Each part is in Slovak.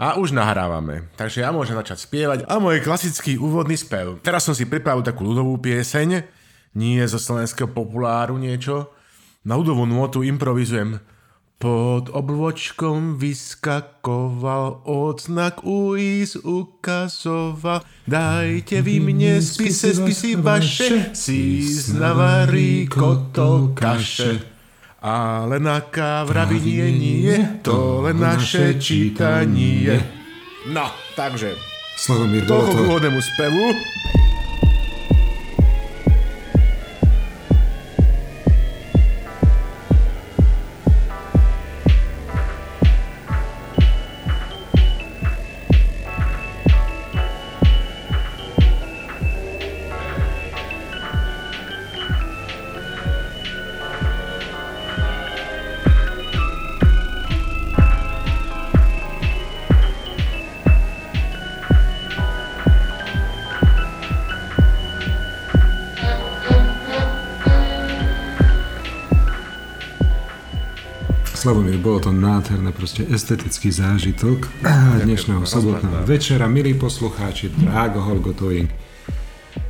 A už nahrávame, takže ja môžem začať spievať. A môj klasický úvodný spev. Teraz som si pripravil takú ľudovú pieseň, nie zo slovenského populáru niečo. Na ľudovú nôtu improvizujem. Pod obločkom vyskakoval odznak UIS ukazoval. Dajte vy mne spise, spisy vaše, si znavarí kotol kaše. Ale na kávravi nie, nie, to len naše čítanie. No, takže, Slavomír, bolo to... úvodnému spevu. Slavomír, bolo to nádherné, proste estetický zážitok dnešného sobotného večera. Milí poslucháči, Drágo Holgotoving,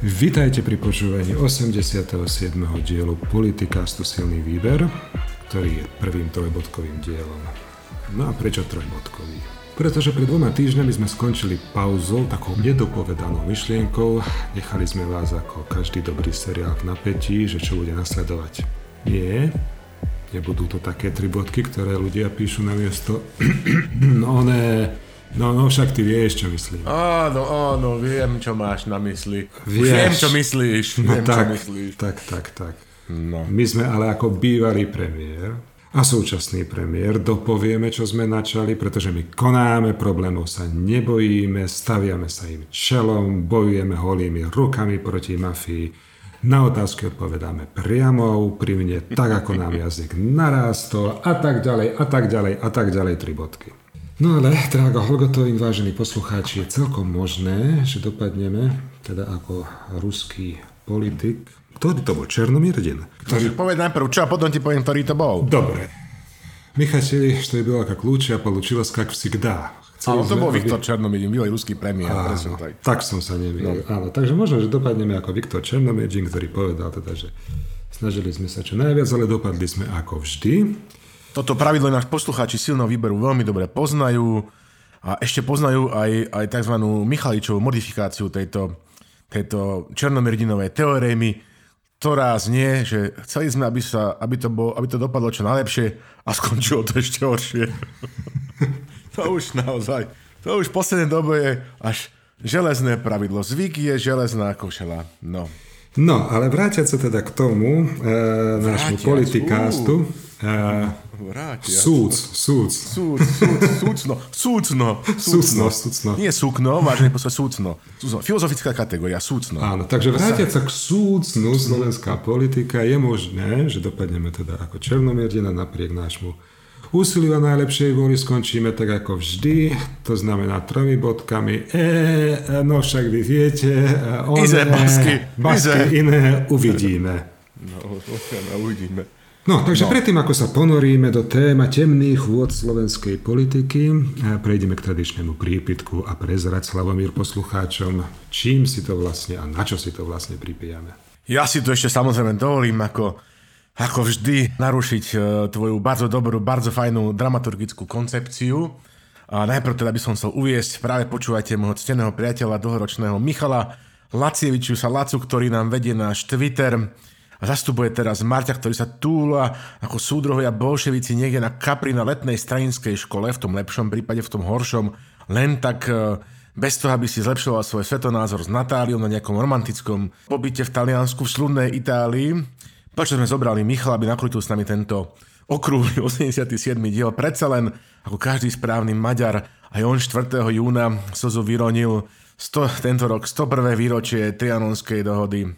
vitajte pri počúvaní 87. dielu Politikastu Silný výber, ktorý je prvým trojbodkovým dielom. No a prečo trojbodkový? Pretože pred dvoma týždňami sme skončili pauzou, takou nedopovedanou myšlienkou. Nechali sme vás ako každý dobrý seriál v napätí, že čo bude nasledovať. Nie, nebudú to také tri bodky, ktoré ľudia píšu na miesto. no ne, no, no však ty vieš, čo myslím. Áno, áno, viem, čo máš na mysli. Vieš. viem, čo myslíš. No viem, tak, čo myslíš. tak, tak, tak. No. My sme ale ako bývalý premiér a súčasný premiér dopovieme, čo sme načali, pretože my konáme, problémov sa nebojíme, staviame sa im čelom, bojujeme holými rukami proti mafii. Na otázky odpovedáme priamo, úprimne, tak ako nám jazyk narástol a tak ďalej, a tak ďalej, a tak ďalej, tri bodky. No ale, Drágo Holgotovým, vážení poslucháči, je celkom možné, že dopadneme, teda ako ruský politik, ktorý to bol Černomírdin, Takže povedz najprv čo a potom ti poviem, ktorý to bol. Добре. Мы хотели, чтобы было как лучше, а получилось как всегда. Ale to bol Viktor Černomírin, bývalý ruský premiér. Áno, presne tak. tak som sa nemýlil. No. Áno, takže možno, že dopadneme ako Viktor Černomieržin, ktorý povedal teda, že snažili sme sa čo najviac, ale dopadli sme ako vždy. Toto pravidlo náš poslucháči silného výberu veľmi dobre poznajú a ešte poznajú aj, aj tzv. Michaličovú modifikáciu tejto, tejto Černomierdinovej teorémy, ktorá znie, že chceli sme, aby, sa, aby, to, bol, aby to dopadlo čo najlepšie a skončilo to ešte horšie. to už naozaj, to už v poslednej dobe je až železné pravidlo. Zvyk je železná košela. No. No, ale vráťať sa teda k tomu, e, nášmu politikástu. E, súc. Súd, súd, súcno, súcno, Súcno, súcno. Nie súkno, vážený posle, súcno. súcno. Filozofická kategória, súcno. Áno, takže vrátiať sa k súcnu slovenská politika je možné, že dopadneme teda ako Černomierdina napriek nášmu úsiliu a najlepšej vôli skončíme tak ako vždy, to znamená tromi bodkami. E, no však vy viete, e, oné, Ize, basky, basky ize. iné uvidíme. No, uvidíme. No, takže no. predtým, ako sa ponoríme do téma temných vôd slovenskej politiky, e, prejdeme k tradičnému prípitku a prezrať Slavomír poslucháčom, čím si to vlastne a na čo si to vlastne pripijame. Ja si tu ešte samozrejme dovolím ako, ako vždy narušiť e, tvoju bardzo dobrú, bardzo fajnú dramaturgickú koncepciu. A najprv teda by som chcel uviesť, práve počúvajte môjho cteného priateľa, dlhoročného Michala Lacievičiusa Lacu, ktorý nám vedie náš Twitter zastupuje teraz Marťa, ktorý sa túla ako súdrohovia bolševici niekde na kapri na letnej straninskej škole, v tom lepšom prípade, v tom horšom, len tak e, bez toho, aby si zlepšoval svoj svetonázor s Natáliou na nejakom romantickom pobyte v Taliansku, v slunnej Itálii. Prečo sme zobrali Michala, aby nakrutil s nami tento okrúhly 87. diel. Predsa len, ako každý správny Maďar, aj on 4. júna Sozu vyronil 100, tento rok 101. výročie Trianonskej dohody.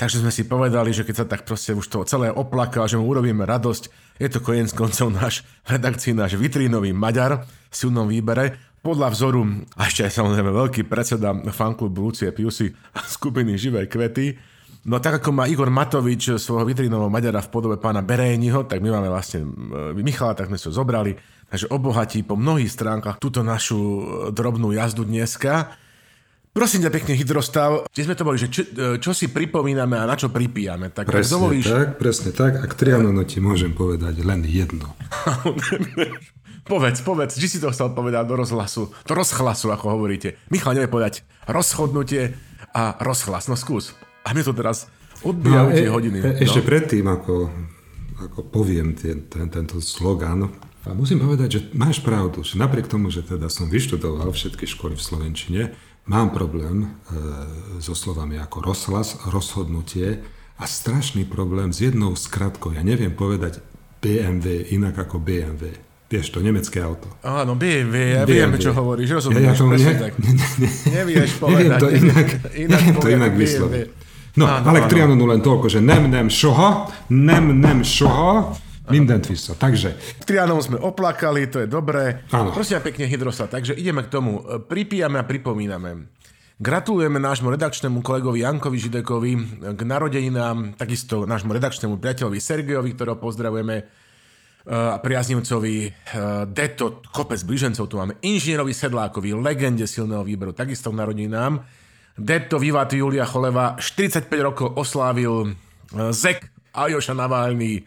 Takže sme si povedali, že keď sa tak proste už to celé oplakal, že mu urobíme radosť, je to koniec koncov náš v redakcii, náš vitrínový Maďar v silnom výbere. Podľa vzoru, a ešte aj samozrejme veľký predseda fanklubu Lucie Piusy a skupiny Živé kvety, No tak ako má Igor Matovič svojho vitrínového Maďara v podobe pána Berejniho, tak my máme vlastne e, Michala, tak sme ho zobrali. takže obohatí po mnohých stránkach túto našu e, drobnú jazdu dneska. Prosím ťa pekne, Hydrostav, kde sme to boli, že čo, e, čo si pripomíname a na čo pripíjame. Tak presne dovolíš... tak, presne tak. A k Trianonu ti môžem povedať len jedno. povedz, povedz, či si to chcel povedať do rozhlasu, do rozhlasu, ako hovoríte. Michal nevie povedať rozchodnutie a rozhlas. No skús. A mi to teraz odbijajú no, tie e, hodiny. E, ešte no? predtým, ako, ako poviem tie, ten, tento slogan, a musím povedať, že máš pravdu, že napriek tomu, že teda som vyštudoval všetky školy v Slovenčine, mám problém e, so slovami ako rozhlas, rozhodnutie a strašný problém s jednou skratkou. Ja neviem povedať BMW inak ako BMW. Vieš to, nemecké auto. Áno, BMW, ja BMW. viem, čo hovoríš, rozumieš, ja, ja to ne, tak. Ne, ne, ne, Nevieš povedať. Neviem to inak, inak, neviem to inak vysloviť. No, áno, ale k Trianonu len toľko, že nem, nem, šoha, nem, nem, šoha, minden twisto. Takže... Trianom sme oplakali, to je dobré. Áno. Prosím pekne, Hydrosa, takže ideme k tomu. Pripíjame a pripomíname. Gratulujeme nášmu redakčnému kolegovi Jankovi Židekovi k narodeninám, takisto nášmu redakčnému priateľovi Sergejovi, ktorého pozdravujeme a priaznivcovi Deto, kopec blížencov, tu máme inžinierovi Sedlákovi, legende silného výberu, takisto k narodeninám. Detto Vivat Julia Choleva 45 rokov oslávil e, Zek Aljoša Navalny, e,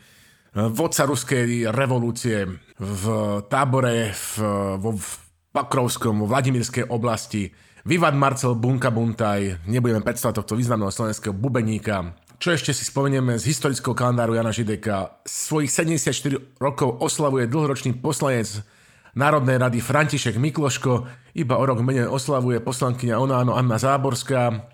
vodca ruskej revolúcie v tábore v, vo v Pakrovskom, vo Vladimirskej oblasti. Vivat Marcel Bunka Buntaj, nebudeme predstavať tohto významného slovenského bubeníka. Čo ešte si spomenieme z historického kalendáru Jana Žideka? Svojich 74 rokov oslavuje dlhoročný poslanec Národnej rady František Mikloško, iba o rok menej oslavuje poslankyňa Onáno Anna Záborská.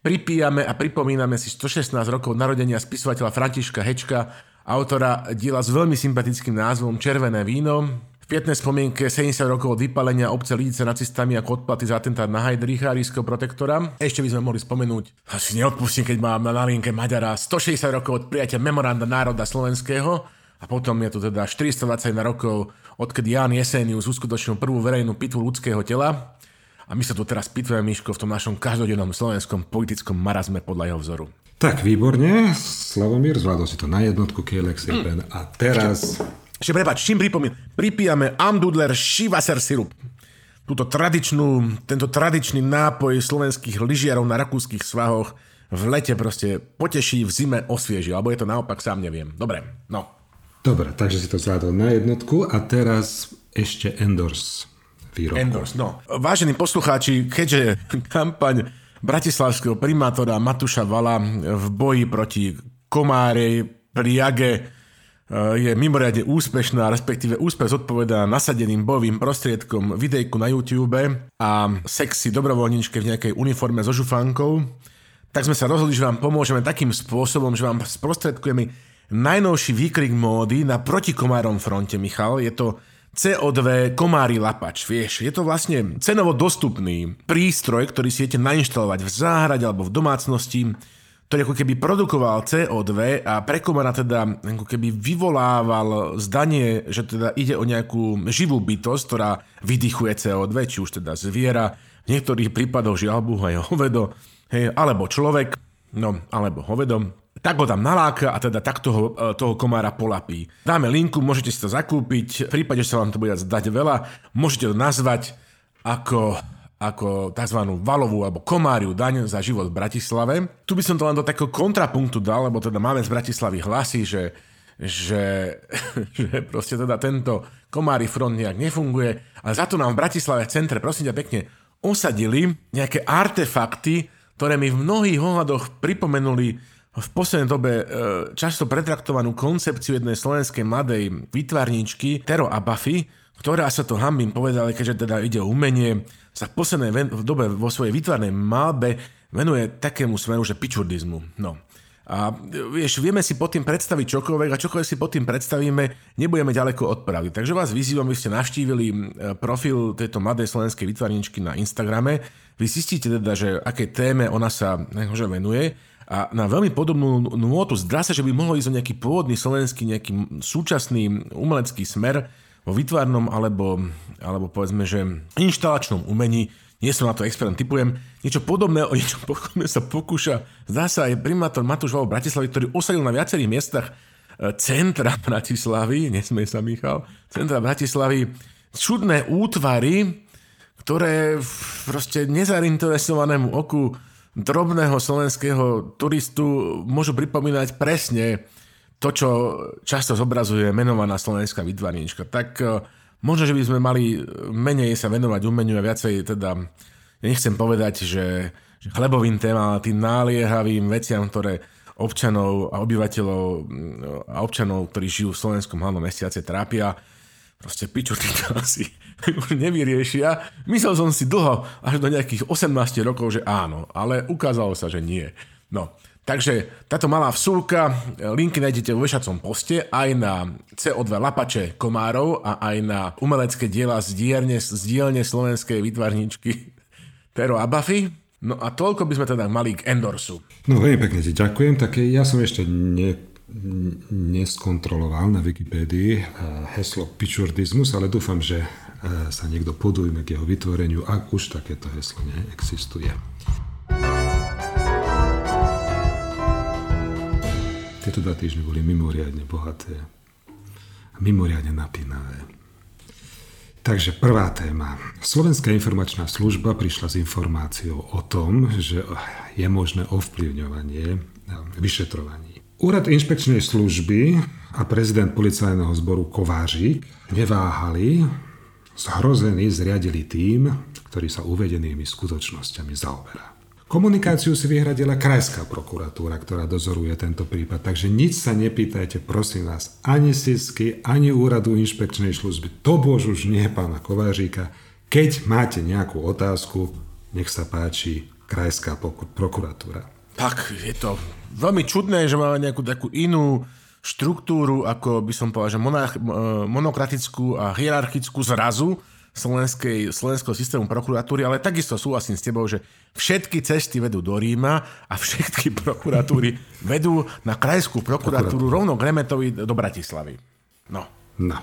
Pripíjame a pripomíname si 116 rokov narodenia spisovateľa Františka Hečka, autora diela s veľmi sympatickým názvom Červené víno. V pietnej spomienke 70 rokov od vypalenia obce Lídice nacistami ako odplaty za atentát na Heidricha, rískeho protektora. Ešte by sme mohli spomenúť, asi neodpustím, keď mám na linke Maďara, 160 rokov od prijatia memoranda národa slovenského, a potom je tu teda 421 rokov, odkedy Jan Jesenius uskutočnil prvú verejnú pitvu ľudského tela. A my sa tu teraz pitvujeme, Miško, v tom našom každodennom slovenskom politickom marazme podľa jeho vzoru. Tak, výborne. Slavomír, zvládol si to na jednotku Kalex mm. A teraz... Ešte, ešte prepáč, čím pripomín? Pripijame Amdudler Shivaser sirup. Túto tradičnú, tento tradičný nápoj slovenských lyžiarov na rakúskych svahoch v lete proste poteší, v zime osvieži. Alebo je to naopak, sám neviem. Dobre, no. Dobre, takže si to zvládol na jednotku a teraz ešte Endors výrobku. Endors, no. Vážení poslucháči, keďže kampaň bratislavského primátora Matuša Vala v boji proti komárej, pliage e, je mimoriadne úspešná, respektíve úspech zodpovedá nasadeným bojovým prostriedkom videjku na YouTube a sexy dobrovoľničke v nejakej uniforme so žufánkou, tak sme sa rozhodli, že vám pomôžeme takým spôsobom, že vám sprostredkujeme najnovší výkrik módy na protikomárom fronte, Michal. Je to CO2 komári lapač, vieš. Je to vlastne cenovo dostupný prístroj, ktorý si viete nainštalovať v záhrade alebo v domácnosti, ktorý ako keby produkoval CO2 a pre komára teda ako keby vyvolával zdanie, že teda ide o nejakú živú bytosť, ktorá vydychuje CO2, či už teda zviera, v niektorých prípadoch žiaľ aj hovedo, hej, alebo človek, no, alebo hovedom tak ho tam naláka a teda takto ho, e, toho komára polapí. Dáme linku, môžete si to zakúpiť, v prípade, že sa vám to bude zdať veľa, môžete to nazvať ako ako tzv. valovú alebo komáriu daň za život v Bratislave. Tu by som to len do takého kontrapunktu dal, lebo teda máme z Bratislavy hlasy, že, že, že proste teda tento komári front nejak nefunguje, ale za to nám v Bratislave v centre, prosím ťa pekne, osadili nejaké artefakty, ktoré mi v mnohých ohľadoch pripomenuli v poslednej dobe e, často pretraktovanú koncepciu jednej slovenskej mladej vytvarničky Tero a Buffy, ktorá sa to hambím povedala, keďže teda ide o umenie, sa v poslednej v dobe vo svojej vytvarnej malbe venuje takému smeru, že pičurdizmu. No. A vieš, vieme si pod tým predstaviť čokoľvek a čokoľvek si pod tým predstavíme, nebudeme ďaleko od pravdy. Takže vás vyzývam, aby ste navštívili profil tejto mladej slovenskej vytvarničky na Instagrame. Vy zistíte teda, že aké téme ona sa venuje a na veľmi podobnú nôtu zdá sa, že by mohlo ísť o nejaký pôvodný slovenský, nejaký súčasný umelecký smer vo vytvárnom alebo, alebo povedzme, že inštalačnom umení. Nie som na to expert, typujem. Niečo podobné, o niečo podobné sa pokúša. Zdá sa aj primátor Matúš Valo Bratislavy, ktorý osadil na viacerých miestach centra Bratislavy, nesmie sa Michal, centra Bratislavy, čudné útvary, ktoré proste nezainteresovanému oku drobného slovenského turistu môžu pripomínať presne to, čo často zobrazuje menovaná slovenská vytvarníčka. Tak e, možno, že by sme mali menej sa venovať umeniu a viacej teda, ja nechcem povedať, že, že chlebovým témam, ale tým naliehavým veciam, ktoré občanov a obyvateľov a občanov, ktorí žijú v slovenskom hlavnom mesiace, trápia. Proste piču, to asi už nevyriešia. Myslel som si dlho, až do nejakých 18 rokov, že áno, ale ukázalo sa, že nie. No, takže táto malá vsúka, linky nájdete vo vešacom poste aj na CO2 lapače komárov a aj na umelecké diela z dielne, z dielne slovenskej vytvarničky Pero a Buffy. No a toľko by sme teda mali k Endorsu. No veľmi pekne ti ďakujem. Tak ja som ešte ne, neskontroloval na Wikipédii eh, heslo pičurdizmus, ale dúfam, že sa niekto podujme k jeho vytvoreniu, ak už takéto heslo neexistuje. Tieto dva týždne boli mimoriadne bohaté a mimoriadne napínavé. Takže prvá téma. Slovenská informačná služba prišla s informáciou o tom, že je možné ovplyvňovanie vyšetrovaní. Úrad inšpekčnej služby a prezident policajného zboru Kovážik neváhali zhrození zriadili tým, ktorý sa uvedenými skutočnosťami zaoberá. Komunikáciu si vyhradila krajská prokuratúra, ktorá dozoruje tento prípad, takže nič sa nepýtajte, prosím vás, ani Sisky, ani úradu inšpekčnej služby, to bož už nie pána Kovážika. Keď máte nejakú otázku, nech sa páči, krajská prokuratúra. Tak, je to veľmi čudné, že máme nejakú takú inú štruktúru, ako by som povedal, že monarch, monokratickú a hierarchickú zrazu slovenskej, slovenského systému prokuratúry, ale takisto súhlasím s tebou, že všetky cesty vedú do Ríma a všetky prokuratúry vedú na krajskú prokuratúru rovno k Remetovi do Bratislavy. No. No.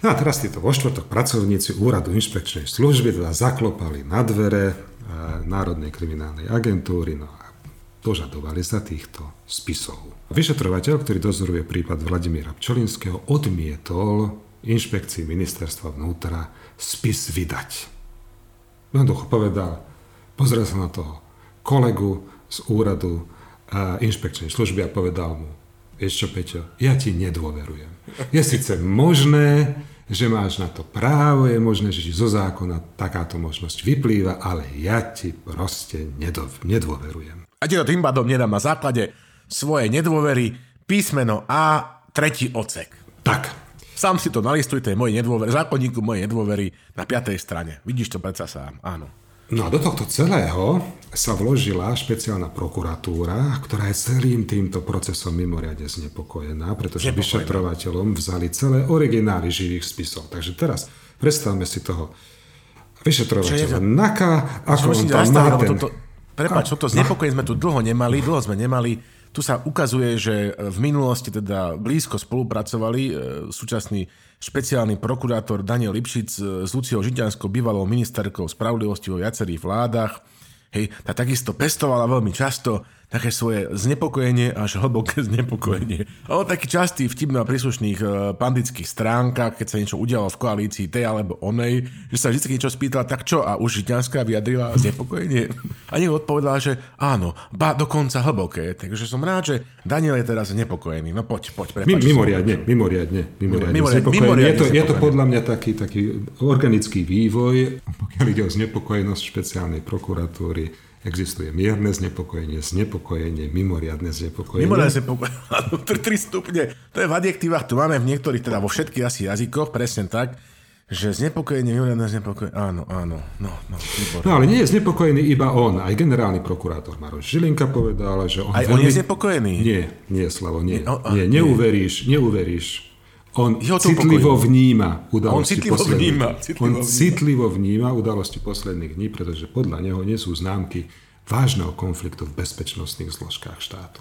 No a teraz títo vo štvrtok pracovníci úradu inšpekčnej služby teda zaklopali na dvere e, Národnej kriminálnej agentúry, no a Požadovali sa týchto spisov. Vyšetrovateľ, ktorý dozoruje prípad Vladimíra Pčolinského, odmietol inšpekcii ministerstva vnútra spis vydať. Jednoducho povedal, pozrel sa na toho kolegu z úradu a inšpekčnej služby a povedal mu, vieš čo, Peťo, ja ti nedôverujem. Je síce možné, že máš na to právo, je možné, že zo zákona takáto možnosť vyplýva, ale ja ti proste nedôverujem. A to tým pádom nedám na základe svojej nedôvery písmeno A, tretí ocek. Tak. Sám si to nalistuj, to je moje nedôvery, zákonníku mojej nedôvery na piatej strane. Vidíš to predsa sám, áno. No a do tohto celého sa vložila špeciálna prokuratúra, ktorá je celým týmto procesom mimoriadne znepokojená, pretože Nepokojená. vyšetrovateľom vzali celé originály živých spisov. Takže teraz predstavme si toho vyšetrovateľa Naka, ako on tam má ten... Toto, Prepač, toto znepokojenie sme tu dlho nemali, dlho sme nemali. Tu sa ukazuje, že v minulosti teda blízko spolupracovali e, súčasný špeciálny prokurátor Daniel Lipšic e, s Luciou Žitianskou, bývalou ministerkou spravodlivosti vo viacerých vládach. Hej, tá takisto pestovala veľmi často také svoje znepokojenie až hlboké znepokojenie. Ale taký častý vtip na príslušných uh, pandických stránkach, keď sa niečo udialo v koalícii tej alebo onej, že sa vždy niečo spýtala, tak čo? A už Žitňanská vyjadrila znepokojenie. A niekto odpovedala, že áno, ba dokonca hlboké. Takže som rád, že Daniel je teraz znepokojený. No poď, poď, prepáč. Mimoriadne, mimoriadne, mimoriadne. mimoriadne, mimoriadne je, to, je to podľa mňa taký, taký organický vývoj, pokiaľ ide o znepokojenosť špeciálnej prokuratúry Existuje mierne znepokojenie, znepokojenie, mimoriadne znepokojenie. Mimoriadne znepokojenie, 3 stupne. To je v adjektívach, tu máme v niektorých, teda vo všetkých asi jazykoch, presne tak, že znepokojenie, mimoriadne znepokojenie, áno, áno, no, no, no ale nie je znepokojený iba on, aj generálny prokurátor Maroš Žilinka povedal, že on... Aj veľmi... on je znepokojený? Nie, nie, Slavo, nie, nie, nie, neuveríš, neuveríš. On citlivo vníma udalosti on citlivo posledných vníma, citlivo On vníma. citlivo vníma udalosti posledných dní, pretože podľa neho nie sú známky vážneho konfliktu v bezpečnostných zložkách štátu.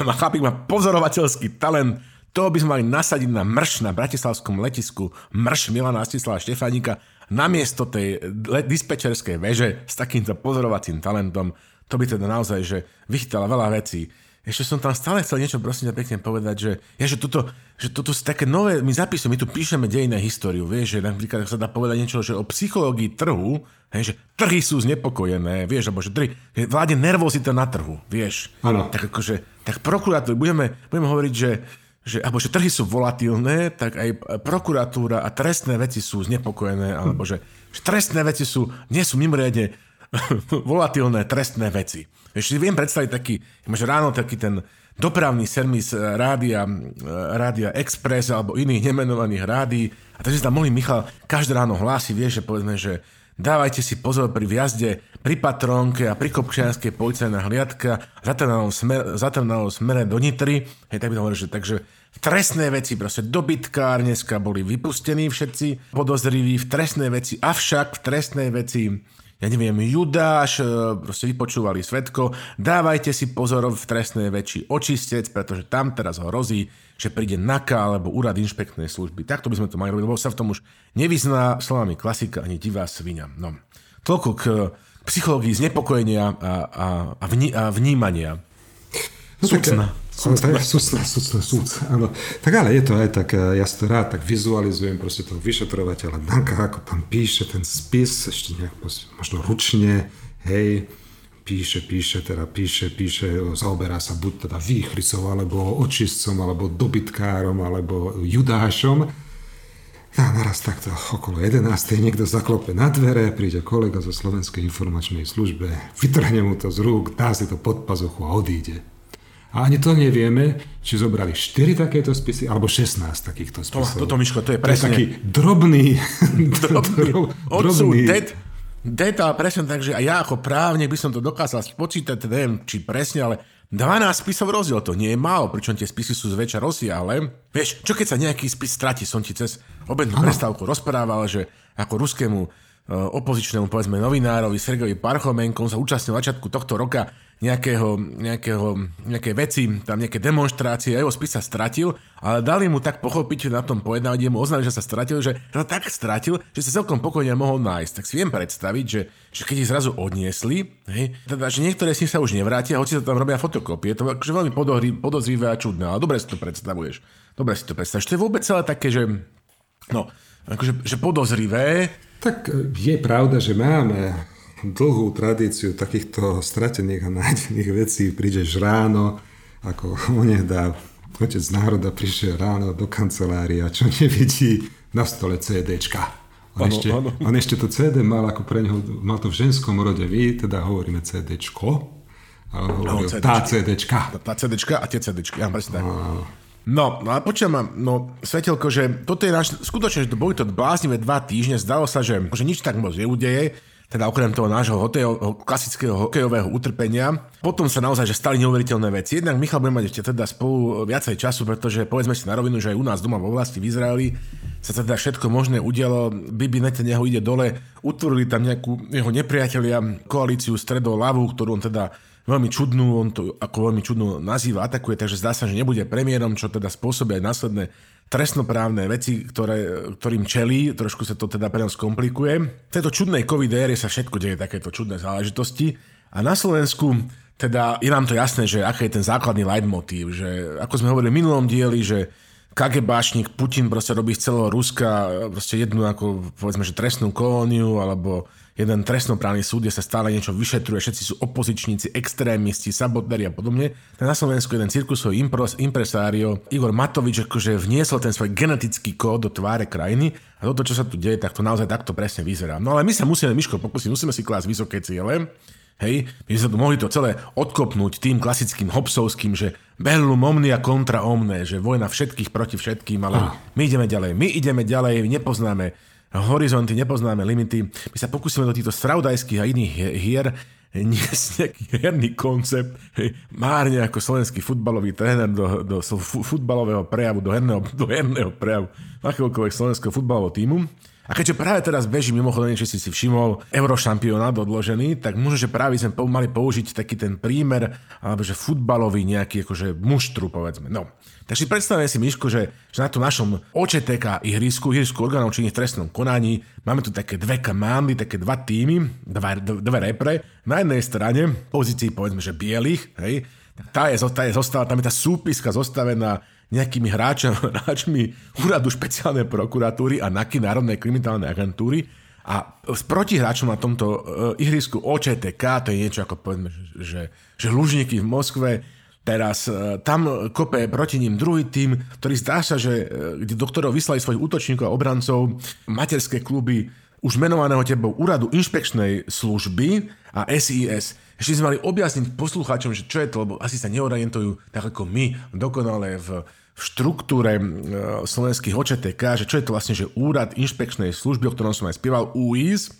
A chlapík má pozorovateľský talent. To by sme mali nasadiť na mrš na bratislavskom letisku. Mrš Milana Astislava Štefánika namiesto tej dispečerskej veže s takýmto pozorovacím talentom. To by teda naozaj, že vychytala veľa vecí. Ešte som tam stále chcel niečo prosím ťa pekne povedať, že, ja, že, toto, že toto sú také nové, my zapisujeme, my tu píšeme dejné históriu, vieš, že napríklad sa dá povedať niečo, že o psychológii trhu, hej, že trhy sú znepokojené, vieš, alebo že trhy, že vládne nervozita na trhu, vieš. Áno. Tak akože, tak prokurátor, budeme, budeme hovoriť, že, že, alebo že trhy sú volatilné, tak aj prokuratúra a trestné veci sú znepokojené, alebo že, že trestné veci sú, nie sú mimoriadne volatilné trestné veci. Ešte viem predstaviť taký, máš ráno taký ten dopravný servis eh, rádia, eh, rádia Express alebo iných nemenovaných rádií a takže tam mohli Michal každé ráno hlási, vieš, že povedzme, že dávajte si pozor pri vjazde, pri patrónke a pri kopčianskej policajná hliadka zatrnalom smer, smere do Nitry. Hej, tak by to hovoril, že takže v trestné veci, proste dobytkár dneska boli vypustení všetci podozriví v trestné veci, avšak v trestnej veci ja neviem, Judáš, e, proste vypočúvali svetko, dávajte si pozor v trestnej väčší očistec, pretože tam teraz hrozí, že príde NAKA alebo úrad inšpektnej služby. Takto by sme to mali robiť, lebo sa v tom už nevyzná slovami klasika ani divá svinia. No. Toľko k psychológii znepokojenia a, a, a, vní, a vnímania. No. Súcna, súcna, áno. Tak ale je to aj tak, e, ja si to rád tak vizualizujem proste toho vyšetrovateľa Danka, ako tam píše ten spis, ešte nejak možno ručne, hej, píše, píše, teda píše, píše, zaoberá sa buď teda výchricou, alebo očistcom, alebo dobytkárom, alebo judášom. A naraz takto okolo 11. niekto zaklope na dvere, príde kolega zo Slovenskej informačnej službe, vytrhne mu to z rúk, dá si to pod pazuchu a odíde. A ani to nevieme, či zobrali 4 takéto spisy, alebo 16 takýchto spisov. To, toto, Miško, to je presne... To je taký drobný... drobný, drobný det, detail, presne tak, že ja ako právne by som to dokázal spočítať, neviem, či presne, ale 12 spisov rozdiel, to nie je málo, pričom tie spisy sú zväčša ale Vieš, čo keď sa nejaký spis stratí, som ti cez obednú prestávku rozprával, že ako ruskému opozičnému, povedzme, novinárovi Sergejovi Parchomenkom sa účastnil začiatku tohto roka nejakého, nejakého, nejaké veci, tam nejaké demonstrácie, jeho spis sa stratil, ale dali mu tak pochopiť na tom pojednávaní, mu oznámili, že sa stratil, že sa tak stratil, že sa celkom pokojne mohol nájsť. Tak si viem predstaviť, že, že keď ich zrazu odniesli, hej, teda, že niektoré z nich sa už nevrátia, hoci to tam robia fotokopie, to je akože veľmi podozrivé a čudné, ale dobre si to predstavuješ. Dobre si to predstavuješ. To je vôbec celé také, že no, akože, že podozrivé. Tak je pravda, že máme dlhú tradíciu takýchto stratených a nájdených vecí. Prídeš ráno, ako onehda otec národa prišiel ráno do kancelárie a čo nevidí, na stole CDčka. On, ano, ešte, ano. on ešte to CD mal ako pre neho, mal to v ženskom rode, vy teda hovoríme CDčko, ale hovoril no, tá CDčka. Tá, tá CDčka a tie CDčky, ja presne tak. No, no a počujem ma, no, Svetelko, že toto je náš, skutočne, že to boli to bláznivé dva týždne, zdalo sa, že, že nič tak moc neudeje, teda okrem toho nášho hokejov, klasického hokejového utrpenia. Potom sa naozaj že stali neuveriteľné veci. Jednak Michal bude mať ešte teda spolu viacej času, pretože povedzme si na rovinu, že aj u nás doma vo vlasti v Izraeli sa teda všetko možné udialo. Bibi Netanyahu ide dole, utvorili tam nejakú jeho nepriatelia, koalíciu stredov lavu, ktorú on teda veľmi čudnú, on to ako veľmi čudnú nazýva, atakuje, takže zdá sa, že nebude premiérom, čo teda spôsobí aj následné trestnoprávne veci, ktoré, ktorým čelí, trošku sa to teda pre nás komplikuje. V tejto čudnej covid ére sa všetko deje takéto čudné záležitosti a na Slovensku teda je nám to jasné, že aký je ten základný leitmotív, že ako sme hovorili v minulom dieli, že KGBášnik Putin proste robí z celého Ruska proste jednu ako povedzme, že trestnú kolóniu alebo jeden trestnoprávny súd, kde sa stále niečo vyšetruje, všetci sú opozičníci, extrémisti, sabotéri a podobne. Tak na Slovensku jeden cirkusový impros, impresário Igor Matovič akože vniesol ten svoj genetický kód do tváre krajiny a toto, čo sa tu deje, tak to naozaj takto presne vyzerá. No ale my sa musíme, Miško, pokúsiť, musíme si klásť vysoké ciele, Hej, my sme to mohli to celé odkopnúť tým klasickým hopsovským, že bellum omnia kontra omne, že vojna všetkých proti všetkým, ale ah. my ideme ďalej, my ideme ďalej, nepoznáme horizonty, nepoznáme limity. My sa pokúsime do týchto straudajských a iných hier niesť nejaký herný koncept, hej, márne ako slovenský futbalový tréner do, do futbalového prejavu, do herného, do herného prejavu akéhokoľvek slovenského futbalového týmu. A keďže práve teraz beží mimochodom, či si si všimol, eurošampionát odložený, tak možno, že práve sme mali použiť taký ten prímer, alebo že futbalový nejaký akože muštru, povedzme. No, takže predstavme si, Miško, že, že na tom našom OČTK ihrisku, ihrisku orgánov v trestnom konaní, máme tu také dve kamandy, také dva týmy, dva, dve repre. Na jednej strane pozícii, povedzme, že bielých, hej, tá je, tá je zostala, tam je tá súpiska zostavená nejakými hráčami, hráčmi úradu špeciálnej prokuratúry a NAKY Národnej kriminálnej agentúry a s protihráčom na tomto uh, ihrisku OČTK, to je niečo ako povedzme, že, že, Lužníky v Moskve, Teraz uh, tam kope proti ním druhý tým, ktorý zdá sa, že uh, kde doktorov vyslali svojich útočníkov a obrancov, materské kluby už menovaného tebou úradu inšpekčnej služby a SIS. Ešte sme mali objasniť poslucháčom, že čo je to, lebo asi sa neorientujú tak ako my dokonale v v štruktúre e, slovenských OČTK, že čo je to vlastne, že úrad inšpekčnej služby, o ktorom som aj spieval, UIS,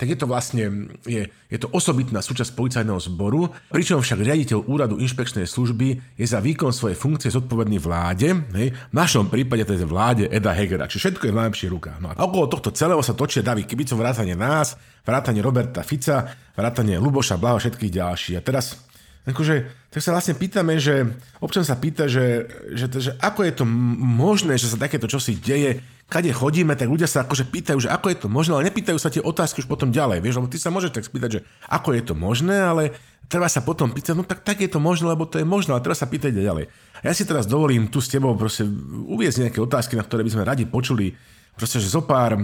tak je to vlastne, je, je to osobitná súčasť policajného zboru, pričom však riaditeľ úradu inšpekčnej služby je za výkon svojej funkcie zodpovedný vláde, hej, v našom prípade je vláde Eda Hegera, čiže všetko je v najlepších rukách. No a okolo tohto celého sa točia davy kibicov, vrátane nás, vrátane Roberta Fica, vrátane Luboša Blaha všetkých ďalších. A teraz akože, tak sa vlastne pýtame, že občan sa pýta, že, že, že ako je to možné, že sa takéto čosi deje, kade chodíme, tak ľudia sa akože pýtajú, že ako je to možné, ale nepýtajú sa tie otázky už potom ďalej, vieš, lebo ty sa môžeš tak spýtať, že ako je to možné, ale treba sa potom pýtať, no tak, tak je to možné, lebo to je možné, ale treba sa pýtať ďalej. A ja si teraz dovolím tu s tebou proste uviezť nejaké otázky, na ktoré by sme radi počuli, proste, že zo pár,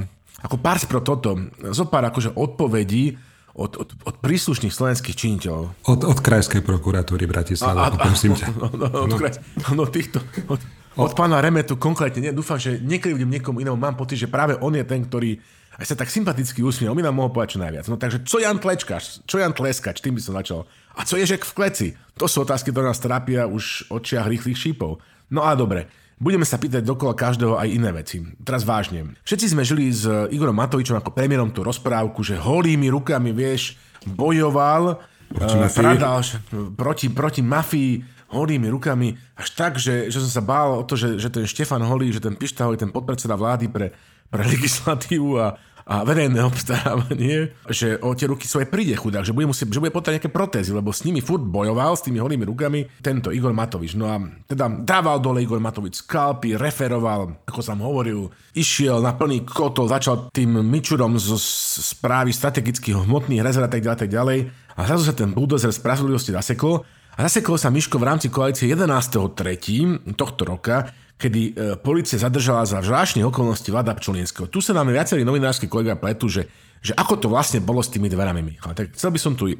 ako pár pro toto, zo pár akože odpovedí, od, od, od príslušných slovenských činiteľov. Od, od krajskej prokuratúry Bratislava, prosím ťa. No, no, od, no. Kraj, no týchto, od, od pána Remetu konkrétne, nie, dúfam, že budem niekomu inému, mám pocit, že práve on je ten, ktorý aj sa tak sympaticky usmiel, on by nám mohol povedať čo najviac. No takže, čo Jan Tlečkač, čo Jan Tleskač, tým by som začal. A co Ježek v kleci? To sú otázky, ktoré nás trápia už očiach rýchlych šípov. No a dobre, Budeme sa pýtať dokola každého aj iné veci. Teraz vážne. Všetci sme žili s Igorom Matovičom ako premiérom tú rozprávku, že holými rukami, vieš, bojoval proti, uh, pradal, proti, proti mafii holými rukami, až tak, že, že som sa bál o to, že, že ten Štefan Holý, že ten Pišta Holý, ten podpredseda vlády pre, pre legislatívu a, a verejné obstarávanie, že o tie ruky svoje príde chudák, že bude, musieť, že bude potrebať nejaké protézy, lebo s nimi furt bojoval, s tými holými rukami, tento Igor Matovič. No a teda dával dole Igor Matovič skalpy, referoval, ako som hovoril, išiel na plný kotol, začal tým mičurom zo správy strategických hmotných rezerv a tak ďalej, tak ďalej. A zrazu sa ten bulldozer spravodlivosti zasekol a zasekol sa Miško v rámci koalície 11.3. tohto roka, kedy e, policia zadržala za zvláštne okolnosti Vlada Pčolinského. Tu sa nám viacerí novinársky kolega pletu, že, že ako to vlastne bolo s tými dverami, Michal. Tak chcel by som tu e,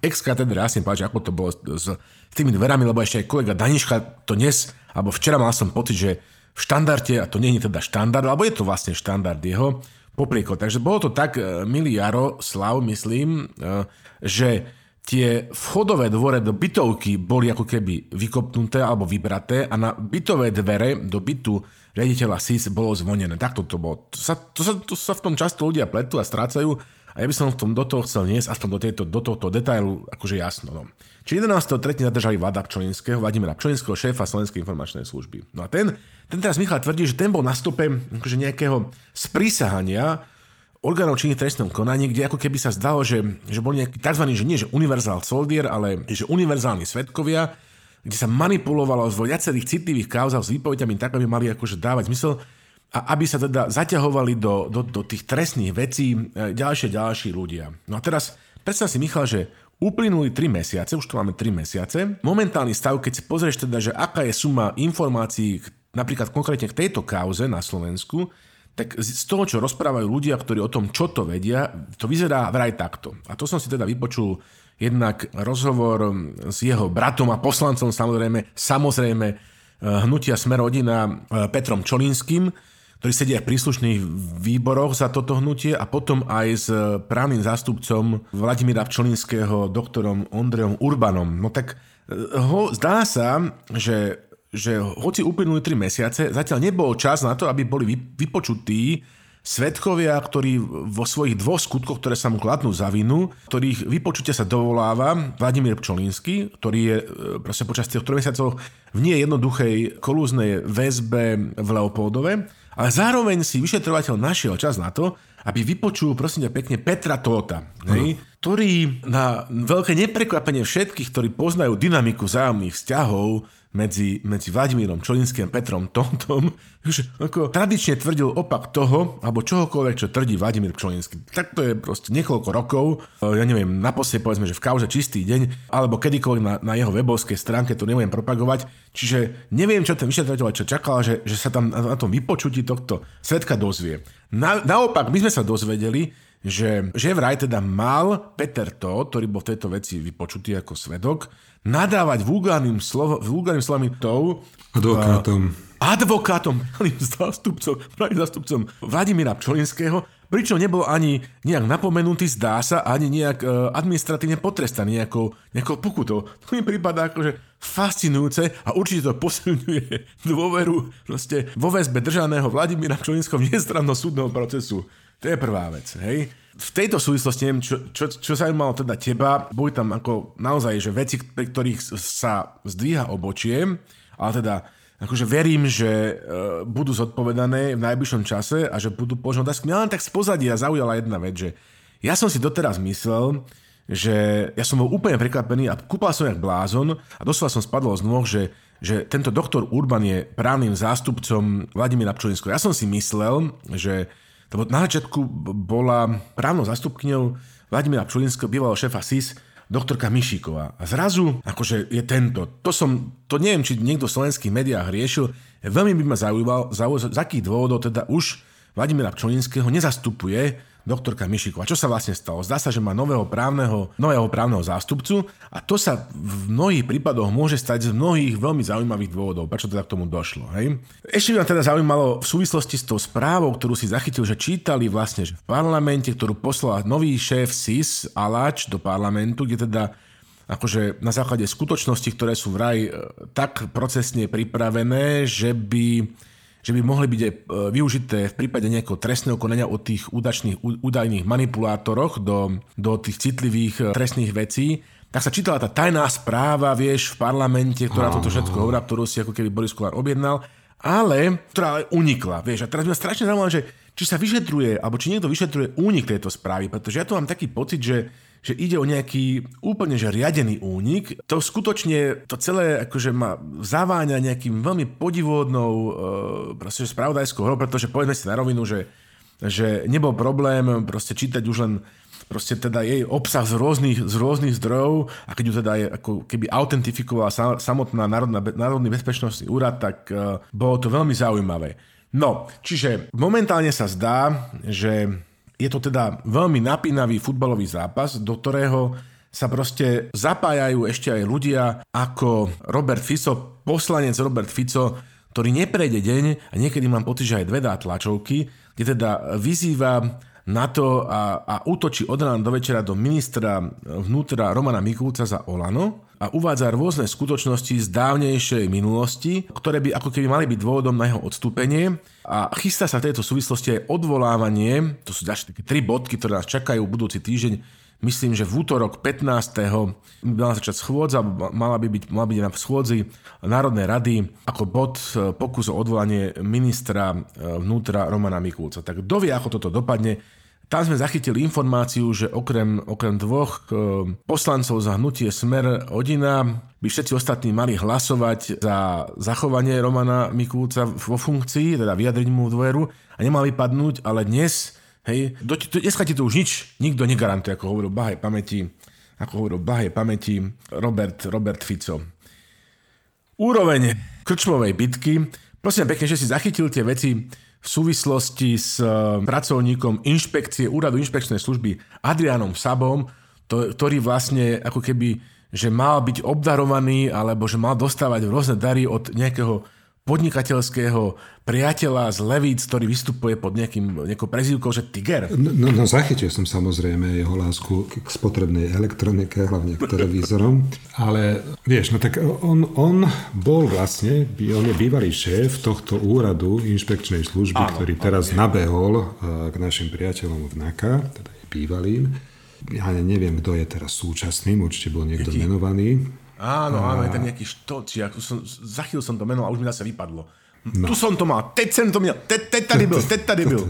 ex katedra jasne povedať, ako to bolo s, s tými dverami, lebo ešte aj kolega Daniška to dnes, alebo včera mal som pocit, že v štandarde, a to nie je teda štandard, alebo je to vlastne štandard jeho, popriekol. Takže bolo to tak, e, milý Jaro, Slav, myslím, že tie vchodové dvore do bytovky boli ako keby vykopnuté alebo vybraté a na bytové dvere do bytu riaditeľa SIS bolo zvonené. Takto to bolo. To sa, to sa, to sa v tom často ľudia pletú a strácajú a ja by som v tom do toho chcel niesť, aspoň do, tejto, do tohto detailu, akože jasno. No. Čiže 11.3. zadržali Vlada Pčolinského, Vladimira Pčolinského, šéfa Slovenskej informačnej služby. No a ten, ten teraz Michal tvrdí, že ten bol na stope akože nejakého sprísahania orgánov činných trestnom konaní, kde ako keby sa zdalo, že, že boli nejaký tzv. že nie že univerzál soldier, ale že univerzálni svetkovia, kde sa manipulovalo vo viacerých citlivých kauzách s výpovediami tak, aby mali akože dávať zmysel a aby sa teda zaťahovali do, do, do tých trestných vecí e, ďalšie ďalší ľudia. No a teraz predstav si Michal, že Uplynuli 3 mesiace, už tu máme 3 mesiace. Momentálny stav, keď si pozrieš teda, že aká je suma informácií napríklad konkrétne k tejto kauze na Slovensku, tak z toho, čo rozprávajú ľudia, ktorí o tom, čo to vedia, to vyzerá vraj takto. A to som si teda vypočul jednak rozhovor s jeho bratom a poslancom, samozrejme, samozrejme eh, hnutia Smerodina eh, Petrom Čolinským, ktorý sedí aj v príslušných výboroch za toto hnutie a potom aj s právnym zástupcom Vladimíra Pčolinského, doktorom Ondrejom Urbanom. No tak ho, zdá sa, že že hoci uplynuli 3 mesiace, zatiaľ nebol čas na to, aby boli vypočutí svetkovia, ktorí vo svojich dvoch skutkoch, ktoré sa mu kladnú za vinu, ktorých vypočutia sa dovoláva Vladimír Pčolínsky, ktorý je e, proste počas tých 3 mesiacov v nie jednoduchej kolúznej väzbe v Leopoldove, ale zároveň si vyšetrovateľ našiel čas na to, aby vypočul, prosím ťa pekne, Petra Tóta. Hej? Ktorý na veľké neprekvapenie všetkých, ktorí poznajú dynamiku vzájomných vzťahov, medzi, medzi Vladimírom Čolinským a Petrom Tontom, že ako tradične tvrdil opak toho, alebo čohokoľvek, čo tvrdí Vladimír Čolinský. Tak to je proste niekoľko rokov, ja neviem, naposledy povedzme, že v kauze Čistý deň, alebo kedykoľvek na, na jeho webovskej stránke, to nebudem propagovať, čiže neviem, čo ten vyšetrovateľ čo čakal, že, že sa tam na, na tom vypočutí tohto svetka dozvie. Na, naopak, my sme sa dozvedeli, že, že vraj teda mal Peter to, ktorý bol v tejto veci vypočutý ako svedok, nadávať vulgárnym, slovo, vulgárnym slovami tou... Advokátom. Uh, advokátom, zástupcom, pravým zástupcom Vladimíra Pčolinského, pričom nebol ani nejak napomenutý, zdá sa, ani nejak uh, administratívne potrestaný nejakou, nejakou pokutou. To mi prípada akože fascinujúce a určite to posilňuje dôveru proste vo väzbe držaného Vladimíra Pčolinského v nestrannosť súdneho procesu. To je prvá vec, hej. V tejto súvislosti, neviem, čo, čo, čo zaujímalo teda teba, boli tam ako naozaj, že veci, pri ktorých sa zdvíha obočie, ale teda akože verím, že uh, budú zodpovedané v najbližšom čase a že budú požnúť otázky. Mňa len tak z pozadia zaujala jedna vec, že ja som si doteraz myslel, že ja som bol úplne prekvapený a kúpal som jak blázon a doslova som spadol z nôh, že, že tento doktor Urban je právnym zástupcom Vladimíra Pčolinského. Ja som si myslel, že lebo na začiatku bola právnou zastupkyňou Vladimíra Pčolinského, bývalého šéfa SIS, doktorka Mišíková. A zrazu, akože je tento. To som, to neviem, či niekto v slovenských médiách riešil. Veľmi by ma zaujímal, zaujímal z akých dôvodov teda už Vladimíra Pčolinského nezastupuje doktorka Mišiková. Čo sa vlastne stalo? Zdá sa, že má nového právneho, nového právneho zástupcu a to sa v mnohých prípadoch môže stať z mnohých veľmi zaujímavých dôvodov, prečo teda k tomu došlo. Hej? Ešte by ma teda zaujímalo v súvislosti s tou správou, ktorú si zachytil, že čítali vlastne, že v parlamente, ktorú poslal nový šéf SIS Alač do parlamentu, kde teda akože na základe skutočnosti, ktoré sú vraj e, tak procesne pripravené, že by že by mohli byť aj e, využité v prípade nejakého trestného konania o tých údačných, údajných manipulátoroch do, do tých citlivých e, trestných vecí, tak sa čítala tá tajná správa, vieš, v parlamente, ktorá toto všetko hovorá, ktorú si ako keby Boris Kolár objednal, ale ktorá ale unikla, vieš. A teraz ma strašne zaujímavé, že či sa vyšetruje, alebo či niekto vyšetruje únik tejto správy, pretože ja tu mám taký pocit, že že ide o nejaký úplne že riadený únik. To skutočne, to celé akože ma zaváňa nejakým veľmi podivodnou e, spravodajskou hrou, pretože povedzme si na rovinu, že, že nebol problém proste čítať už len proste teda jej obsah z rôznych, z rôznych zdrojov a keď ju teda je ako keby autentifikovala samotná Národná, Národný bezpečnostný úrad, tak uh, bolo to veľmi zaujímavé. No, čiže momentálne sa zdá, že je to teda veľmi napínavý futbalový zápas, do ktorého sa proste zapájajú ešte aj ľudia ako Robert Fico, poslanec Robert Fico, ktorý neprejde deň a niekedy mám pocit, že aj dve dá tlačovky, kde teda vyzýva na to a, a útočí od rána do večera do ministra vnútra Romana Mikulca za Olano a uvádza rôzne skutočnosti z dávnejšej minulosti, ktoré by ako keby mali byť dôvodom na jeho odstúpenie a chystá sa v tejto súvislosti aj odvolávanie, to sú ďalšie také tri bodky, ktoré nás čakajú budúci týždeň, Myslím, že v útorok 15. mala začať schôdza, mala by byť, mala byť na schôdzi Národnej rady ako bod e, pokus o odvolanie ministra e, vnútra Romana Mikulca. Tak kto ako toto dopadne, tam sme zachytili informáciu, že okrem, okrem dvoch e, poslancov za hnutie Smer Odina by všetci ostatní mali hlasovať za zachovanie Romana Mikulca vo funkcii, teda vyjadriť mu dôveru a nemali padnúť, ale dnes, hej, do, do, dneska ti to už nič nikto negarantuje, ako hovoril Bahaj pamäti, ako hovoril Bahaj pamäti Robert, Robert Fico. Úroveň krčmovej bitky. Prosím pekne, že si zachytil tie veci v súvislosti s eh, pracovníkom inšpekcie, úradu inšpekčnej služby Adrianom Sabom, to, ktorý vlastne ako keby, že mal byť obdarovaný alebo že mal dostávať rôzne dary od nejakého podnikateľského priateľa z Levíc, ktorý vystupuje pod nejakým, nejakou prezývkou, že Tiger. No, no, no zachytil som samozrejme jeho lásku k spotrebnej elektronike, hlavne k televízorom, ale vieš, no tak on, on bol vlastne, on je bývalý šéf tohto úradu inšpekčnej služby, Áno, ktorý teraz okay. nabehol eh, k našim priateľom v NAKA, teda je bývalým. Ja neviem, kto je teraz súčasným, určite bol niekto Jaký? menovaný. Áno, áno, je tam nejaký štočiak. Som, zachytil som to meno a už mi zase vypadlo. No. Tu som to mal, teď som to mal, teď, teď tady byl, teď tady byl.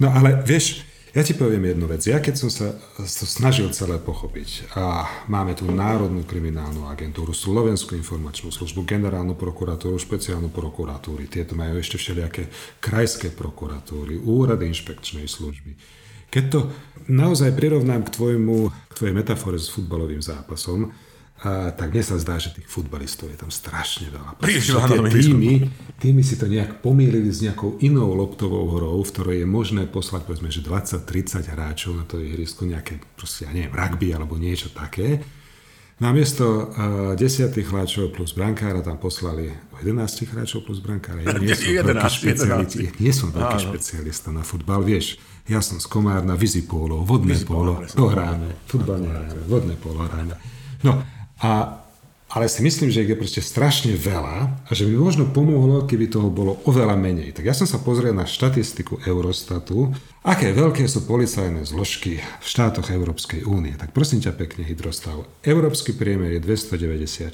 No ale vieš, ja ti poviem jednu vec. Ja keď som sa to snažil celé pochopiť a máme tu Národnú kriminálnu agentúru, Slovenskú informačnú službu, generálnu prokuratúru, špeciálnu prokuratúry, tieto majú ešte všelijaké krajské prokuratúry, úrady inšpekčnej služby. Keď to naozaj prirovnám k, tvojmu, k tvojej metafore s futbalovým zápasom, a, tak mne sa zdá, že tých futbalistov je tam strašne veľa. Príliš veľa týmy, týmy si to nejak pomýlili s nejakou inou loptovou hrou, v ktorej je možné poslať povedzme, že 20-30 hráčov na to ihrisko, nejaké proste, ja neviem, rugby alebo niečo také. Namiesto uh, 10 hráčov plus brankára tam poslali 11 hráčov plus brankára. Ja nie som 11, veľký špecialista, ja nie som veľký špecialista na futbal, vieš. Ja som z Komárna, vizipólo, vodné polo, to hráme, futbal nehráme, vodné polo hráme. No, a, ale si myslím, že ich je proste strašne veľa a že by možno pomohlo, keby toho bolo oveľa menej. Tak ja som sa pozrel na štatistiku Eurostatu, aké veľké sú policajné zložky v štátoch Európskej únie. Tak prosím ťa pekne, Hydrostav. Európsky priemer je 294,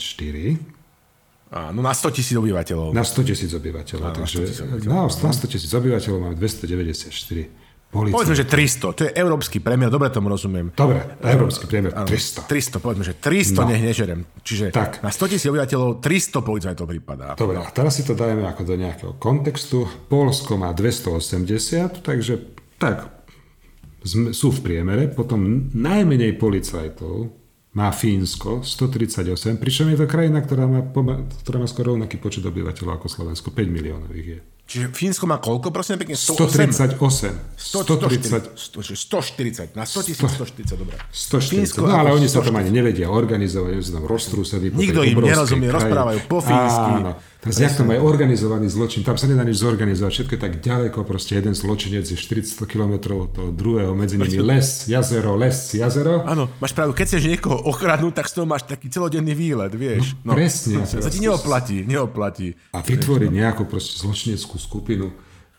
Áno, na 100 tisíc obyvateľov. Na 100 tisíc obyvateľov. Áno, takže na 100 tisíc obyvateľov máme 294 Policajt. Povedzme, že 300, to je európsky premiér, dobre tomu rozumiem. Dobre, európsky premiér 300. 300, povedzme, že 300 no. nech nežerem. Čiže tak. na 100 tisíc obyvateľov 300 policajtov prípada. Dobre, a teraz si to dajeme ako do nejakého kontextu. Polsko má 280, takže tak, sú v priemere. Potom najmenej policajtov má Fínsko 138, pričom je to krajina, ktorá má, ktorá má skoro rovnaký počet obyvateľov ako Slovensko, 5 miliónov ich je. Čiže Fínsko má koľko, prosím pekne? 138. 130. 140. Na 100 tisíc 140, dobré. 140. Fínsko, no ale oni sa tam ani nevedia organizovať, oni sa tam roztrúsili. Nikto im nerozumie, rozprávajú po fínsky. Áno. Teraz jak tam aj organizovaný zločin, tam sa nedá nič zorganizovať, všetko je tak ďaleko, proste jeden zločinec je 400 km od toho druhého, medzi nimi les, jazero, les, jazero. Áno, máš pravdu, keď chceš niekoho okradnúť, tak z toho máš taký celodenný výlet, vieš. No, no. presne. Sa ti neoplatí, neoplatí. A vytvoriť nejakú proste zločineckú skupinu,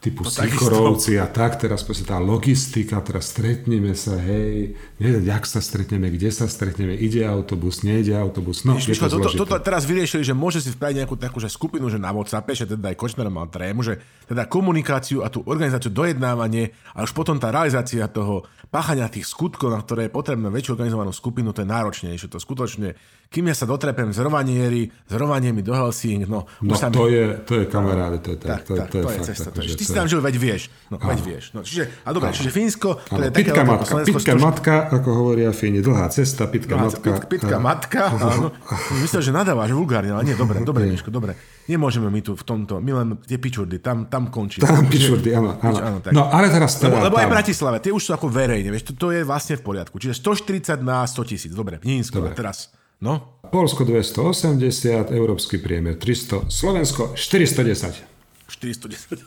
typu no, Sichorovci a tak, teraz proste tá logistika, teraz stretneme sa, hej, neviem, jak sa stretneme, kde sa stretneme, ide autobus, nejde autobus, no, Víš, je to, to, toto teraz vyriešili, že môže si spraviť nejakú takú že skupinu, že na WhatsApp, že teda aj Kočner mal trému, že teda komunikáciu a tú organizáciu, dojednávanie a už potom tá realizácia toho páchania tých skutkov, na ktoré je potrebné väčšiu organizovanú skupinu, to je náročnejšie, to skutočne kým ja sa dotrepem z Rovanieri, z Rovaniemi do Helsing, no... No to, mi... je, to je kamaráde, to je, tak, to, tak, to, to je, fakt. Cesta, to je, ty si tam žil, veď vieš. No, veď vieš. No, čiže, a dobre, čiže Fínsko, to je pitka také matka, pitka struž... matka, ako hovoria Fíni, dlhá cesta, pitka dlhá, matka. Pit, pitka matka, áno. Myslím, že nadávaš vulgárne, ale nie, dobre, dobre, Miško, dobre. Nemôžeme my tu v tomto, my len tie pičurdy, tam, tam končí. Tam pičurdy, áno. áno. tak. No, ale teraz teda, lebo, lebo aj Bratislave, tie už sú ako verejne, vieš, to, to je vlastne v poriadku. Čiže 140 na 100 tisíc, dobre, Nízko, teraz. No? Polsko 280, európsky priemer 300, Slovensko 410. 410.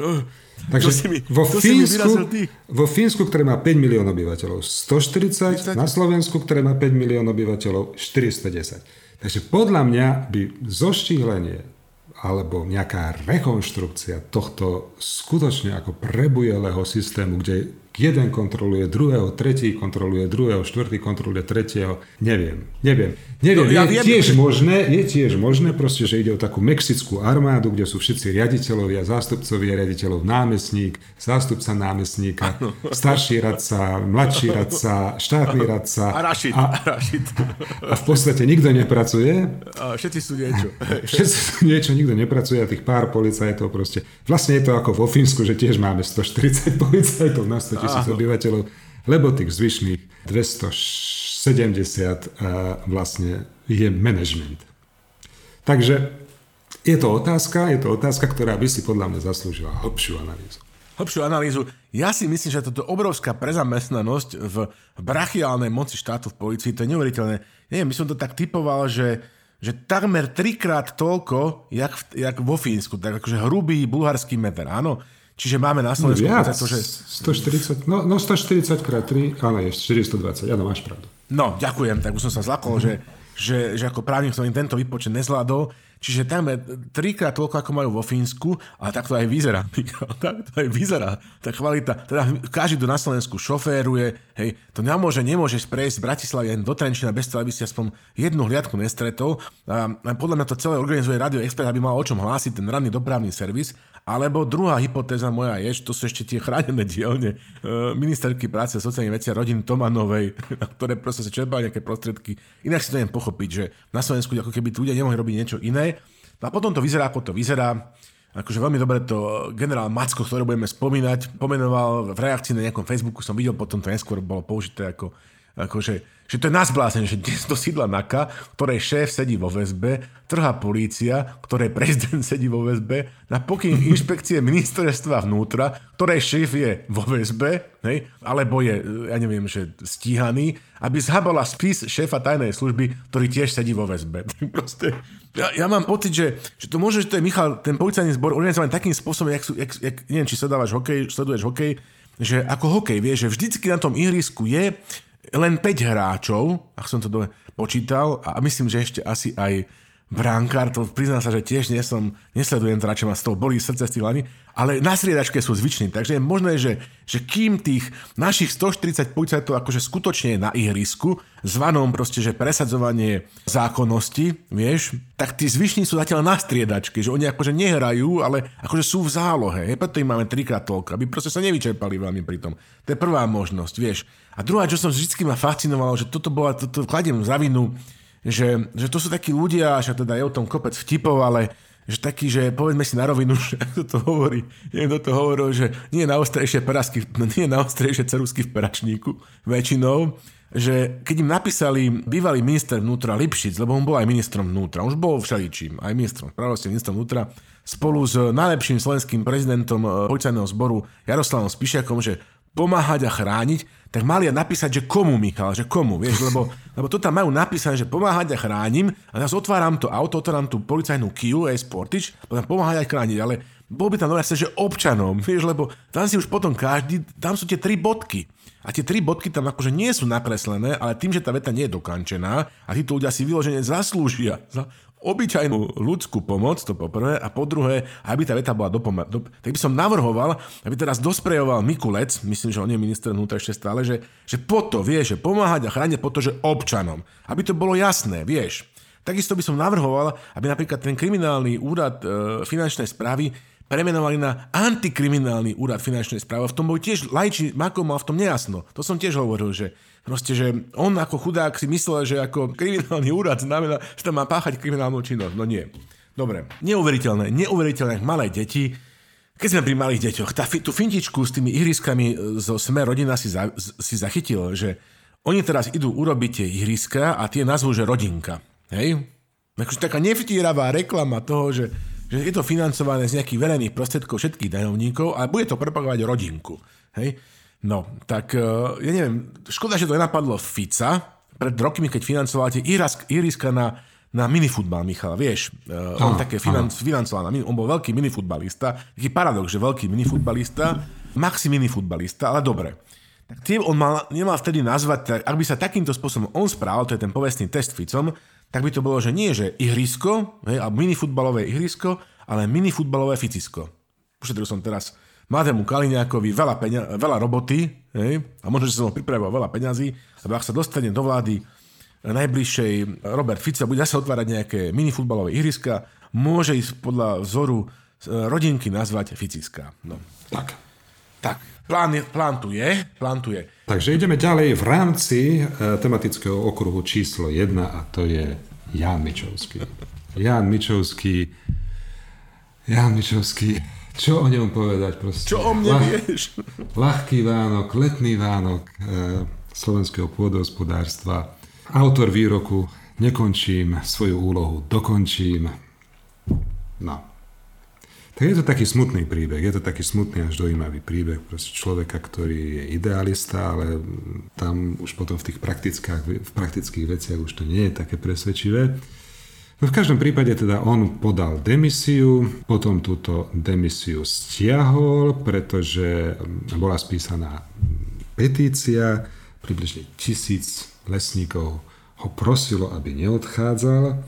Takže mi, vo, Fínsku, vo Fínsku, ktoré má 5 milión obyvateľov, 140, 30? na Slovensku, ktoré má 5 milión obyvateľov, 410. Takže podľa mňa by zoštíhlenie alebo nejaká rekonštrukcia tohto skutočne ako prebujelého systému, kde jeden kontroluje druhého, tretí kontroluje druhého, štvrtý kontroluje tretieho. Neviem, neviem. Neviem, no, ja je, viem, tiež možné, je tiež možné proste, že ide o takú mexickú armádu, kde sú všetci riaditeľovia, zástupcovia riaditeľov, námestník, zástupca námestníka, ano. starší radca, mladší radca, štátny radca. A Rašid. A, a, Rašid. a v podstate nikto nepracuje. A všetci sú niečo. všetci sú niečo, nikto nepracuje a tých pár policajtov proste. Vlastne je to ako vo Fínsku, že tiež máme 140 policajtov na 100 tisíc obyvateľov, lebo tých zvyšných 270 vlastne je management. Takže je to otázka, je to otázka, ktorá by si podľa mňa zaslúžila hlbšiu analýzu. Hlbšiu analýzu. Ja si myslím, že toto obrovská prezamestnanosť v brachiálnej moci štátu v policii, to je neuveriteľné. Neviem, by som to tak typoval, že, že takmer trikrát toľko, jak, jak vo Fínsku, tak akože hrubý bulharský meter, áno. Čiže máme na Slovensku no, viac, to, že... 140, no, no 140 krát 3, áno, je 420, áno, máš pravdu. No, ďakujem, tak už som sa zlakol, mm-hmm. že, že, že ako právnik som tento výpočet nezvládol. Čiže tam je trikrát toľko, ako majú vo Fínsku, ale tak to aj vyzerá. tak to aj vyzerá. Tá kvalita, teda každý, kto na Slovensku šoféruje, hej, to nemôže, nemôžeš prejsť z Bratislavy do Trenčina bez toho, aby si aspoň jednu hliadku nestretol. A, a podľa mňa to celé organizuje Radio Express, aby mal o čom hlásiť ten ranný dopravný servis. Alebo druhá hypotéza moja je, že to sú ešte tie chránené dielne e, ministerky práce, sociálnych vecí a rodín Tomanovej, na ktoré proste sa čerpajú nejaké prostriedky. Inak si to neviem pochopiť, že na Slovensku ako keby ľudia nemohli robiť niečo iné. No a potom to vyzerá, ako to vyzerá. Akože veľmi dobre to generál Macko, ktorý budeme spomínať, pomenoval v reakcii na nejakom Facebooku, som videl, potom to neskôr bolo použité ako akože, že to je nazblásen, že dnes to sídla NAKA, ktorej šéf sedí vo väzbe, trhá polícia, ktorej prezident sedí vo väzbe, na pokyn inšpekcie ministerstva vnútra, ktorej šéf je vo väzbe, hej, alebo je, ja neviem, že stíhaný, aby zhabala spis šéfa tajnej služby, ktorý tiež sedí vo väzbe. Proste, ja, ja, mám pocit, že, že to môže, že to je Michal, ten policajný zbor organizovaný takým spôsobom, jak, sú, jak, jak, neviem, či sledávaš hokej, sleduješ hokej, že ako hokej, vieš, že vždycky na tom ihrisku je len 5 hráčov, ak som to dole počítal, a myslím, že ešte asi aj brankár, to priznám sa, že tiež nie som, nesledujem teda, čo ma z toho bolí srdce z tých ale na striedačke sú zvyční, takže je možné, že, že kým tých našich 140 policajtov akože skutočne na ihrisku, zvanom proste, že presadzovanie zákonnosti, vieš, tak tí zvyšní sú zatiaľ na striedačke, že oni akože nehrajú, ale akože sú v zálohe, je, preto im máme trikrát toľko, aby proste sa nevyčerpali veľmi pri. To je prvá možnosť, vieš. A druhá, čo som vždy ma fascinovalo, že toto bola, toto kladiem za vinu že, že to sú takí ľudia, že teda je o tom kopec vtipov, ale že taký, že povedzme si na rovinu, že ako to hovorí, niekto to hovoril, že nie je naostrejšie perasky, nie je naostrejšie cerusky v peračníku väčšinou, že keď im napísali bývalý minister vnútra Lipšic, lebo on bol aj ministrom vnútra, už bol všeličím, aj ministrom spravodlivosti, ministrom vnútra, spolu s najlepším slovenským prezidentom eh, policajného zboru Jaroslavom Spišiakom, že pomáhať a chrániť, tak mali napísať, že komu, Michal, že komu, vieš, lebo, lebo to tam majú napísané, že pomáhať a chránim a teraz otváram to auto, otváram tú policajnú Kia, aj Sportage, potom pomáhať a chrániť, ale bol by tam nové že občanom, vieš, lebo tam si už potom každý, tam sú tie tri bodky. A tie tri bodky tam akože nie sú nakreslené, ale tým, že tá veta nie je dokončená a títo ľudia si vyložene zaslúžia obyčajnú ľudskú pomoc, to poprvé, a po druhé, aby tá veta bola dopoma- do, tak by som navrhoval, aby teraz dosprejoval Mikulec, myslím, že on je minister vnútra ešte stále, že, že po to, vieš, že pomáhať a chrániť po to, že občanom. Aby to bolo jasné, vieš. Takisto by som navrhoval, aby napríklad ten kriminálny úrad e, finančnej správy premenovali na antikriminálny úrad finančnej správy. V tom bol tiež lajči Mako mal v tom nejasno. To som tiež hovoril, že Proste, že on ako chudák si myslel, že ako kriminálny úrad znamená, že tam má páchať kriminálnu činnosť. No nie. Dobre, neuveriteľné, neuveriteľné, malé deti, keď sme pri malých deťoch, tá, tú fintičku s tými ihriskami e, zo Smer rodina si, za, si zachytil, že oni teraz idú urobiť tie ihriska a tie nazvú, že rodinka. Hej? Akože taká nevtíravá reklama toho, že, že je to financované z nejakých verejných prostriedkov všetkých daňovníkov a bude to propagovať rodinku. Hej? No, tak e, ja neviem, škoda, že to nenapadlo Fica pred rokmi, keď financoval tie iriska na, na minifutbal, Michal, vieš. Uh, on také finan, financoval, na, on bol veľký minifutbalista, taký paradox, že veľký minifutbalista, maxi minifutbalista, ale dobre. Tak tie on mal, nemal vtedy nazvať, tak, ak by sa takýmto spôsobom on správal, to je ten povestný test Ficom, tak by to bolo, že nie, že ihrisko, hej, a minifutbalové ihrisko, ale minifutbalové Ficisko. Ušetril som teraz mladému Kaliňákovi veľa, peňa, veľa roboty hej, a možno, že som ho pripravil veľa peňazí, lebo ak sa dostane do vlády najbližšej Robert Fico bude zase otvárať nejaké minifutbalové ihriska, môže ísť podľa vzoru e, rodinky nazvať Ficiska. No. Tak. Tak, plán, je, plán tu je, plán tu je. Takže ideme ďalej v rámci tematického okruhu číslo 1 a to je Jan Mičovský. Jan Mičovský Jan Mičovský čo o ňom povedať proste? Čo o mne Lah, vieš? Ľahký Vánok, letný Vánok e, slovenského pôdohospodárstva. Autor výroku Nekončím svoju úlohu, dokončím. No. Tak je to taký smutný príbeh, je to taký smutný až dojímavý príbeh proste človeka, ktorý je idealista, ale tam už potom v tých v praktických veciach už to nie je také presvedčivé. No v každom prípade teda on podal demisiu, potom túto demisiu stiahol, pretože bola spísaná petícia, približne tisíc lesníkov ho prosilo, aby neodchádzal.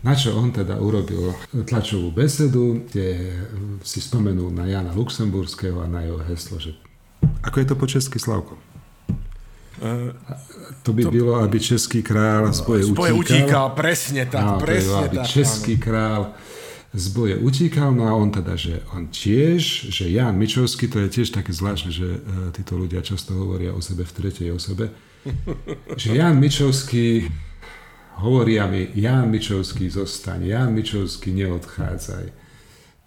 Na čo on teda urobil tlačovú besedu, kde si spomenul na Jana Luxemburského a na jeho heslo, že ako je to po česky, Slavko? To by to, bylo, aby český král z boje utíkal. utíkal, presne tak, no, presne to by, aby tak. český áno. král z boje utíkal, no a on teda, že on tiež, že Jan Mičovský, to je tiež také zvláštne, že uh, títo ľudia často hovoria o sebe v tretej osobe, že Jan Mičovský hovoria mi, Jan Mičovský zostaň, Jan Mičovský neodchádzaj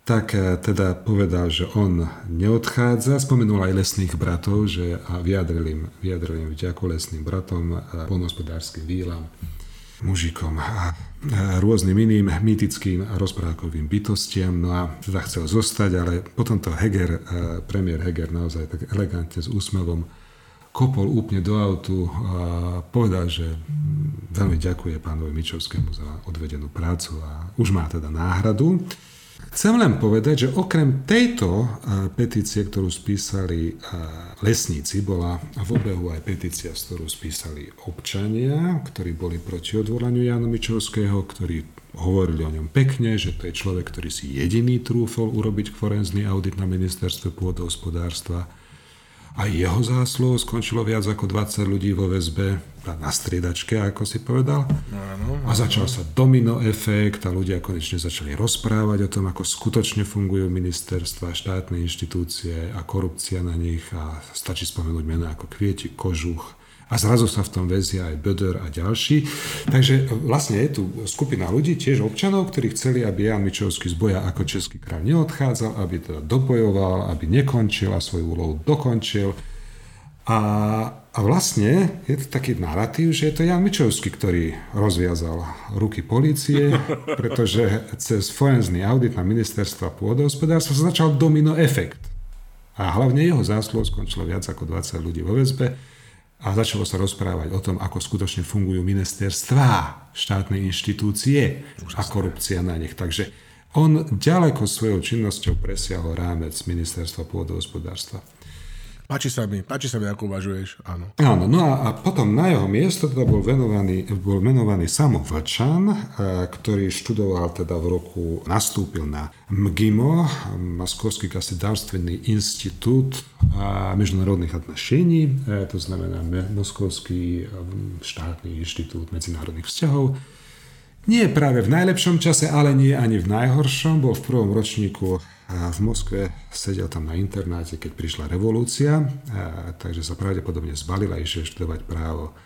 tak e, teda povedal, že on neodchádza. Spomenul aj lesných bratov, že a vyjadril im, vyjadril im vďaku lesným bratom, a polnospodárským výlam, mužikom a rôznym iným mýtickým a rozprávkovým bytostiam. No a teda chcel zostať, ale potom to Heger, e, premiér Heger naozaj tak elegantne s úsmevom kopol úplne do autu a povedal, že veľmi ďakuje pánovi Mičovskému za odvedenú prácu a už má teda náhradu. Chcem len povedať, že okrem tejto petície, ktorú spísali lesníci, bola v obehu aj petícia, z ktorú spísali občania, ktorí boli proti odvolaniu Jana Mičovského, ktorí hovorili o ňom pekne, že to je človek, ktorý si jediný trúfol urobiť forenzný audit na ministerstve pôdohospodárstva a jeho zásluhou skončilo viac ako 20 ľudí vo väzbe na striedačke, ako si povedal. Áno, a začal sa domino efekt a ľudia konečne začali rozprávať o tom, ako skutočne fungujú ministerstva, štátne inštitúcie a korupcia na nich a stačí spomenúť mená ako Kvieti, Kožuch, a zrazu sa v tom väzia aj Böder a ďalší. Takže vlastne je tu skupina ľudí, tiež občanov, ktorí chceli, aby Jan Mičovský z boja ako český kráľ neodchádzal, aby teda dobojoval, aby nekončil a svoju úlohu dokončil. A, a vlastne je to taký narratív, že je to Jan Mičovský, ktorý rozviazal ruky policie, pretože cez forenzný audit na ministerstva pôdohospodárstva sa začal domino efekt. A hlavne jeho zásluhou skončilo viac ako 20 ľudí vo väzbe a začalo sa rozprávať o tom, ako skutočne fungujú ministerstvá, štátne inštitúcie a korupcia na nich. Takže on ďaleko svojou činnosťou presiahol rámec ministerstva pôdohospodárstva. Páči sa mi, páči sa mi, ako uvažuješ, áno. Áno, no a, a potom na jeho miesto teda bol, venovaný, bol menovaný Samo Vlčan, e, ktorý študoval teda v roku, nastúpil na MGIMO, Moskovský gosudárstvený institút a medzinárodných отношení, e, to znamená Moskovský štátny inštitút medzinárodných vzťahov. Nie práve v najlepšom čase, ale nie ani v najhoršom. Bol v prvom ročníku a v Moskve sedel tam na internáte, keď prišla revolúcia, takže sa pravdepodobne zbalil a išiel študovať právo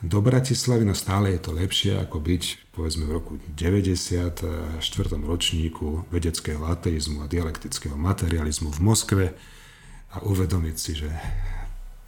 do Bratislavy, no stále je to lepšie ako byť povedzme v roku 90, 4. ročníku vedeckého ateizmu a dialektického materializmu v Moskve a uvedomiť si, že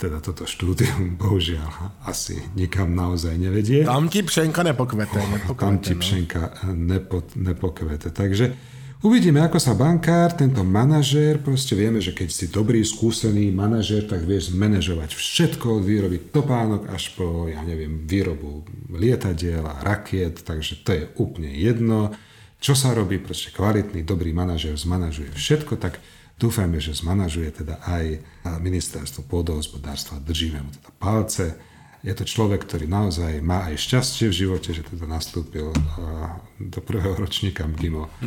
teda toto štúdium bohužiaľ asi nikam naozaj nevedie. Tam ti pšenka nepokvete. nepokvete Tam ti no. pšenka nepo, nepokvete. Takže Uvidíme, ako sa bankár, tento manažér, proste vieme, že keď si dobrý, skúsený manažér, tak vieš manažovať všetko od výroby topánok až po, ja neviem, výrobu lietadiel a rakiet, takže to je úplne jedno. Čo sa robí, proste kvalitný, dobrý manažér zmanažuje všetko, tak dúfajme, že zmanažuje teda aj ministerstvo pôdohospodárstva, držíme mu teda palce je to človek, ktorý naozaj má aj šťastie v živote, že teda nastúpil do prvého ročníka MGIMO.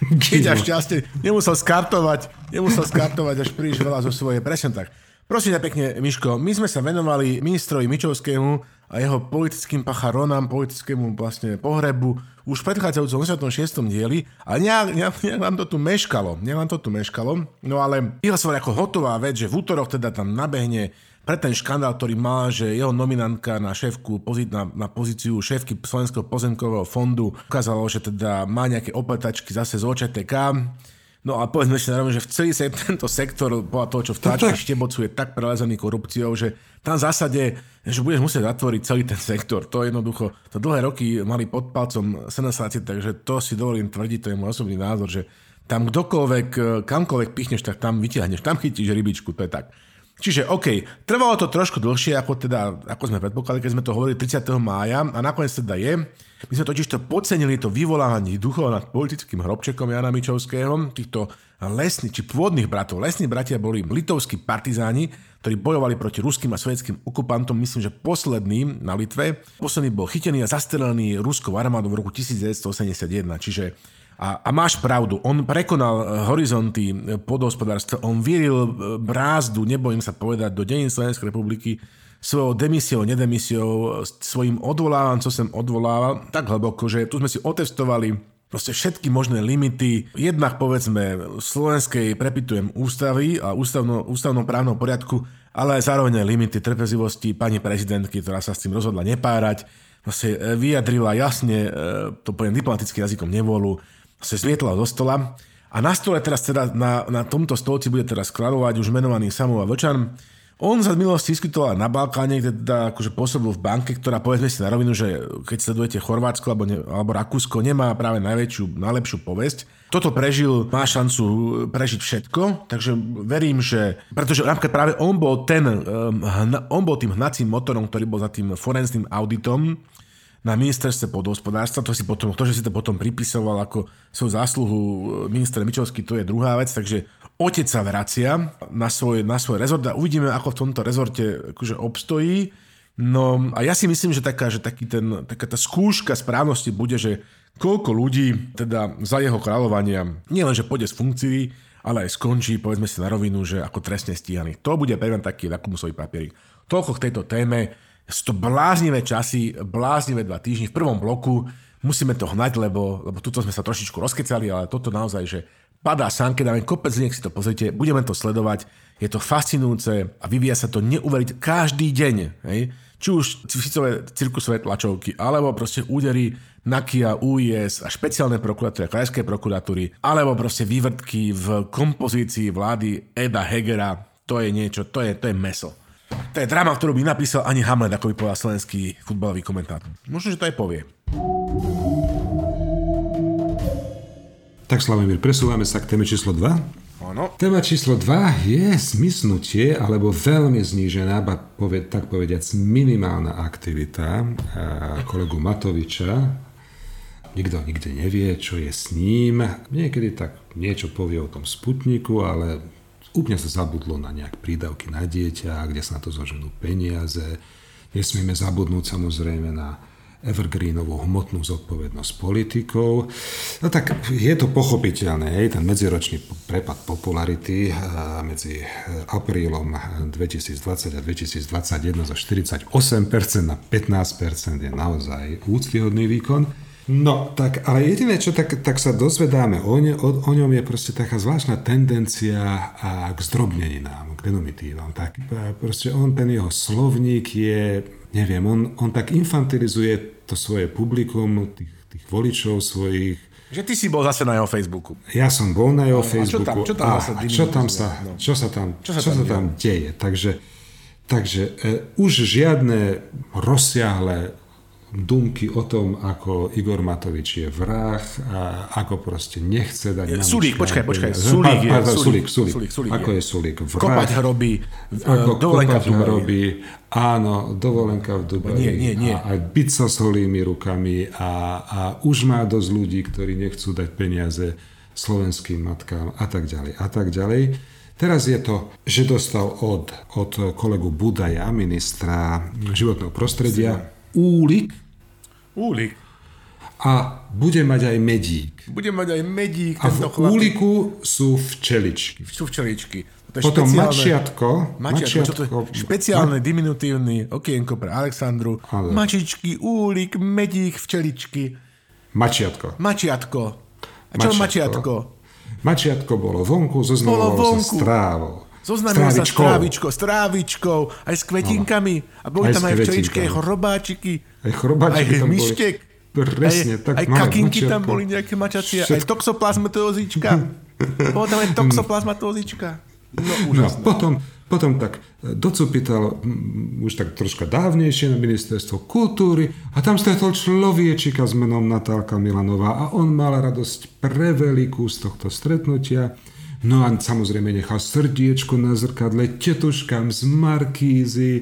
Keď až šťastie, nemusel skartovať, nemusel skartovať až príliš veľa zo svojej, presne tak. Prosím ťa pekne, Miško, my sme sa venovali ministrovi Mičovskému a jeho politickým pacharonám, politickému vlastne pohrebu už v predchádzajúcom 86. dieli a nejak, nejak, nejak nám to tu meškalo, nejak nám to tu meškalo, no ale vyhlasoval ako hotová vec, že v útorok teda tam nabehne pre ten škandál, ktorý má, že jeho nominantka na šéfku, na, na pozíciu šéfky Slovenského pozemkového fondu ukázalo, že teda má nejaké opletačky zase z OČTK. No a povedzme si narovne, že v celý se, tento sektor, podľa toho, čo v tlačke štebocuje, tak prelezený korupciou, že tam v zásade, že budeš musieť zatvoriť celý ten sektor. To jednoducho, to dlhé roky mali pod palcom senasáci, takže to si dovolím tvrdiť, to je môj osobný názor, že tam kdokoľvek, kamkoľvek pichneš, tak tam vytiahneš, tam chytíš rybičku, to je tak. Čiže OK, trvalo to trošku dlhšie, ako, teda, ako sme predpokladali, keď sme to hovorili 30. mája a nakoniec teda je. My sme totiž to podcenili to vyvolávanie duchov nad politickým hrobčekom Jana Mičovského, týchto lesných či pôvodných bratov. Lesní bratia boli litovskí partizáni, ktorí bojovali proti ruským a sovietským okupantom, myslím, že posledný na Litve. Posledný bol chytený a zastrelený ruskou armádou v roku 1981, čiže a, a máš pravdu, on prekonal horizonty podhospodárstva, on vyril brázdu, nebojím sa povedať, do dejín Slovenskej republiky svojou demisiou, nedemisiou, svojim odvolávam, co sem odvolával, tak hlboko, že tu sme si otestovali proste všetky možné limity. Jednak povedzme slovenskej prepitujem ústavy a ústavno, ústavnom právnom poriadku, ale aj zároveň limity trpezlivosti pani prezidentky, ktorá sa s tým rozhodla nepárať. Proste e, vyjadrila jasne, e, to poviem diplomatickým jazykom, nevolu, sa zvietla zo stola. A na stole teraz teda, na, na tomto stolci bude teraz kladovať už menovaný Samuel Vlčan, on sa v minulosti vyskytoval na Balkáne, kde teda akože pôsobil v banke, ktorá povedzme si na rovinu, že keď sledujete Chorvátsko alebo, ne, alebo Rakúsko, nemá práve najväčšiu, najlepšiu povesť. Toto prežil, má šancu prežiť všetko, takže verím, že... Pretože napríklad práve on bol ten, um, on bol tým hnacím motorom, ktorý bol za tým forensným auditom, na ministerstve podhospodárstva, to, si potom, to, že si to potom pripisoval ako svoju zásluhu minister Mičovský, to je druhá vec, takže otec sa vracia na svoj, na svoj rezort a uvidíme, ako v tomto rezorte akože obstojí. No a ja si myslím, že taká, že taký ten, taká tá skúška správnosti bude, že koľko ľudí teda za jeho kráľovania nielenže pôjde z funkcií, ale aj skončí, povedzme si na rovinu, že ako trestne stíhaný. To bude pre taký lakmusový papierik. Toľko k tejto téme. Sú to bláznivé časy, bláznivé dva týždne. V prvom bloku musíme to hnať, lebo, lebo tuto sme sa trošičku rozkecali, ale toto naozaj, že padá sánke, dáme kopec nech si to pozrite, budeme to sledovať, je to fascinujúce a vyvíja sa to neuveriť každý deň. Hej? Či už Ficové cirkusové tlačovky, alebo proste údery Nakia, UIS a špeciálne prokuratúry krajské prokuratúry, alebo proste vývrtky v kompozícii vlády Eda Hegera. To je niečo, to je, to je meso. To je drama, ktorú by napísal ani Hamlet, ako by povedal slovenský futbalový komentátor. Možno, že to aj povie. Tak Slavomír, presúvame sa k téme číslo 2. Áno. Téma číslo 2 je smysnutie, alebo veľmi znížená, poved, tak povediac minimálna aktivita kolegu Matoviča. Nikto nikde nevie, čo je s ním. Niekedy tak niečo povie o tom sputniku, ale úplne sa zabudlo na nejak prídavky na dieťa, kde sa na to zoženú peniaze. Nesmieme zabudnúť samozrejme na evergreenovú hmotnú zodpovednosť politikov. No tak je to pochopiteľné, hej, ten medziročný prepad popularity medzi aprílom 2020 a 2021 zo 48% na 15% je naozaj úctyhodný výkon. No, tak, ale jediné, čo tak, tak sa dozvedáme o, ne, o, o ňom je proste taká zvláštna tendencia a k zdrobneninám, k denomitívam. Tak proste on, ten jeho slovník je neviem, on, on tak infantilizuje to svoje publikum, tých, tých voličov svojich. Že ty si bol zase na jeho Facebooku. Ja som bol na jeho no, Facebooku. A čo tam, čo tam, a, a čo tam sa, no. čo sa tam, čo sa čo tam, sa tam deje? Takže, takže e, už žiadne rozsiahle dumky o tom, ako Igor Matovič je vrah a ako proste nechce dať na Sulík, počkaj, počkaj. Sulík je. Sulík, Sulík, Sulík, Sulík ako je Sulík? Vrah. Kopať hrobí, ako dovolenka kopať hrobí, áno, dovolenka v Dubaji. Nie, nie, nie. A aj byť sa s holými rukami a, a už má dosť ľudí, ktorí nechcú dať peniaze slovenským matkám a tak ďalej a tak ďalej. Teraz je to, že dostal od, od kolegu Budaja, ministra životného prostredia, úlik. Úlik. A bude mať aj medík. Bude mať aj medík. A v chlapík. úliku sú včeličky. Sú včeličky. To je Potom mačiatko. Mačiatko, mačiatko to je špeciálne ma... diminutívne okienko pre Alexandru. Ale. Mačičky, úlik, medík, včeličky. Mačiatko. Mačiatko. A čo mačiatko? mačiatko? Mačiatko bolo vonku, zoznamovalo sa s trávou. Zoznámil sa s trávičkou, s trávičkou, aj s kvetinkami. A boli aj tam aj včeličky, aj chorobáčiky. Aj chorobáčiky aj hmyštek. Presne, aj, tak aj kakinky tam boli nejaké mačacie, Všetko. aj toxoplasmatózička. Bolo tam aj toxoplasmatózička. No, no, potom, potom tak docupital už tak troška dávnejšie na ministerstvo kultúry a tam stretol človečika s menom Natálka Milanová a on mal radosť pre veľkú z tohto stretnutia No a samozrejme nechal srdiečko na zrkadle tetuškám z Markízy,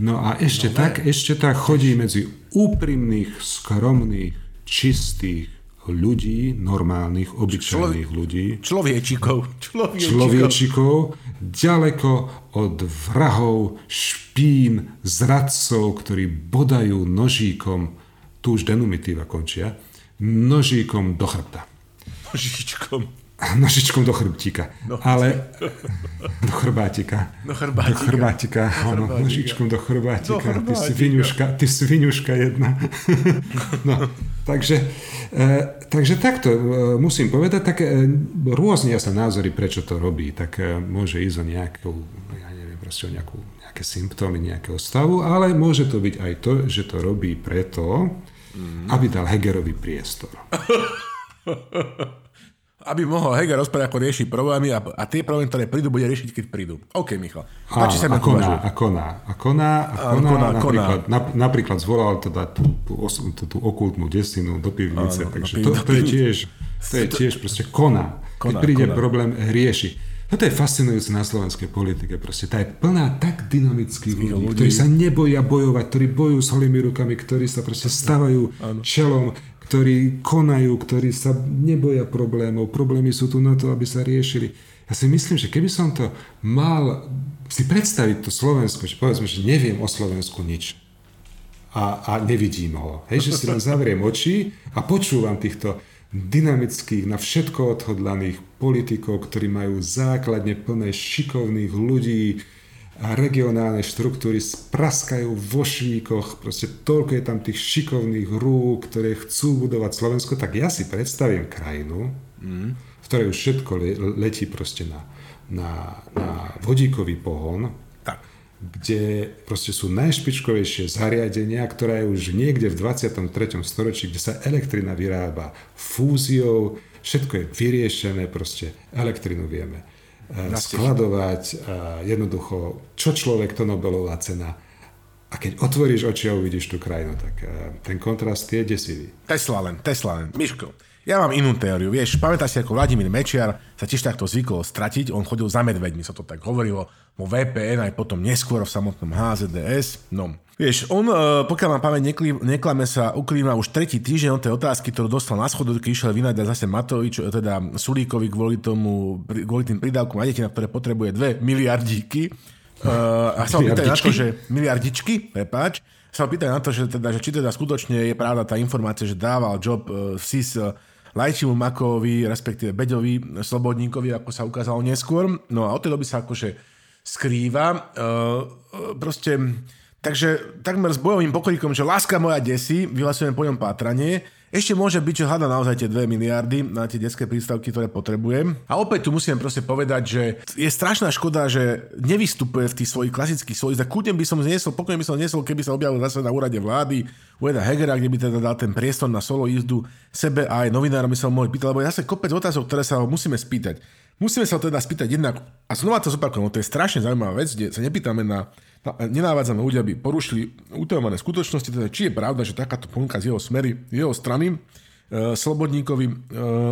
No a ešte no, tak, ešte tak chodí medzi úprimných, skromných, čistých ľudí, normálnych, obyčajných Člo- ľudí. Človečikov. Človečikov. Človečikov, ďaleko od vrahov, špín, zradcov, ktorí bodajú nožíkom, tu už denumitíva končia, nožíkom do chrbta. Nožíčkom. Nožičkom do chrbtíka. No. Ale do chrbátika. Do chrbátika. Do chrbátika. Ono, nožičkom do chrbátika. Do Ty svinuška, ty svinuška jedna. no, takže, e, takže takto e, musím povedať, tak e, rôzne sa názory, prečo to robí. Tak môže ísť o nejakú, ja neviem, proste o nejakú, nejaké symptómy nejakého stavu, ale môže to byť aj to, že to robí preto, mm. aby dal Hegerovi priestor. aby mohol Heger rozprávať, ako rieši problémy a, a tie problémy, ktoré prídu, bude riešiť, keď prídu. OK, Michal. Páči sa a, koná, a koná, a koná, a koná, koná, napríklad, koná. napríklad zvolal teda tú, tú, tú, tú okultnú desinu do pivnice, Áno, takže to, to, je tiež, to je tiež proste koná. Keď koná, príde koná. problém, rieši. Toto je fascinujúce na slovenskej politike. Proste tá je plná tak dynamických ľudí, ľudí, ktorí sa neboja bojovať, ktorí bojujú s holými rukami, ktorí sa proste stavajú čelom ktorí konajú, ktorí sa neboja problémov. Problémy sú tu na to, aby sa riešili. Ja si myslím, že keby som to mal si predstaviť to Slovensko, že povedzme, že neviem o Slovensku nič a, a nevidím ho. Hej, že si len zavriem oči a počúvam týchto dynamických, na všetko odhodlaných politikov, ktorí majú základne plné šikovných ľudí, a regionálne štruktúry spraskajú vo švíkoch, proste toľko je tam tých šikovných rúk, ktoré chcú budovať Slovensko, tak ja si predstavím krajinu, mm. v ktorej už všetko letí proste na, na, na vodíkový pohon, tak. kde proste sú najšpičkovejšie zariadenia, ktoré už niekde v 23. storočí, kde sa elektrina vyrába fúziou, všetko je vyriešené, proste elektrinu vieme skladovať, jednoducho, čo človek, to Nobelová cena. A keď otvoríš oči a uvidíš tú krajinu, tak e, ten kontrast je desivý. Tesla len, Tesla len. Miško, ja mám inú teóriu. Vieš, pamätáš si, ako Vladimír Mečiar sa tiež takto zvykol stratiť. On chodil za medveďmi, sa to tak hovorilo, vo VPN aj potom neskôr v samotnom HZDS. No, Vieš, on, e, pokiaľ mám pamäť, neklame sa, ukrýva už tretí týždeň od tej otázky, ktorú dostal na schodovky, išiel vynadať zase Matovič, e, teda Sulíkovi kvôli tomu, kvôli tým pridávkom na deti, na ktoré potrebuje 2 miliardíky. Uh, a sa ho pýtať na to, že miliardičky, prepáč, sa ho pýtať na to, že, teda, že či teda skutočne je pravda tá informácia, že dával job uh, SIS uh, Lajčimu Makovi, respektíve Beďovi Slobodníkovi, ako sa ukázalo neskôr. No a od tej doby sa akože skrýva. Uh, proste Takže takmer s bojovým pokrikom, že láska moja desí, vyhlasujem po ňom pátranie, ešte môže byť, že hľada naozaj tie 2 miliardy na tie detské prístavky, ktoré potrebujem. A opäť tu musím proste povedať, že je strašná škoda, že nevystupuje v tých svojich klasických svojich. Tak kľudne by som zniesol, pokojne by som zniesol, keby sa objavil zase na úrade vlády u Eda Hegera, kde by teda dal ten priestor na solo jízdu sebe a aj novinárom by sa mohli pýtať, lebo ja sa kopec otázok, ktoré sa ho musíme spýtať. Musíme sa teda spýtať jednak, a znova to zopakujem, to je strašne zaujímavá vec, kde sa nepýtame na nenávádzame ľudia, aby porušili utajované skutočnosti, teda či je pravda, že takáto ponuka z jeho smery, jeho strany, e, Slobodníkovi e,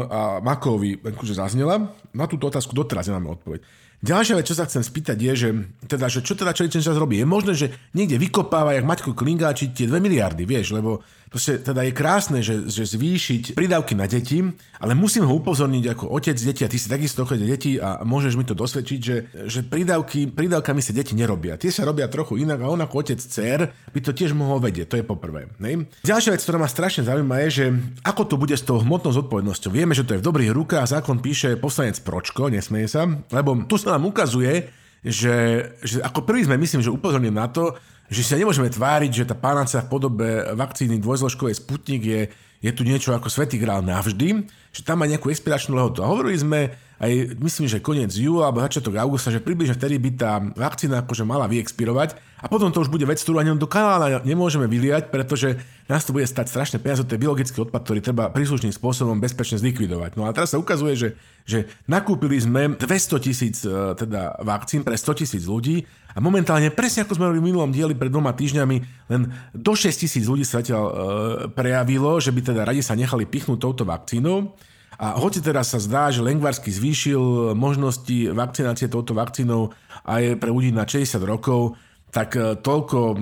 a Makovi akože zaznela. Na túto otázku doteraz nemáme odpoveď. Ďalšia vec, čo sa chcem spýtať je, že, teda, že čo teda čo čas robí. Je možné, že niekde vykopáva, jak Maťko Klingáči, tie 2 miliardy, vieš, lebo Proste teda je krásne, že, že zvýšiť prídavky na deti, ale musím ho upozorniť ako otec deti, a ty si takisto chodí deti a môžeš mi to dosvedčiť, že, že prídavky, prídavkami sa deti nerobia. Tie sa robia trochu inak a on ako otec dcer by to tiež mohol vedieť, to je poprvé. Ne? Ďalšia vec, ktorá ma strašne zaujíma je, že ako to bude s tou hmotnou zodpovednosťou. Vieme, že to je v dobrých rukách, zákon píše poslanec Pročko, nesmeje sa, lebo tu sa nám ukazuje, že, že ako prvý sme myslím, že upozorním na to, že sa nemôžeme tváriť, že tá panácia v podobe vakcíny dvojzložkovej Sputnik je, je tu niečo ako svetý grál navždy, že tam má nejakú expiračnú lehotu. A hovorili sme aj, myslím, že koniec júla alebo začiatok augusta, že približne vtedy by tá vakcína akože mala vyexpirovať a potom to už bude vec, ktorú ani do kanála nemôžeme vyliať, pretože nás to bude stať strašné peniaze, to je biologický odpad, ktorý treba príslušným spôsobom bezpečne zlikvidovať. No a teraz sa ukazuje, že, že nakúpili sme 200 tisíc e, teda vakcín pre 100 tisíc ľudí a momentálne, presne ako sme v minulom dieli pred dvoma týždňami, len do 6 tisíc ľudí sa zatiaľ e, prejavilo, že by teda radi sa nechali pichnúť touto vakcínou. A hoci teraz sa zdá, že Lengvarsky zvýšil možnosti vakcinácie touto vakcínou aj pre ľudí na 60 rokov, tak e, toľko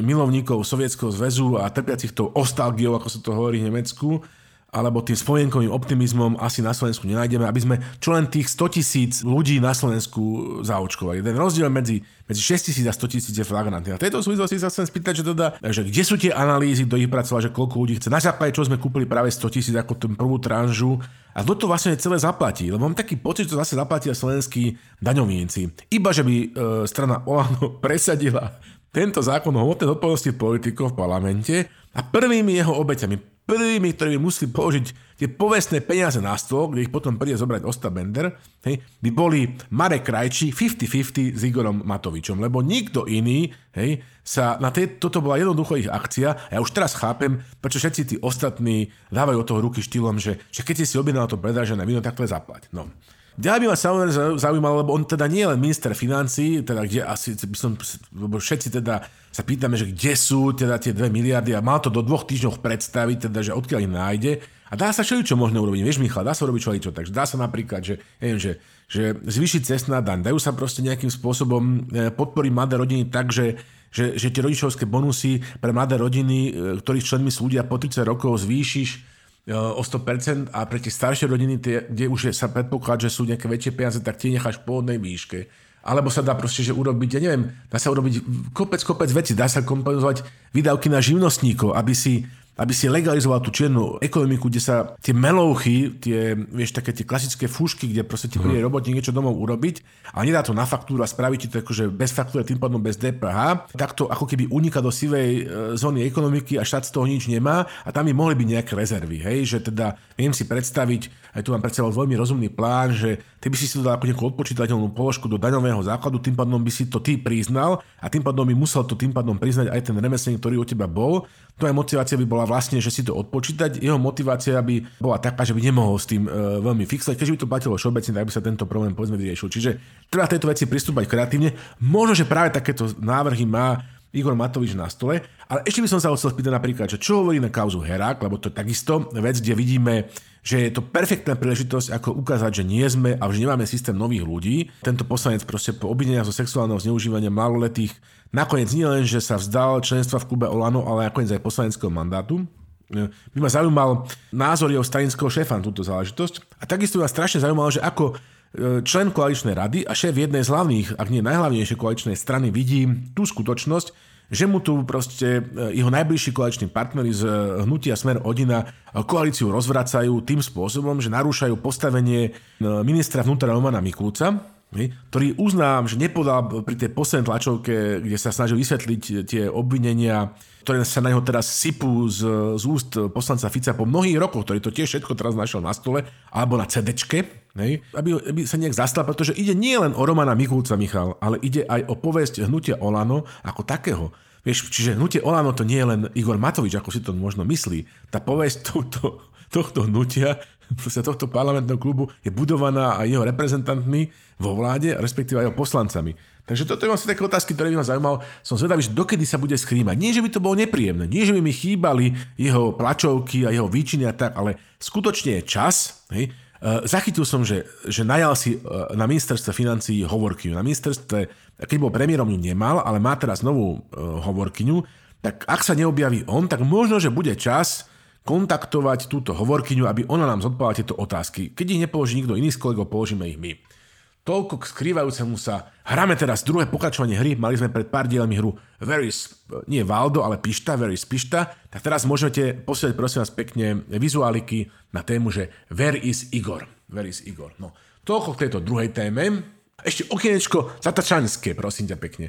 milovníkov Sovietskeho zväzu a trpiacich tou ostalgiou, ako sa to hovorí v Nemecku, alebo tým spomienkovým optimizmom asi na Slovensku nenájdeme, aby sme čo len tých 100 tisíc ľudí na Slovensku zaočkovali. Ten rozdiel medzi, medzi 6 tisíc a 100 tisíc je flagrantný. A tejto súvislosti sa chcem spýtať, že, teda, že kde sú tie analýzy, kto ich pracoval, že koľko ľudí chce. Na základe čo sme kúpili práve 100 tisíc ako tú prvú tranžu a kto to vlastne celé zaplatí. Lebo mám taký pocit, že to zase zaplatia slovenskí daňovníci. Iba, že by e, strana Olano presadila tento zákon o hmotnej odpovednosti politikov v parlamente a prvými jeho obeťami, prvými, ktorí by museli položiť tie povestné peniaze na stôl, kde ich potom príde zobrať Osta Bender, hej, by boli Marek Krajči 50-50 s Igorom Matovičom, lebo nikto iný hej, sa na tej, toto bola jednoducho ich akcia ja už teraz chápem, prečo všetci tí ostatní dávajú od toho ruky štýlom, že, že keď si si objednal to predražené víno, tak to je zaplať. No. Ďalej by ma samozrejme zaujímalo, lebo on teda nie je len minister financí, teda kde asi by som, lebo všetci teda sa pýtame, že kde sú teda tie 2 miliardy a mal to do dvoch týždňov predstaviť, teda že odkiaľ ich nájde. A dá sa čo možno urobiť. Vieš, Michal, dá sa urobiť čo Takže dá sa napríklad, že, neviem, že, že zvýšiť cestná daň, dajú sa proste nejakým spôsobom e, podporiť mladé rodiny tak, že, že, že tie rodičovské bonusy pre mladé rodiny, e, ktorých členmi sú ľudia po 30 rokov, zvýšiš o 100% a pre tie staršie rodiny, tie, kde už je, sa predpokladá, že sú nejaké väčšie peniaze, tak tie necháš v pôvodnej výške. Alebo sa dá proste, že urobiť, ja neviem, dá sa urobiť kopec, kopec veci, dá sa kompenzovať výdavky na živnostníkov, aby si aby si legalizoval tú čiernu ekonomiku, kde sa tie melouchy, tie, vieš, také tie klasické fúšky, kde proste ti príde robotník niečo domov urobiť a nedá to na faktúru a spraví ti to akože bez faktúry, tým pádom bez DPH, tak to ako keby uniká do sivej e, zóny ekonomiky a štát z toho nič nemá a tam by mohli byť nejaké rezervy, hej, že teda viem si predstaviť, aj tu mám pred sebou veľmi rozumný plán, že ty by si si to dal ako nejakú odpočítateľnú položku do daňového základu, tým pádom by si to ty priznal a tým pádom by musel to tým pádom priznať aj ten remeselník, ktorý u teba bol. Tvoja motivácia by bola vlastne, že si to odpočítať. Jeho motivácia by bola taká, že by nemohol s tým e, veľmi fixovať. Keďže by to platilo všeobecne, tak by sa tento problém povedzme vyriešil. Čiže treba tejto veci pristúpať kreatívne. Možno, že práve takéto návrhy má Igor Matovič na stole. Ale ešte by som sa chcel spýtať napríklad, že čo hovorí na kauzu Herák, lebo to je takisto vec, kde vidíme že je to perfektná príležitosť, ako ukázať, že nie sme a že nemáme systém nových ľudí. Tento poslanec proste po obvineniach zo sexuálneho zneužívania maloletých nakoniec nie len, že sa vzdal členstva v klube Olano, ale nakoniec aj poslaneckého mandátu. By ma zaujímal názor jeho stranického šéfa na túto záležitosť. A takisto ma strašne zaujímalo, že ako e, člen koaličnej rady a šéf jednej z hlavných, ak nie najhlavnejšej koaličnej strany vidí tú skutočnosť, že mu tu proste e, jeho najbližší koaliční partnery z e, hnutia Smer Odina e, koalíciu rozvracajú tým spôsobom, že narúšajú postavenie ministra vnútra Romana Mikulca, ktorý uznám, že nepodal pri tej poslednej tlačovke, kde sa snažil vysvetliť tie obvinenia, ktoré sa na neho teraz sypú z, z úst poslanca Fica po mnohých rokoch, ktorý to tiež všetko teraz našiel na stole, alebo na CDčke, hej, aby, aby sa nejak zastal, pretože ide nie len o Romana Mikulca, Michal, ale ide aj o povesť hnutia Olano ako takého. Vieš, čiže hnutie Olano to nie je len Igor Matovič, ako si to možno myslí. Tá povesť tohto, tohto hnutia proste tohto parlamentného klubu je budovaná aj jeho reprezentantmi vo vláde, respektíve aj jeho poslancami. Takže toto je vlastne také otázky, ktoré by ma zaujímal. Som zvedavý, že dokedy sa bude skrýmať. Nie, že by to bolo nepríjemné, nie, že by mi chýbali jeho plačovky a jeho výčiny a tak, ale skutočne je čas. Hej. E, zachytil som, že, že najal si e, na ministerstve financií hovorkyňu. Na ministerstve, keď bol premiérom, ju nemal, ale má teraz novú e, hovorkyňu. Tak ak sa neobjaví on, tak možno, že bude čas kontaktovať túto hovorkyňu, aby ona nám zodpovedala tieto otázky. Keď ich nepoloží nikto iný z kolegov, položíme ich my. Toľko k skrývajúcemu sa. Hráme teraz druhé pokračovanie hry. Mali sme pred pár dielmi hru Very, nie Valdo, ale Pišta, Very Pišta. Tak teraz môžete posielať prosím vás pekne vizuáliky na tému, že Where is Igor? Where is Igor? No, toľko k tejto druhej téme. Ešte okienečko zatačanské, prosím ťa pekne.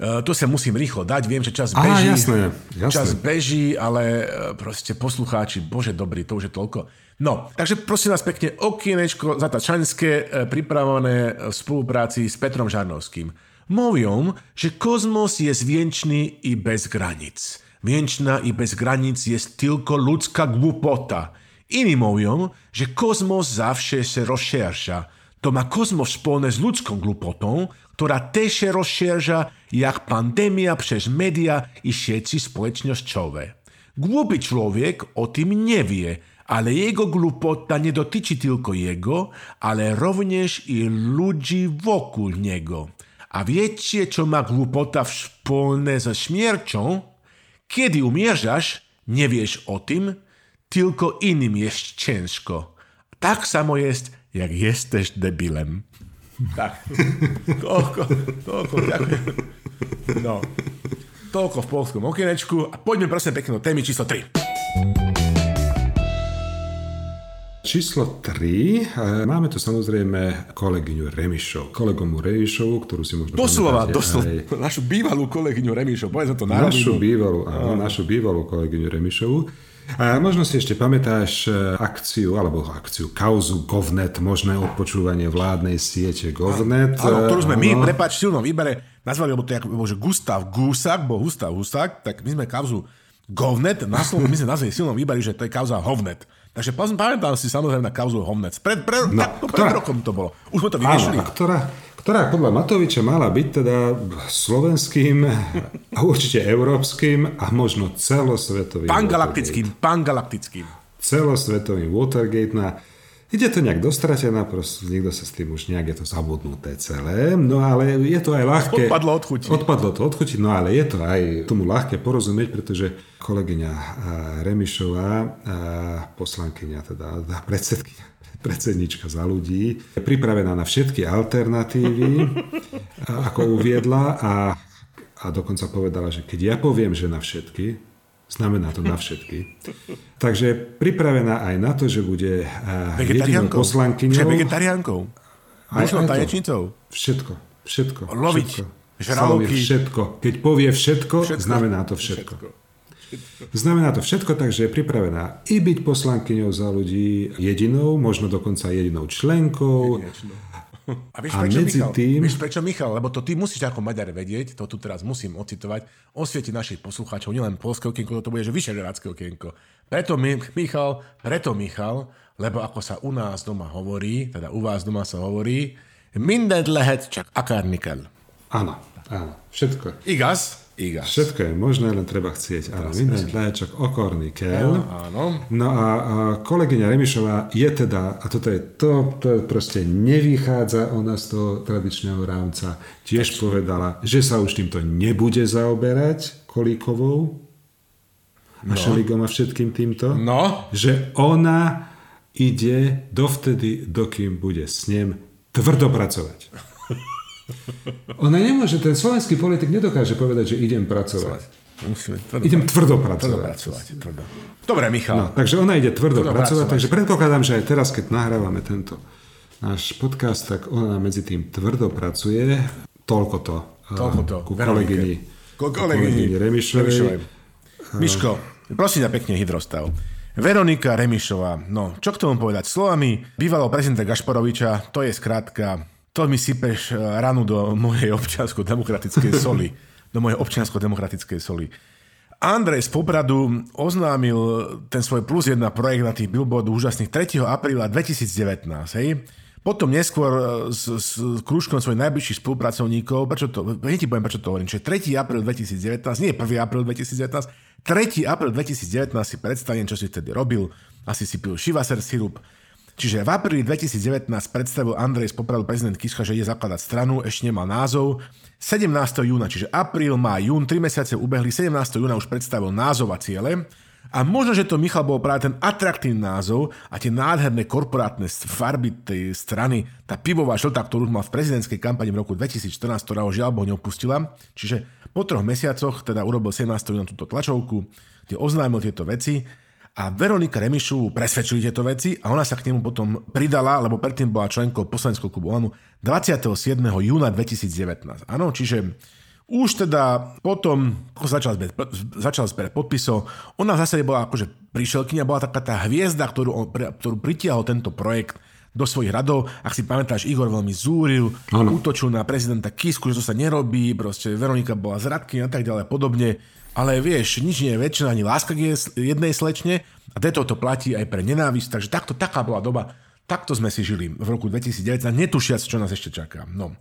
Uh, to sa musím rýchlo dať, viem, že čas beží. Á, jasné, jasné. Čas beží, ale uh, proste poslucháči, bože dobrý, to už je toľko. No, takže prosím vás pekne, okienečko zatačanské, uh, pripravené v spolupráci s Petrom Žarnovským. Mówią, że kosmos jest wieczny i bez granic. Wieczna i bez granic jest tylko ludzka głupota. Inni mówią, że kosmos zawsze się rozszerza. To ma kosmos wspólne z ludzką głupotą, która też się rozszerza jak pandemia przez media i sieci społecznościowe. Głupi człowiek o tym nie wie, ale jego głupota nie dotyczy tylko jego, ale również i ludzi wokół niego. A viete, čo má glupota spolné so śmiercią? Kiedy umierzasz, nie wiesz o tym, tylko innym jest ciężko. Tak samo jest, jak jesteś debilem. Tak. Toľko, toľko, ďakujem. No. Toľko v polskom okienečku a poďme prosím pekne do témy číslo 3. Číslo 3. Máme tu samozrejme kolegyňu Remišov. Kolegomu Remišovu, ktorú si možno Doslova, doslova. aj- Našu bývalú kolegyňu Remišov. Povedz to na Našu bývalú, áno, našu bývalú kolegyňu Remišovu. A možno si ešte pamätáš e, akciu, alebo akciu, kauzu Govnet, možné odpočúvanie vládnej siete Govnet. Áno, ktorú sme my, prepáč, v silnom výbere nazvali, lebo to je ako, že Gustav Gusák, bol Gustav Husák, tak my sme kauzu Govnet, na Slovensku my sme nazvali silnom výbere, že to je kauza Hovnet. Takže pamätám si samozrejme na kauzu Hovnet. Pred, pre, no, tak, pred ktorá- rokom to bolo. Už sme to vyriešili. ktorá, ktorá podľa Matoviča mala byť teda slovenským a určite európskym a možno celosvetovým Pangalaktickým, pangalaktickým. Watergate. celosvetovým Watergate na Ide to nejak dostratená, proste niekto sa s tým už nejak je to zabudnuté celé, no ale je to aj ľahké. Odpadlo od chuti. Odpadlo to od chuti, no ale je to aj tomu ľahké porozumieť, pretože kolegyňa Remišová, poslankyňa, teda predsedkyňa, predsednička za ľudí, je pripravená na všetky alternatívy, ako uviedla a, a dokonca povedala, že keď ja poviem, že na všetky, znamená to na všetky. Takže pripravená aj na to, že bude a, jedinou Vegetariánkou. Že poslankyňou. vegetariánkou. Možno tanečnicou. Všetko, všetko. Loviť všetko. všetko. Keď povie všetko, Všetko. znamená to všetko. Znamená to všetko, takže je pripravená i byť poslankyňou za ľudí jedinou, možno dokonca jedinou členkou. A vieš A prečo, medzi Michal? tým- Vieš prečo, Michal? Lebo to ty musíš ako Maďar vedieť, to tu teraz musím ocitovať, osvietiť našich poslucháčov, nielen polské okienko, to bude, že vyšeľovácké okienko. Preto, Mi- Michal, preto, Michal, lebo ako sa u nás doma hovorí, teda u vás doma sa hovorí, minden lehet, csak akár nikel. Áno, áno, všetko. Igaz? Igaz. Všetko je možné, len treba chcieť. Áno, minden tlačok okorný kel. Áno. No a, a kolegyňa Remišová je teda, a toto je to, to proste nevychádza ona z toho tradičného rámca, tiež povedala, že sa už týmto nebude zaoberať Kolíkovou a Šeligom a všetkým týmto. No, Že ona ide dovtedy, dokým bude s ním tvrdo pracovať. Ona nemôže, ten slovenský politik nedokáže povedať, že idem pracovať. musíme tvrdo, Idem tvrdo tvrdo pracovať. pracovať. Tvrdo. Dobre, Michal. No, takže ona ide tvrdo, Tvrdo pracovať, pracovať. takže predpokladám, že aj teraz, keď nahrávame tento náš podcast, tak ona medzi tým tvrdo pracuje. Toľko to. eh, Toľko to. Ku kolegyni, Ku kolegyni Remišovej. Remišovej. Miško, prosím ťa pekne hydrostav. Veronika Remišová, no čo k tomu povedať? Slovami bývalého prezidenta Gašparoviča, to je skrátka, to mi sypeš eh, ranu do mojej občiansko-demokratickej soli. Do mojej občiansko-demokratickej soli. Andrej z Popradu oznámil ten svoj plus jedna projekt na tých billboardoch úžasných 3. apríla 2019. Hej? Potom neskôr e, s, s krúžkom svojich najbližších spolupracovníkov, prečo to, hneď ti poviem, prečo to hovorím, čiže 3. apríl 2019, nie 1. apríl 2019, 3. apríl 2019 si predstavím, čo si vtedy robil, asi si pil Šivaser sirup, Čiže v apríli 2019 predstavil Andrej z Popradu prezident Kiska, že ide zakladať stranu, ešte nemal názov. 17. júna, čiže apríl, má jún, 3 mesiace ubehli, 17. júna už predstavil názov a ciele. A možno, že to Michal bol práve ten atraktívny názov a tie nádherné korporátne farby tej strany, tá pivová žltá, ktorú mal v prezidentskej kampani v roku 2014, ktorá ho žiaľ Boh neopustila. Čiže po troch mesiacoch teda urobil 17. júna túto tlačovku, kde oznámil tieto veci a Veronika Remišu presvedčili tieto veci a ona sa k nemu potom pridala, lebo predtým bola členkou poslaneckého klubu Olanu 27. júna 2019. Áno, čiže už teda potom, ako začal zbierať, začal zbierať podpisov, ona v zásade bola akože prišelkynia, bola taká tá hviezda, ktorú, ktorú pritiahol tento projekt do svojich radov. Ak si pamätáš, Igor veľmi zúril, Áno. útočil na prezidenta Kisku, že to sa nerobí, proste Veronika bola zradky a tak ďalej a podobne. Ale vieš, nič nie je väčšina, ani láska k jednej slečne a preto to platí aj pre nenávisť. Takže takto, taká bola doba. Takto sme si žili v roku 2019, netušiac, čo nás ešte čaká. No.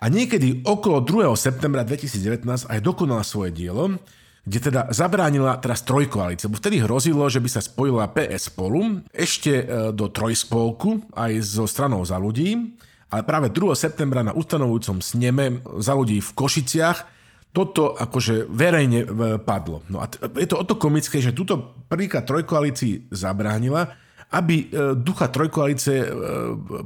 A niekedy okolo 2. septembra 2019 aj dokonala svoje dielo, kde teda zabránila teraz trojkoalície, lebo vtedy hrozilo, že by sa spojila PS spolu ešte e, do trojspolku aj so stranou za ľudí ale práve 2. septembra na ustanovujúcom sneme za ľudí v Košiciach toto akože verejne padlo. No a je to o to komické, že túto prvýkrát trojkoalícii zabránila, aby e, ducha trojkoalície e,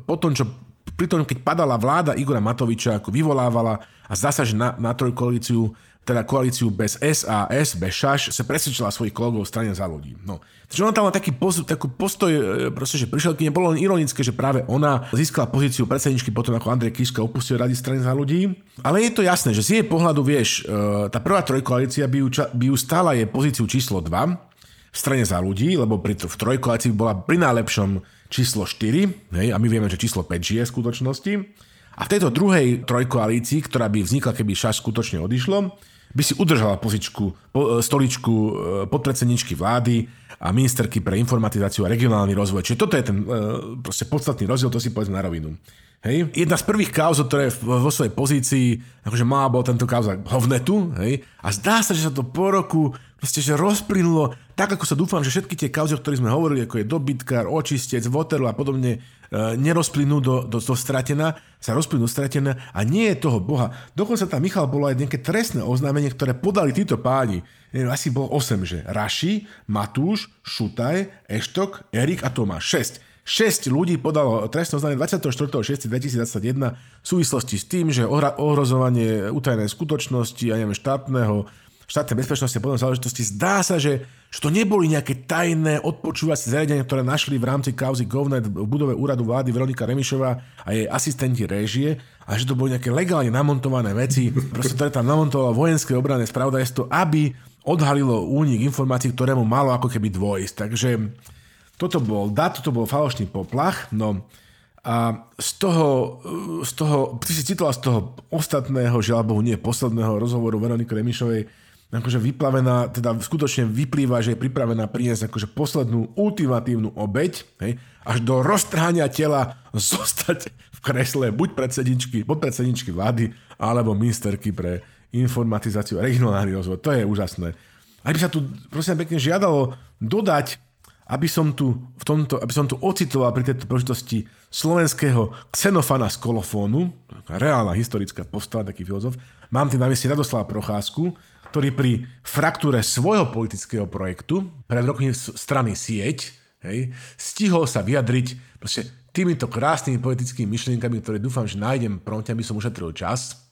po tom, čo pri tom, keď padala vláda Igora Matoviča, ako vyvolávala a zdá sa, že na, na trojkoalíciu teda koalíciu bez SAS, bez ŠAŠ, sa presvedčila svojich kolegov v strane za ľudí. No. Takže ona tam má taký poz, taký postoj, e, proste, že prišiel k nej, bolo len ironické, že práve ona získala pozíciu predsedničky potom, ako Andrej Kiška opustil rady strany za ľudí. Ale je to jasné, že z jej pohľadu, vieš, e, tá prvá trojkoalícia by ju, by ju stála jej pozíciu číslo 2 v strane za ľudí, lebo pri, v trojkoalícii bola pri najlepšom číslo 4, hej, a my vieme, že číslo 5 žije v skutočnosti. A v tejto druhej trojkoalícii, ktorá by vznikla, keby šaš skutočne odišlo, by si udržala pozičku, po, e, stoličku e, podpredsedničky vlády a ministerky pre informatizáciu a regionálny rozvoj. Čiže toto je ten e, proste podstatný rozdiel, to si povedzme na rovinu. Hej. Jedna z prvých kauz, ktoré vo svojej pozícii, akože má bol tento kauza hovnetu, hej, a zdá sa, že sa to po roku proste, že rozplynulo, tak ako sa dúfam, že všetky tie kauzy, o ktorých sme hovorili, ako je dobytkár, očistec, Waterloo a podobne, e, nerozplynú do, do, do stratená, sa rozplynú stratená a nie je toho Boha. Dokonca tam Michal bolo aj nejaké trestné oznámenie, ktoré podali títo páni. Neviem, asi bolo 8, že Raši, Matúš, Šutaj, Eštok, Erik a Tomáš. 6 6 ľudí podalo trestné oznámenie 24.6.2021 v súvislosti s tým, že ohrozovanie utajenej skutočnosti a neviem, štátneho štátnej bezpečnosti a potom záležitosti. Zdá sa, že, že to neboli nejaké tajné odpočúvacie zariadenia, ktoré našli v rámci kauzy GovNet v budove úradu vlády Veronika Remišová a jej asistenti réžie a že to boli nejaké legálne namontované veci, proste ktoré tam namontovalo vojenské obranné spravodajstvo, aby odhalilo únik informácií, ktorému malo ako keby dvojsť. Takže toto bol dat, toto bol falošný poplach, no a z toho, z toho, ty si citoval z toho ostatného, žiaľ Bohu, nie posledného rozhovoru Veroniky Remišovej, akože vyplavená, teda skutočne vyplýva, že je pripravená priniesť akože poslednú ultimatívnu obeď, hej, až do roztrhania tela zostať v kresle buď predsedničky, podpredsedničky vlády, alebo ministerky pre informatizáciu a regionálny rozvoj. To je úžasné. A by sa tu, prosím pekne, žiadalo dodať aby som tu, v tomto, aby som tu ocitoval pri tejto príležitosti slovenského xenofana z kolofónu, reálna historická postava, taký filozof, mám tým na mysli Radoslava Procházku, ktorý pri fraktúre svojho politického projektu pred rokmi strany Sieť hej, stihol sa vyjadriť proste týmito krásnymi politickými myšlienkami, ktoré dúfam, že nájdem pronte, aby som ušetril čas,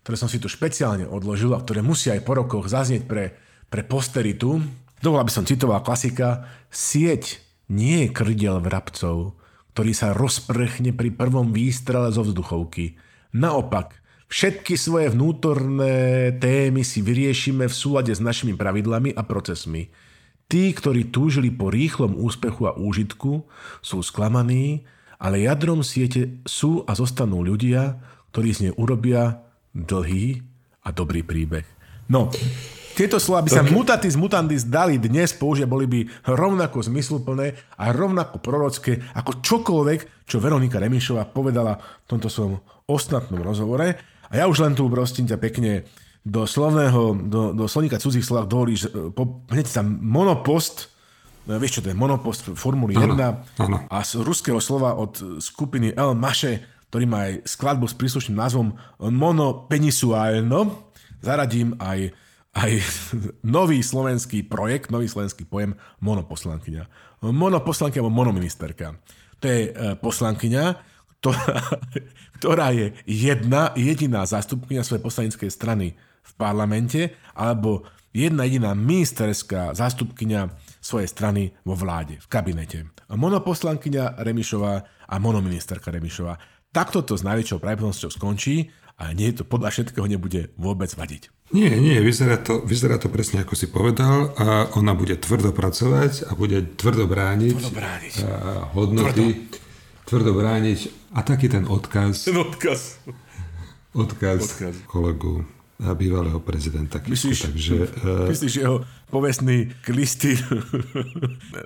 ktoré som si tu špeciálne odložil a ktoré musia aj po rokoch zaznieť pre, pre posteritu, Dovol, aby som citoval klasika, sieť nie je krdel vrabcov, ktorý sa rozprchne pri prvom výstrele zo vzduchovky. Naopak, všetky svoje vnútorné témy si vyriešime v súlade s našimi pravidlami a procesmi. Tí, ktorí túžili po rýchlom úspechu a úžitku, sú sklamaní, ale jadrom siete sú a zostanú ľudia, ktorí z nej urobia dlhý a dobrý príbeh. No, tieto slova by sa okay. mutatis mutandis dali dnes použiť, boli by rovnako zmysluplné a rovnako prorocké ako čokoľvek, čo Veronika Remišová povedala v tomto svojom ostatnom rozhovore. A ja už len tu prosím ťa pekne do slovného, do, do slovníka cudzích slov dovolíš e, po, hneď tam monopost, no, vieš čo to je monopost Formuly 1 ano. a z ruského slova od skupiny El Maše, ktorý má aj skladbu s príslušným názvom Monopenisuálno, zaradím aj aj nový slovenský projekt, nový slovenský pojem monoposlankyňa. Monoposlankyňa alebo monoministerka. To je e, poslankyňa, ktorá, je jedna, jediná zástupkynia svojej poslaneckej strany v parlamente, alebo jedna jediná ministerská zástupkynia svojej strany vo vláde, v kabinete. Monoposlankyňa Remišová a monoministerka Remišová. Takto to s najväčšou pravdepodobnosťou skončí a nie to podľa všetkého nebude vôbec vadiť. Nie, nie, vyzerá to, vyzerá to presne ako si povedal a ona bude tvrdo pracovať a bude tvrdo brániť, tvrdo brániť. Hodnoty, tvrdo. tvrdo brániť a taký ten odkaz. Ten odkaz. Odkaz, odkaz. kolegu bývalého prezidenta Kisku. Myslíš, takže, uh, myslíš jeho povestný klisty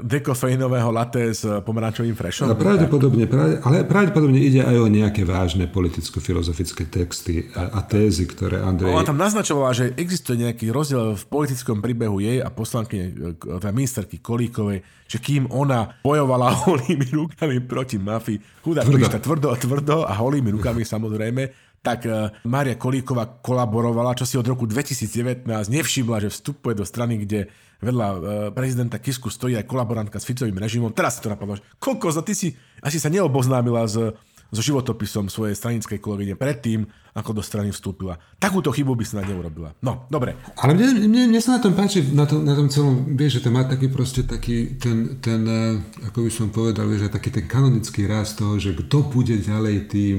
dekofejnového latte s pomerančovým frešom? Pravdepodobne, pravde, ale pravdepodobne ide aj o nejaké vážne politicko-filozofické texty a, a tézy, ktoré Andrej... Ona tam naznačovala, že existuje nejaký rozdiel v politickom príbehu jej a poslanky, teda ministerky Kolíkovej, že kým ona bojovala holými rukami proti mafii, chudá tvrdo. tvrdo, tvrdo a holými rukami samozrejme, tak e, Mária Kolíková kolaborovala, čo si od roku 2019 nevšimla, že vstupuje do strany, kde vedľa e, prezidenta Kisku stojí aj kolaborantka s Ficovým režimom. Teraz si to napadlo, koľko za ty si asi sa neoboznámila s, so životopisom svojej stranickej kolegyne predtým, ako do strany vstúpila. Takúto chybu by sa neurobila. No, dobre. Ale mne, mne, mne sa na tom páči, na, to, na tom celom, vieš, že to má taký proste taký, ten, ten, e, ako by som povedal, že taký ten kanonický rast toho, že kto bude ďalej tým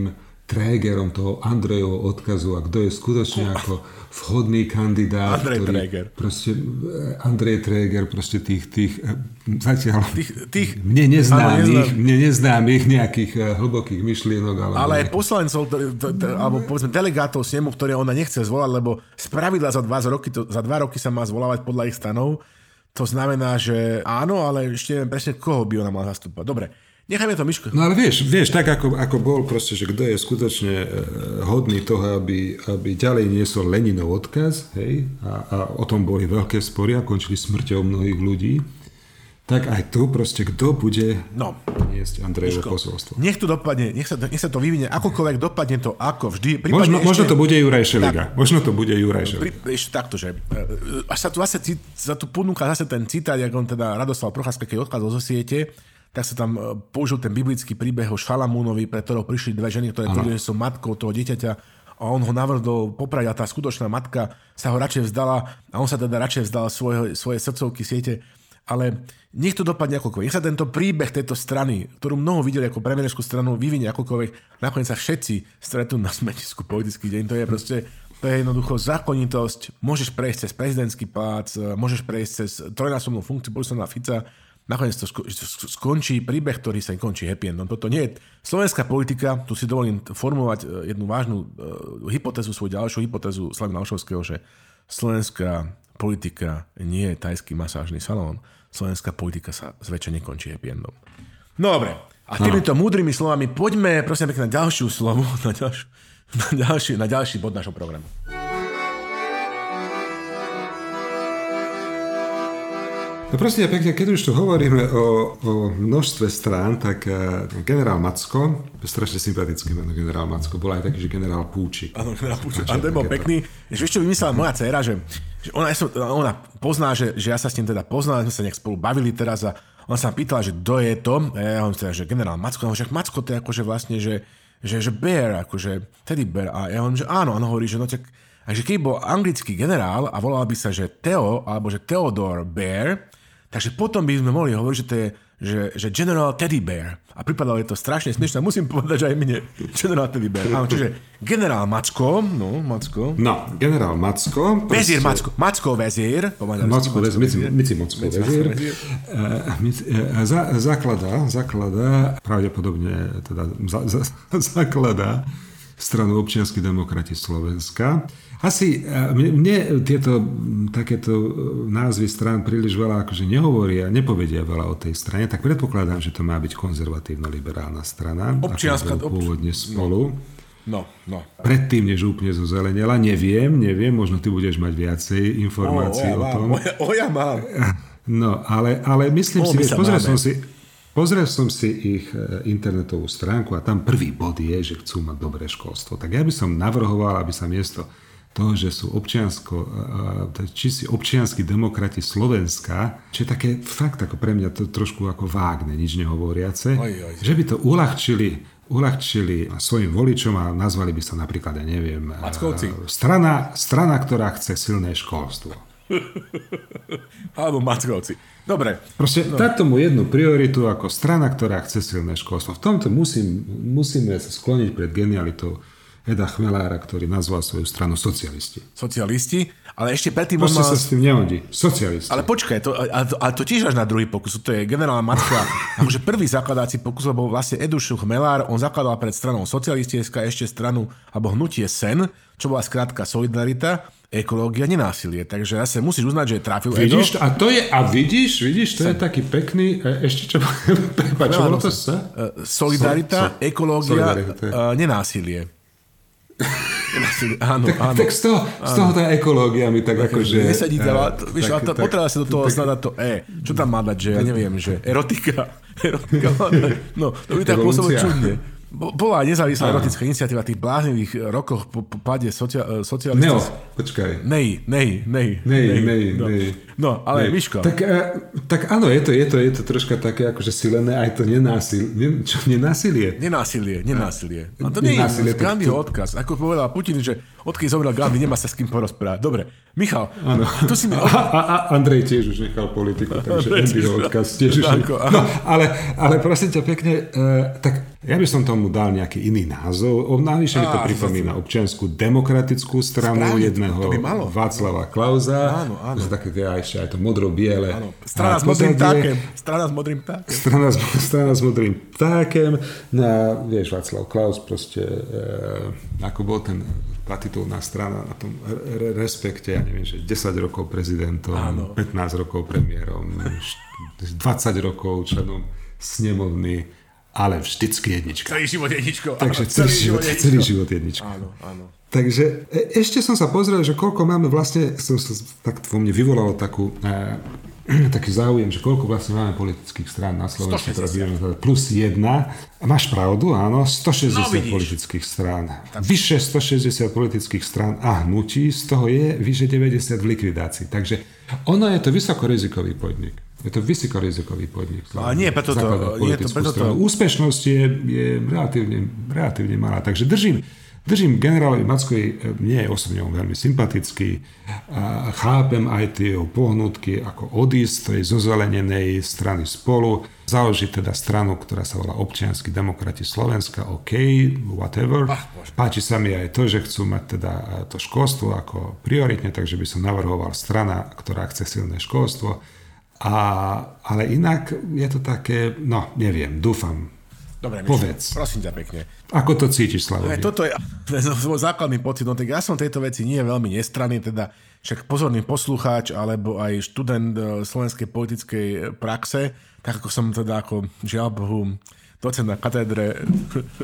trégerom toho Andrejovho odkazu a kto je skutočne ako vhodný kandidát. Andrej ktorý, Tréger. Proste, eh, Andrej Tréger, proste tých, tých eh, zatiaľ tých, tých, mne neznámych, áno, mne neznámych nejakých eh, hlbokých myšlienok. Ale, ale aj poslancov, alebo povedzme delegátov snemu, ktoré ona nechce zvolať, lebo spravidla za dva roky, to, za dva roky sa má zvolávať podľa ich stanov. To znamená, že áno, ale ešte neviem presne, koho by ona mala zastúpať. Dobre, Nechajme to, Miško. No ale vieš, vieš tak ako, ako bol proste, že kto je skutočne e, hodný toho, aby, aby ďalej niesol Leninov odkaz, hej, a, a o tom boli veľké spory a končili smrťou mnohých ľudí, tak aj tu proste kto bude no. niesť Andrejovo posolstvo. Nech to dopadne, nech sa, nech sa to vyvinie, akokoľvek dopadne to ako vždy. Možno, ešte, možno to bude Juraj Šeliga. Tak, možno to bude Juraj Šeliga. ešte takto, že e, až sa tu zase, sa tu ponúka zase ten citát, jak on teda Radoslav Procházka, keď odchádzal zo siete, tak sa tam e, použil ten biblický príbeh o Šalamúnovi, pre ktorého prišli dve ženy, ktoré tvrdili, že sú matkou toho dieťaťa a on ho navrdol poprať a tá skutočná matka sa ho radšej vzdala a on sa teda radšej vzdal svoje, svoje srdcovky siete. Ale nech to dopadne akokoľvek. Nech sa tento príbeh tejto strany, ktorú mnoho videli ako premiérskú stranu, vyvinie akokoľvek. Nakoniec sa všetci stretnú na smetisku politický deň. To je proste to je jednoducho zákonitosť. Môžeš prejsť cez prezidentský plác, môžeš prejsť cez trojnásobnú funkciu Borisova Fica nakoniec to skončí príbeh, ktorý sa končí happy endom. Toto nie je slovenská politika, tu si dovolím formulovať e, jednu vážnu uh, hypotézu, svoju ďalšiu hypotézu Slavina Alšovského, že slovenská politika nie je tajský masážny salón, slovenská politika sa zväčša nekončí happy endom. No dobre, a týmito múdrymi slovami poďme prosím pekne na ďalšiu slovu, na ďalšiu, na ďalší, na ďalší bod našho programu. No prosím pekne, keď už tu hovoríme o, o množstve strán, tak uh, generál Macko, strašne sympatické meno generál Macko, bol aj taký, že generál Púčik. Áno, generál Púčik. A to bol pekný. Že ešte vymyslela moja dcera, že, že ona, ona pozná, že, že ja sa s tým teda poznal, sme sa nejak spolu bavili teraz a ona sa pýtala, že kto je to. A ja hovorím teda, že generál Macko. A že Macko to je akože vlastne, že, že, že bear, akože teddy bear. A ja hovorím, že áno. On hovorí, že no tak, a že keď bol anglický generál a volal by sa, že Theo, alebo že Theodore Bear, Takže potom by sme mohli hovoriť, že to je že, že General Teddy Bear. A pripadalo je to strašne smiešne. Musím povedať, že aj mne General Teddy Bear. Áno, čiže generál Macko, no, Macko. No, generál Macko. Vezír Macko. Macko vezír. Macko vezír, Mici Macko vezír. Eh, eh, zakladá, zakladá, pravdepodobne teda zakladá stranu občianských demokrati Slovenska. Asi e, mne tieto takéto e, názvy strán príliš veľa akože nehovoria, nepovedia veľa o tej strane, tak predpokladám, že to má byť konzervatívno-liberálna strana. Občianská. Pôvodne spolu. No, no. Predtým, než úplne zozelenela, neviem, neviem, možno ty budeš mať viacej informácií o, o, ja o tom. O, ja, o ja mám. No, ale, ale myslím o, si, vieš, pozrel som si, Pozrel som si ich e, internetovú stránku a tam prvý bod je, že chcú mať dobré školstvo. Tak ja by som navrhoval, aby sa miesto toho, že sú občiansko, či si občianskí demokrati Slovenska, čo je také fakt ako pre mňa to trošku ako vágne, nič nehovoriace, oj, oj. že by to uľahčili uľahčili svojim voličom a nazvali by sa napríklad, ja neviem, Mackovci. strana, strana, ktorá chce silné školstvo. Alebo Mackovci. Dobre. Proste no. dať tomu jednu prioritu ako strana, ktorá chce silné školstvo. V tomto musím, musíme sa skloniť pred genialitou Eda Chmelára, ktorý nazval svoju stranu socialisti. Socialisti, ale ešte predtým on mal... sa s tým nehodí. Socialisti. Ale počkaj, to, ale, to, ale to tiež až na druhý pokus. To je generálna matka. akože prvý zakladáci pokus, lebo vlastne Edušu Chmelár, on zakladal pred stranou socialistická ešte stranu, alebo hnutie SEN, čo bola skrátka Solidarita, ekológia, nenásilie. Takže sa musíš uznať, že trafil vidíš, Edo. A to je, a vidíš, vidíš, to Sem. je taký pekný, e, ešte čo, čo bolo to sa? E, solidarita, so, so, ekológia, solidarita. Uh, nenásilie. áno, tak, áno. Tak z toho, áno. z toho tá ekológia mi tak, tak akože... Nesedí to, uh, víš, tak, tak, potreba sa do toho snadať to E. Čo tam má dať, že ja neviem, že erotika. erotika no, to by tak pôsobilo čudne bola nezávislá Aha. erotická iniciatíva v tých bláznivých rokoch po, po páde socia, e, socialistov. Neo, počkaj. Nej, nej, nej. Nej, nej, nej. No, nej. No ale nej. Miško. Tak, uh, tak áno, je to, je, to, je to troška také akože silené, aj to nenásil, ne, čo, nenásilie? Nenásilie, nenásilie. A to nie je Gandhiho to... odkaz. Ako povedal Putin, že odkedy zomrel Gandhi, nemá sa s kým porozprávať. Dobre, Michal, áno. tu si mi... A, a, a Andrej tiež už nechal politiku, takže Andyho odkaz tiež už... No, ale, ale prosím ťa pekne, uh, tak ja by som tomu dal nejaký iný názov. Navyše mi to pripomína občianskú demokratickú stranu Správne, jedného to. Václava Klauza. Áno, áno. Také tie, aj, aj to modro-biele. Áno. Strana s modrým ptákem. Strana s modrým ptákem. Strana, strana s modrým ptákem. No, vieš, Václav Klaus proste, e, ako bol ten tá titulná strana na tom re- respekte, ja neviem, že 10 rokov prezidentom, áno. 15 rokov premiérom, 20 rokov členom snemovny ale vždycky jednička. Celý život jedničko. Takže celý, celý, život, jedničko. celý život jednička. Áno, áno. Takže e, ešte som sa pozrel, že koľko máme vlastne, som sa, tak vo mne vyvolalo takú, e, taký záujem, že koľko vlastne máme politických strán na Slovensku. Plus jedna. Máš pravdu, áno, 160 no, politických strán. Tak. Vyše 160 politických strán a hnutí, z toho je vyše 90 v likvidácii. Takže ono je to vysokorizikový podnik. Je to vysokorizikový podnik. No, a nie, preto to, nie to, preto to... Úspešnosť je, je relatívne, relatívne malá. Takže držím, držím generálovi Mackovi, nie je osobne veľmi sympatický, a chápem aj tie jeho pohnutky, ako odísť tej zozelenenej strany spolu, založiť teda stranu, ktorá sa volá Občiansky demokrati Slovenska, OK, whatever. Ah, Páči sa mi aj to, že chcú mať teda e, to školstvo ako prioritne, takže by som navrhoval strana, ktorá chce silné školstvo a, ale inak je to také, no neviem, dúfam. Dobre, Povedz. prosím ťa pekne. Ako to cítiš, Slavo? Toto je svoj základný pocit. No tak ja som tejto veci nie veľmi nestranný, teda však pozorný poslucháč alebo aj študent e, slovenskej politickej praxe, tak ako som teda ako žiaľ Bohu docent na katedre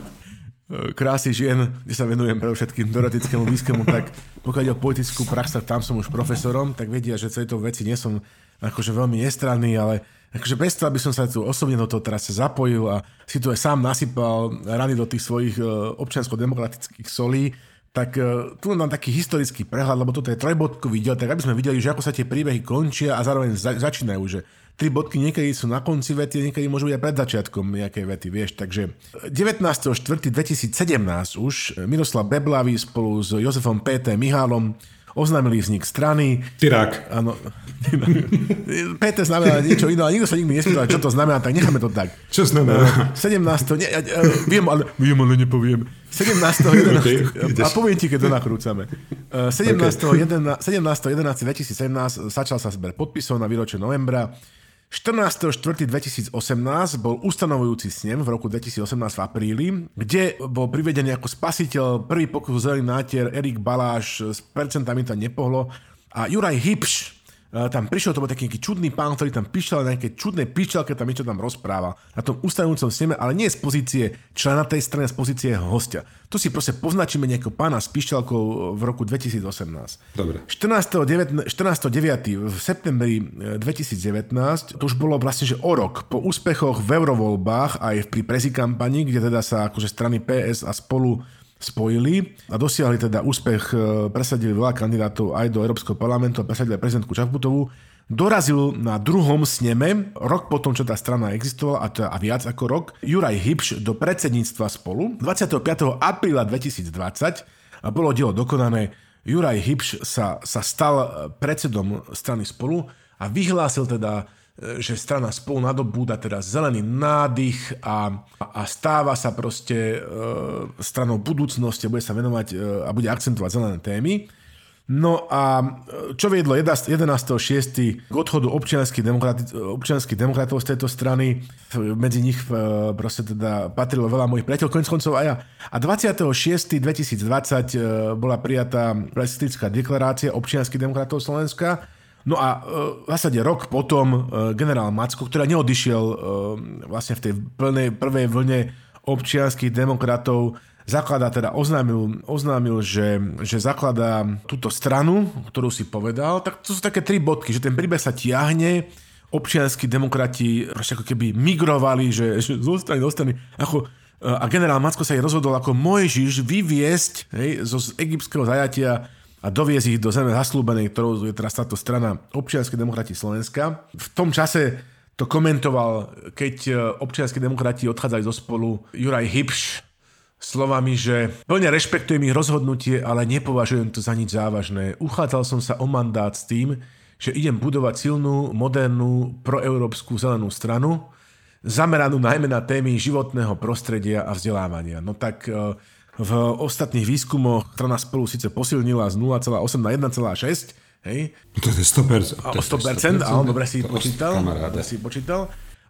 krásy žien, kde sa venujem pre všetkým teoretickému výskumu, tak pokiaľ ide o politickú prax, tak tam som už profesorom, tak vedia, že tejto veci nie som akože veľmi nestranný, ale akože predstav by som sa tu osobne do toho teraz zapojil a si tu aj sám nasypal rany do tých svojich e, občiansko-demokratických solí, tak e, tu mám taký historický prehľad, lebo toto je trojbodkový diel, tak aby sme videli, že ako sa tie príbehy končia a zároveň za- začínajú, že tri bodky niekedy sú na konci vety, niekedy môžu byť aj pred začiatkom nejakej vety, vieš. Takže 19.4.2017 už Miroslav Beblavý spolu s Jozefom P.T. Mihálom oznámili vznik strany. Tyrák. Áno. PT znamená niečo iné, ale nikto sa nikdy nespýtal, čo to znamená, tak necháme to tak. Čo znamená? 17. Ne, ja, ja, viem, ale, viem, ale nepoviem. 17. 11. Okay, a poviem ti, keď to nakrúcame. 17. Okay. 11. 17. 11. 2017 začal sa zber podpisov na výročie novembra. 14.4.2018 bol ustanovujúci snem v roku 2018 v apríli, kde bol privedený ako spasiteľ prvý pokus zelený nátier Erik Baláš, s percentami to nepohlo a Juraj Hipš, tam prišiel, to bol taký nejaký čudný pán, ktorý tam píšťal na nejaké čudné píšťalke, tam niečo tam rozpráva na tom ustavujúcom sneme, ale nie z pozície člena tej strany, z pozície hostia. Tu si proste poznačíme nejakého pána s píšťalkou v roku 2018. Dobre. 14.9. 14. v septembri 2019, to už bolo vlastne, že o rok po úspechoch v eurovoľbách aj pri prezikampani, kde teda sa akože strany PS a spolu spojili a dosiahli teda úspech, e, presadili veľa kandidátov aj do Európskeho parlamentu a presadili aj prezidentku Čaputovú, dorazil na druhom sneme, rok potom, čo tá strana existovala, a, teda, a viac ako rok, Juraj Hybš do predsedníctva spolu 25. apríla 2020 a bolo dielo dokonané. Juraj Hybš sa, sa stal predsedom strany spolu a vyhlásil teda že strana spolu nadobúda teraz zelený nádych a, a stáva sa proste e, stranou budúcnosti a bude sa venovať e, a bude akcentovať zelené témy. No a čo viedlo 11.6. k odchodu občianských, demokrati- demokratov z tejto strany, medzi nich e, proste teda patrilo veľa mojich priateľov, konec koncov aj ja. A 26.2020 e, bola prijatá prezidentská deklarácia občianských demokratov Slovenska, No a e, v zásade rok potom generál Macko, ktorý neodišiel vlastne v tej plnej, prvej vlne občianských demokratov, zakladá teda, oznámil, oznámil že, že zakladá túto stranu, ktorú si povedal, tak to sú také tri bodky, že ten príbeh sa tiahne, občianskí demokrati proste ako keby migrovali, že, že zostali, zostali, ako a generál Macko sa jej rozhodol ako Mojžiš vyviesť hej, zo egyptského zajatia a doviezť ich do zeme zaslúbenej, ktorou je teraz táto strana občianskí demokrati Slovenska. V tom čase to komentoval, keď občianskí demokrati odchádzali zo spolu Juraj Hipš, slovami, že plne rešpektujem ich rozhodnutie, ale nepovažujem to za nič závažné. Uchádzal som sa o mandát s tým, že idem budovať silnú, modernú, proeurópsku zelenú stranu, zameranú najmä na témy životného prostredia a vzdelávania. No tak e, v ostatných výskumoch strana spolu síce posilnila z 0,8 na 1,6, Hej. To je 100%. A o 100%, 100%, 100% áno, dobre si počítal. Dobre si počítal.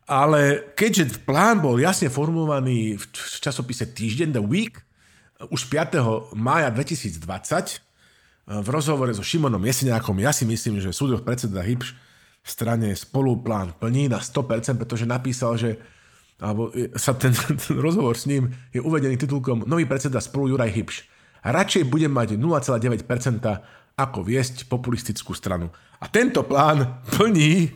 Ale keďže plán bol jasne formulovaný v časopise Týždeň, The Week, už 5. mája 2020, v rozhovore so Šimonom Jeseniakom, ja si myslím, že súdov predseda Hipš v strane spolu plán plní na 100%, pretože napísal, že alebo sa ten, ten rozhovor s ním je uvedený titulkom Nový predseda spolu Juraj Hipš. Radšej budem mať 0,9% ako viesť populistickú stranu. A tento plán plní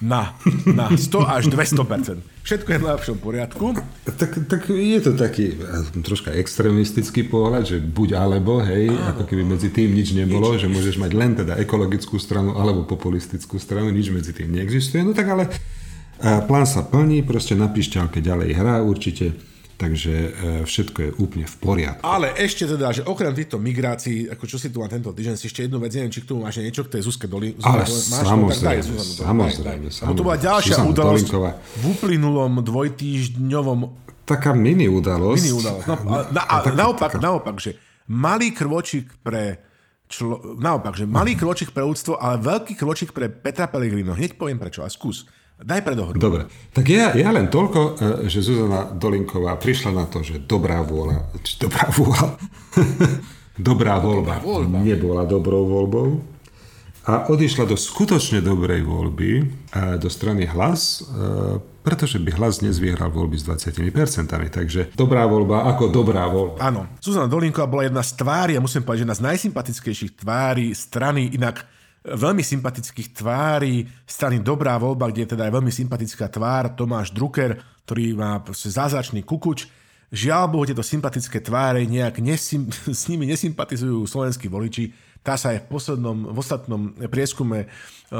na, na 100 až 200% Všetko je v najlepšom poriadku. Tak, tak je to taký troška extrémistický pohľad, že buď alebo, hej, Áno. ako keby medzi tým nič nebolo, nič. že môžeš mať len teda ekologickú stranu alebo populistickú stranu, nič medzi tým neexistuje. No tak ale plán sa plní, proste na pišťalke ďalej hrá určite Takže e, všetko je úplne v poriadku. Ale ešte teda, že okrem týchto migrácií, ako čo si tu na tento týždeň, si ešte jednu vec, neviem, či k tomu máš niečo k tej Zuzke Doli. Ale máš, samozrejme, tak daj, Zuzanu, samozrejme, daj, daj. To bola ďalšia Zuzana udalosť Dolinková. v uplynulom dvojtýždňovom... Taká mini udalosť. Mini udalosť. No, a, na, a, naopak, naopak, že malý krvočík pre člo, naopak, že malý krvočík pre úctvo, ale veľký krvočík pre Petra Pellegrino. Hneď poviem prečo, a skús. Daj predohru. Dobre. Tak ja, ja len toľko, e, že Zuzana Dolinková prišla na to, že dobrá vôľa, či dobrá vôľa, dobrá voľba, dobrá voľba nebola dobrou voľbou a odišla do skutočne dobrej voľby do strany hlas, e, pretože by hlas dnes vyhral voľby s 20%. Takže dobrá voľba ako dobrá voľba. Áno. Zuzana Dolinková bola jedna z tvári, a musím povedať, že jedna z najsympatickejších tvári strany, inak veľmi sympatických tvári strany Dobrá voľba, kde je teda aj veľmi sympatická tvár Tomáš Drucker, ktorý má zázračný kukuč. Žiaľ Bohu, tieto sympatické tváre nejak nesym, s nimi nesympatizujú slovenskí voliči. Tá sa aj v poslednom, v ostatnom prieskume e,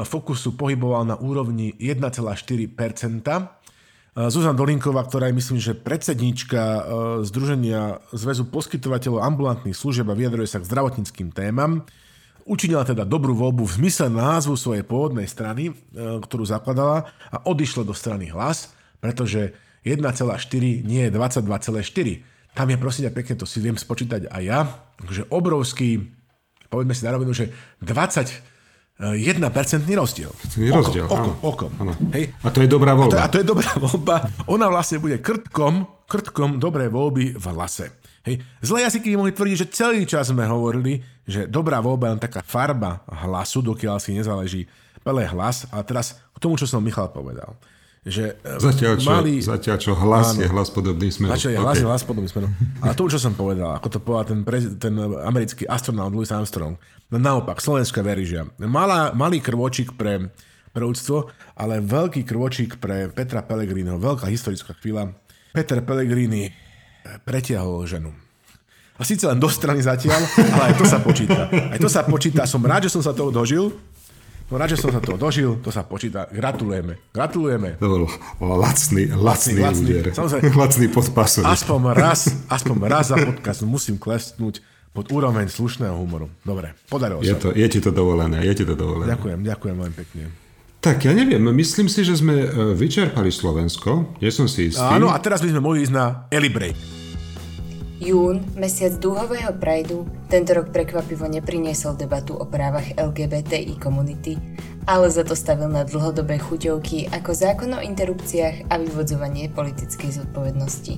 Fokusu pohyboval na úrovni 1,4%. E, Zuzana Dolinková, ktorá je myslím, že predsednička e, Združenia Zväzu poskytovateľov ambulantných služieb a vyjadruje sa k zdravotníckým témam, Učinila teda dobrú voľbu v zmysle názvu svojej pôvodnej strany, e, ktorú zakladala a odišla do strany hlas, pretože 1,4 nie je 22,4. Tam je prosím ťa pekne, to si viem spočítať aj ja, že obrovský, povedzme si na rovinu, že 20 1% rozdiel. Rozdiel, okom, okom, okom. Hej. A to je dobrá voľba. A to, a to je dobrá voľba. Ona vlastne bude krtkom, krtkom dobrej voľby v lase. Hej. Zlé jazyky mohli tvrdiť, že celý čas sme hovorili, že dobrá voľba je len taká farba hlasu, dokiaľ si nezáleží pelé hlas. A teraz k tomu, čo som Michal povedal. Že e, zatiaľ, čo, mali... zatiaľ, čo hlas áno, je hlas podobný smerom. Zatiaľ je hlas okay. je hlas podobný smerom. A to, čo som povedal, ako to povedal ten, prez, ten americký astronaut Louis Armstrong, no naopak, slovenská verižia. Malá, malý krvočík pre, pre úctvo, ale veľký krvočík pre Petra Pellegrino, veľká historická chvíľa. Peter Pellegrini pretiahol ženu. A síce len do strany zatiaľ, ale aj to sa počíta. Aj to sa počíta. Som rád, že som sa toho dožil. No rád, že som sa toho dožil, to sa počíta. Gratulujeme. Gratulujeme. To bol lacný, lacný, lacný, úder. Samozrejme, lacný podpasový. Aspoň raz, aspoň raz za podcast musím klesnúť pod úroveň slušného humoru. Dobre, podarilo je sa. To, je ti to dovolené, je ti to dovolené. Ďakujem, ďakujem veľmi pekne. Tak ja neviem, myslím si, že sme e, vyčerpali Slovensko, nie som si istý. Áno, a teraz by sme mohli ísť na Eli Break. Jún, mesiac dúhového prajdu, tento rok prekvapivo nepriniesol debatu o právach LGBTI komunity, ale za to stavil na dlhodobé chuťovky ako zákon o interrupciách a vyvodzovanie politickej zodpovednosti.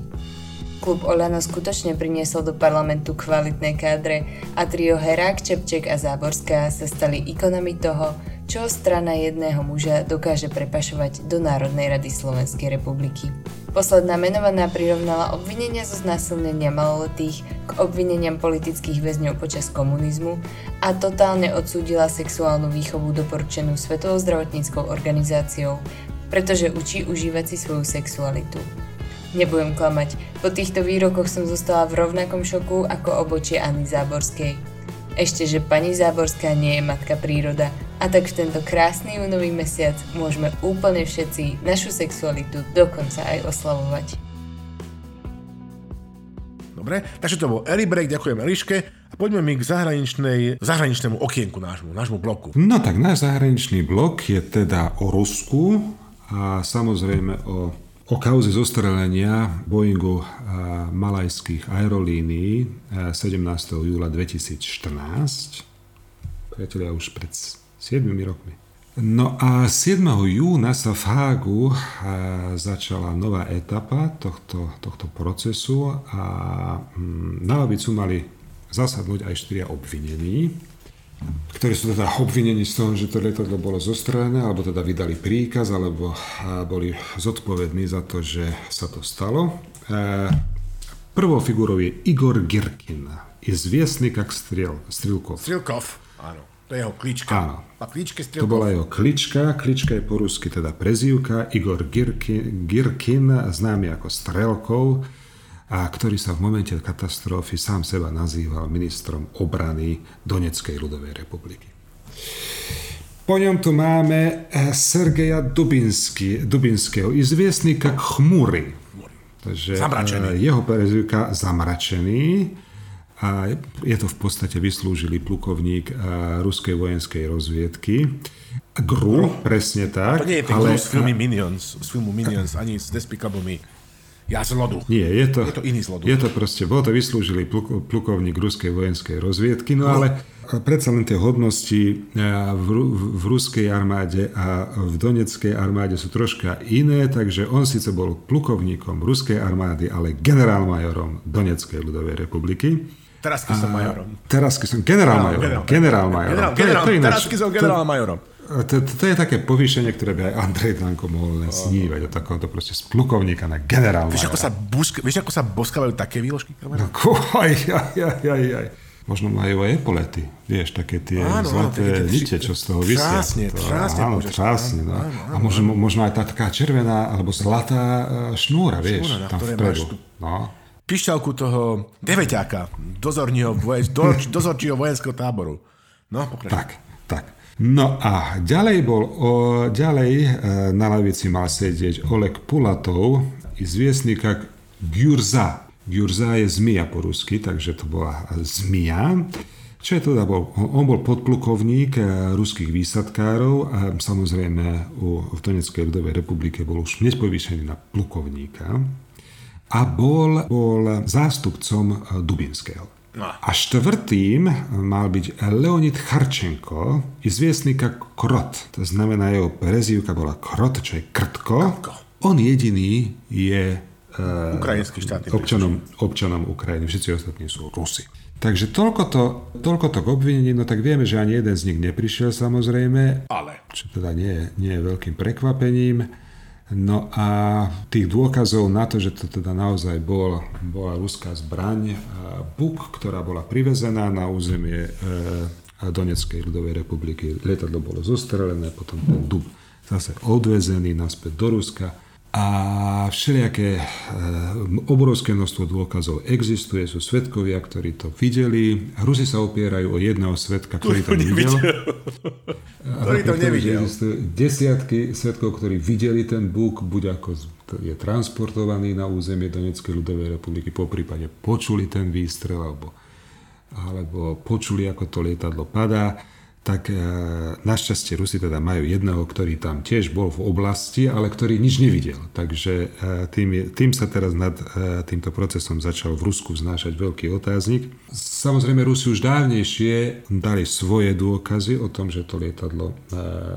Klub Olano skutočne priniesol do parlamentu kvalitné kádre a trio Herák, Čepček a Záborská sa stali ikonami toho, čo strana jedného muža dokáže prepašovať do Národnej rady Slovenskej republiky. Posledná menovaná prirovnala obvinenia zo znásilnenia maloletých k obvineniam politických väzňov počas komunizmu a totálne odsúdila sexuálnu výchovu doporučenú Svetovou zdravotníckou organizáciou, pretože učí užívať si svoju sexualitu. Nebudem klamať, po týchto výrokoch som zostala v rovnakom šoku ako obočie Anny Záborskej. Ešte, že pani Záborská nie je matka príroda, a tak v tento krásny júnový mesiac môžeme úplne všetci našu sexualitu dokonca aj oslavovať. Dobre, takže to bol Eli Break, ďakujem Eliške a poďme mi k zahraničnej, zahraničnému okienku nášmu, nášmu bloku. No tak náš zahraničný blok je teda o Rusku a samozrejme o, o kauze zostrelenia Boeingu malajských aerolínií 17. júla 2014. Priatelia, už pred 7 rokmi. No a 7. júna sa v Hágu začala nová etapa tohto, tohto procesu a mm, na lavicu mali zasadnúť aj štyria obvinení, ktorí sú teda obvinení z toho, že to lietadlo bolo zostrelené, alebo teda vydali príkaz, alebo boli zodpovední za to, že sa to stalo. Prvou figurou je Igor Girkin, zviesný jak Strel, Strilkov. Strilkov, áno. To je jeho klička. Áno. A kličke to bola jeho klička, klička je po rusky teda prezývka, Igor Girkin, Girkin známy ako Strelkov, a ktorý sa v momente katastrofy sám seba nazýval ministrom obrany Doneckej ľudovej republiky. Po ňom tu máme eh, Sergeja Dubinsky, Dubinského, izviestnika Chmury. Takže zamračený. Eh, jeho prezývka Zamračený a je to v podstate vyslúžili plukovník ruskej vojenskej rozviedky. GRU, presne tak. To nie je ten ale, z filmu Minions, z filmu Minions, ani z Despicable Me. Ja z lodu. Nie, je to, je to iný z lodu. Je to proste, bol to vyslúžili pluk, plukovník ruskej vojenskej rozviedky, no, no ale predsa len tie hodnosti v, v ruskej armáde a v doneckej armáde sú troška iné, takže on síce bol plukovníkom ruskej armády, ale generálmajorom Doneckej ľudovej republiky. Teraz keď som majorom. Teraz keď som generál majorom. Generál majorom. Teraz keď som generál majorom. To, to, to je také povýšenie, ktoré by aj Andrej Danko mohol len snívať. Od takéhoto proste z plukovníka na generál vieš, ako sa busk, vieš, ako sa boskávajú také výložky? No, aj, aj, aj, aj, aj. Možno majú aj epolety, vieš, také tie áno, zlaté áno, nite, čo z toho vysia. Trásne, to, trásne. Áno, trásne, no. áno, áno, a možno, možno aj tá taká červená alebo zlatá e, šnúra, vieš, šnúra, tam vpredu. No pišťalku toho deveťáka, dozorčího, dozorčího vojenského táboru. No, pokračuj. Tak, tak. No a ďalej bol, o, ďalej e, na lavici mal sedieť Oleg Pulatov, zviesnika Gyurza. Gyurza je zmia po rusky, takže to bola zmia. Čo je teda bol? On bol podplukovník e, ruských výsadkárov a samozrejme v Donetskej ľudovej republike bol už hneď na plukovníka a bol, bol zástupcom eh, Dubinského. No. A štvrtým mal byť Leonid Charčenko, izviesnika Krot. To znamená, jeho prezývka bola Krot, čo je krtko. krtko. On jediný je uh, Ukrajinský štát. Občanom, občanom Ukrajiny. Všetci ostatní sú Rusi. Takže toľko to, toľko to k obvinení, no tak vieme, že ani jeden z nich neprišiel samozrejme. Ale. Čo teda nie nie je veľkým prekvapením. No a tých dôkazov na to, že to teda naozaj bol, bola ruská zbraň, Buk, ktorá bola privezená na územie e, Doneckej ľudovej republiky. Lietadlo bolo zostrelené, potom ten dub zase odvezený naspäť do Ruska a všelijaké e, obrovské množstvo dôkazov existuje, sú svetkovia, ktorí to videli. Rusi sa opierajú o jedného svetka, ktorý to videl. ktorý to nevidel. Desiatky svetkov, ktorí videli ten búk, buď ako je transportovaný na územie Donetskej ľudovej republiky, po prípade počuli ten výstrel, alebo, alebo počuli, ako to lietadlo padá. Tak e, našťastie Rusi teda majú jedného, ktorý tam tiež bol v oblasti, ale ktorý nič nevidel. Takže e, tým, tým sa teraz nad e, týmto procesom začal v Rusku vznášať veľký otáznik. Samozrejme Rusi už dávnejšie dali svoje dôkazy o tom, že to lietadlo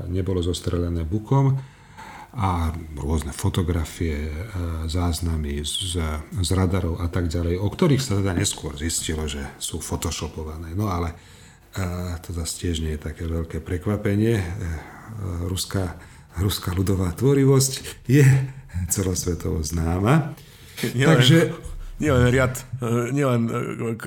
nebolo zostrelené bukom a rôzne fotografie, záznamy z, z radarov a tak ďalej, o ktorých sa teda neskôr zistilo, že sú photoshopované. No ale a to zase tiež nie je také veľké prekvapenie. E, ruská, ruská ľudová tvorivosť je celosvetovo známa. Nielen, Takže nielen riad, e, nielen e,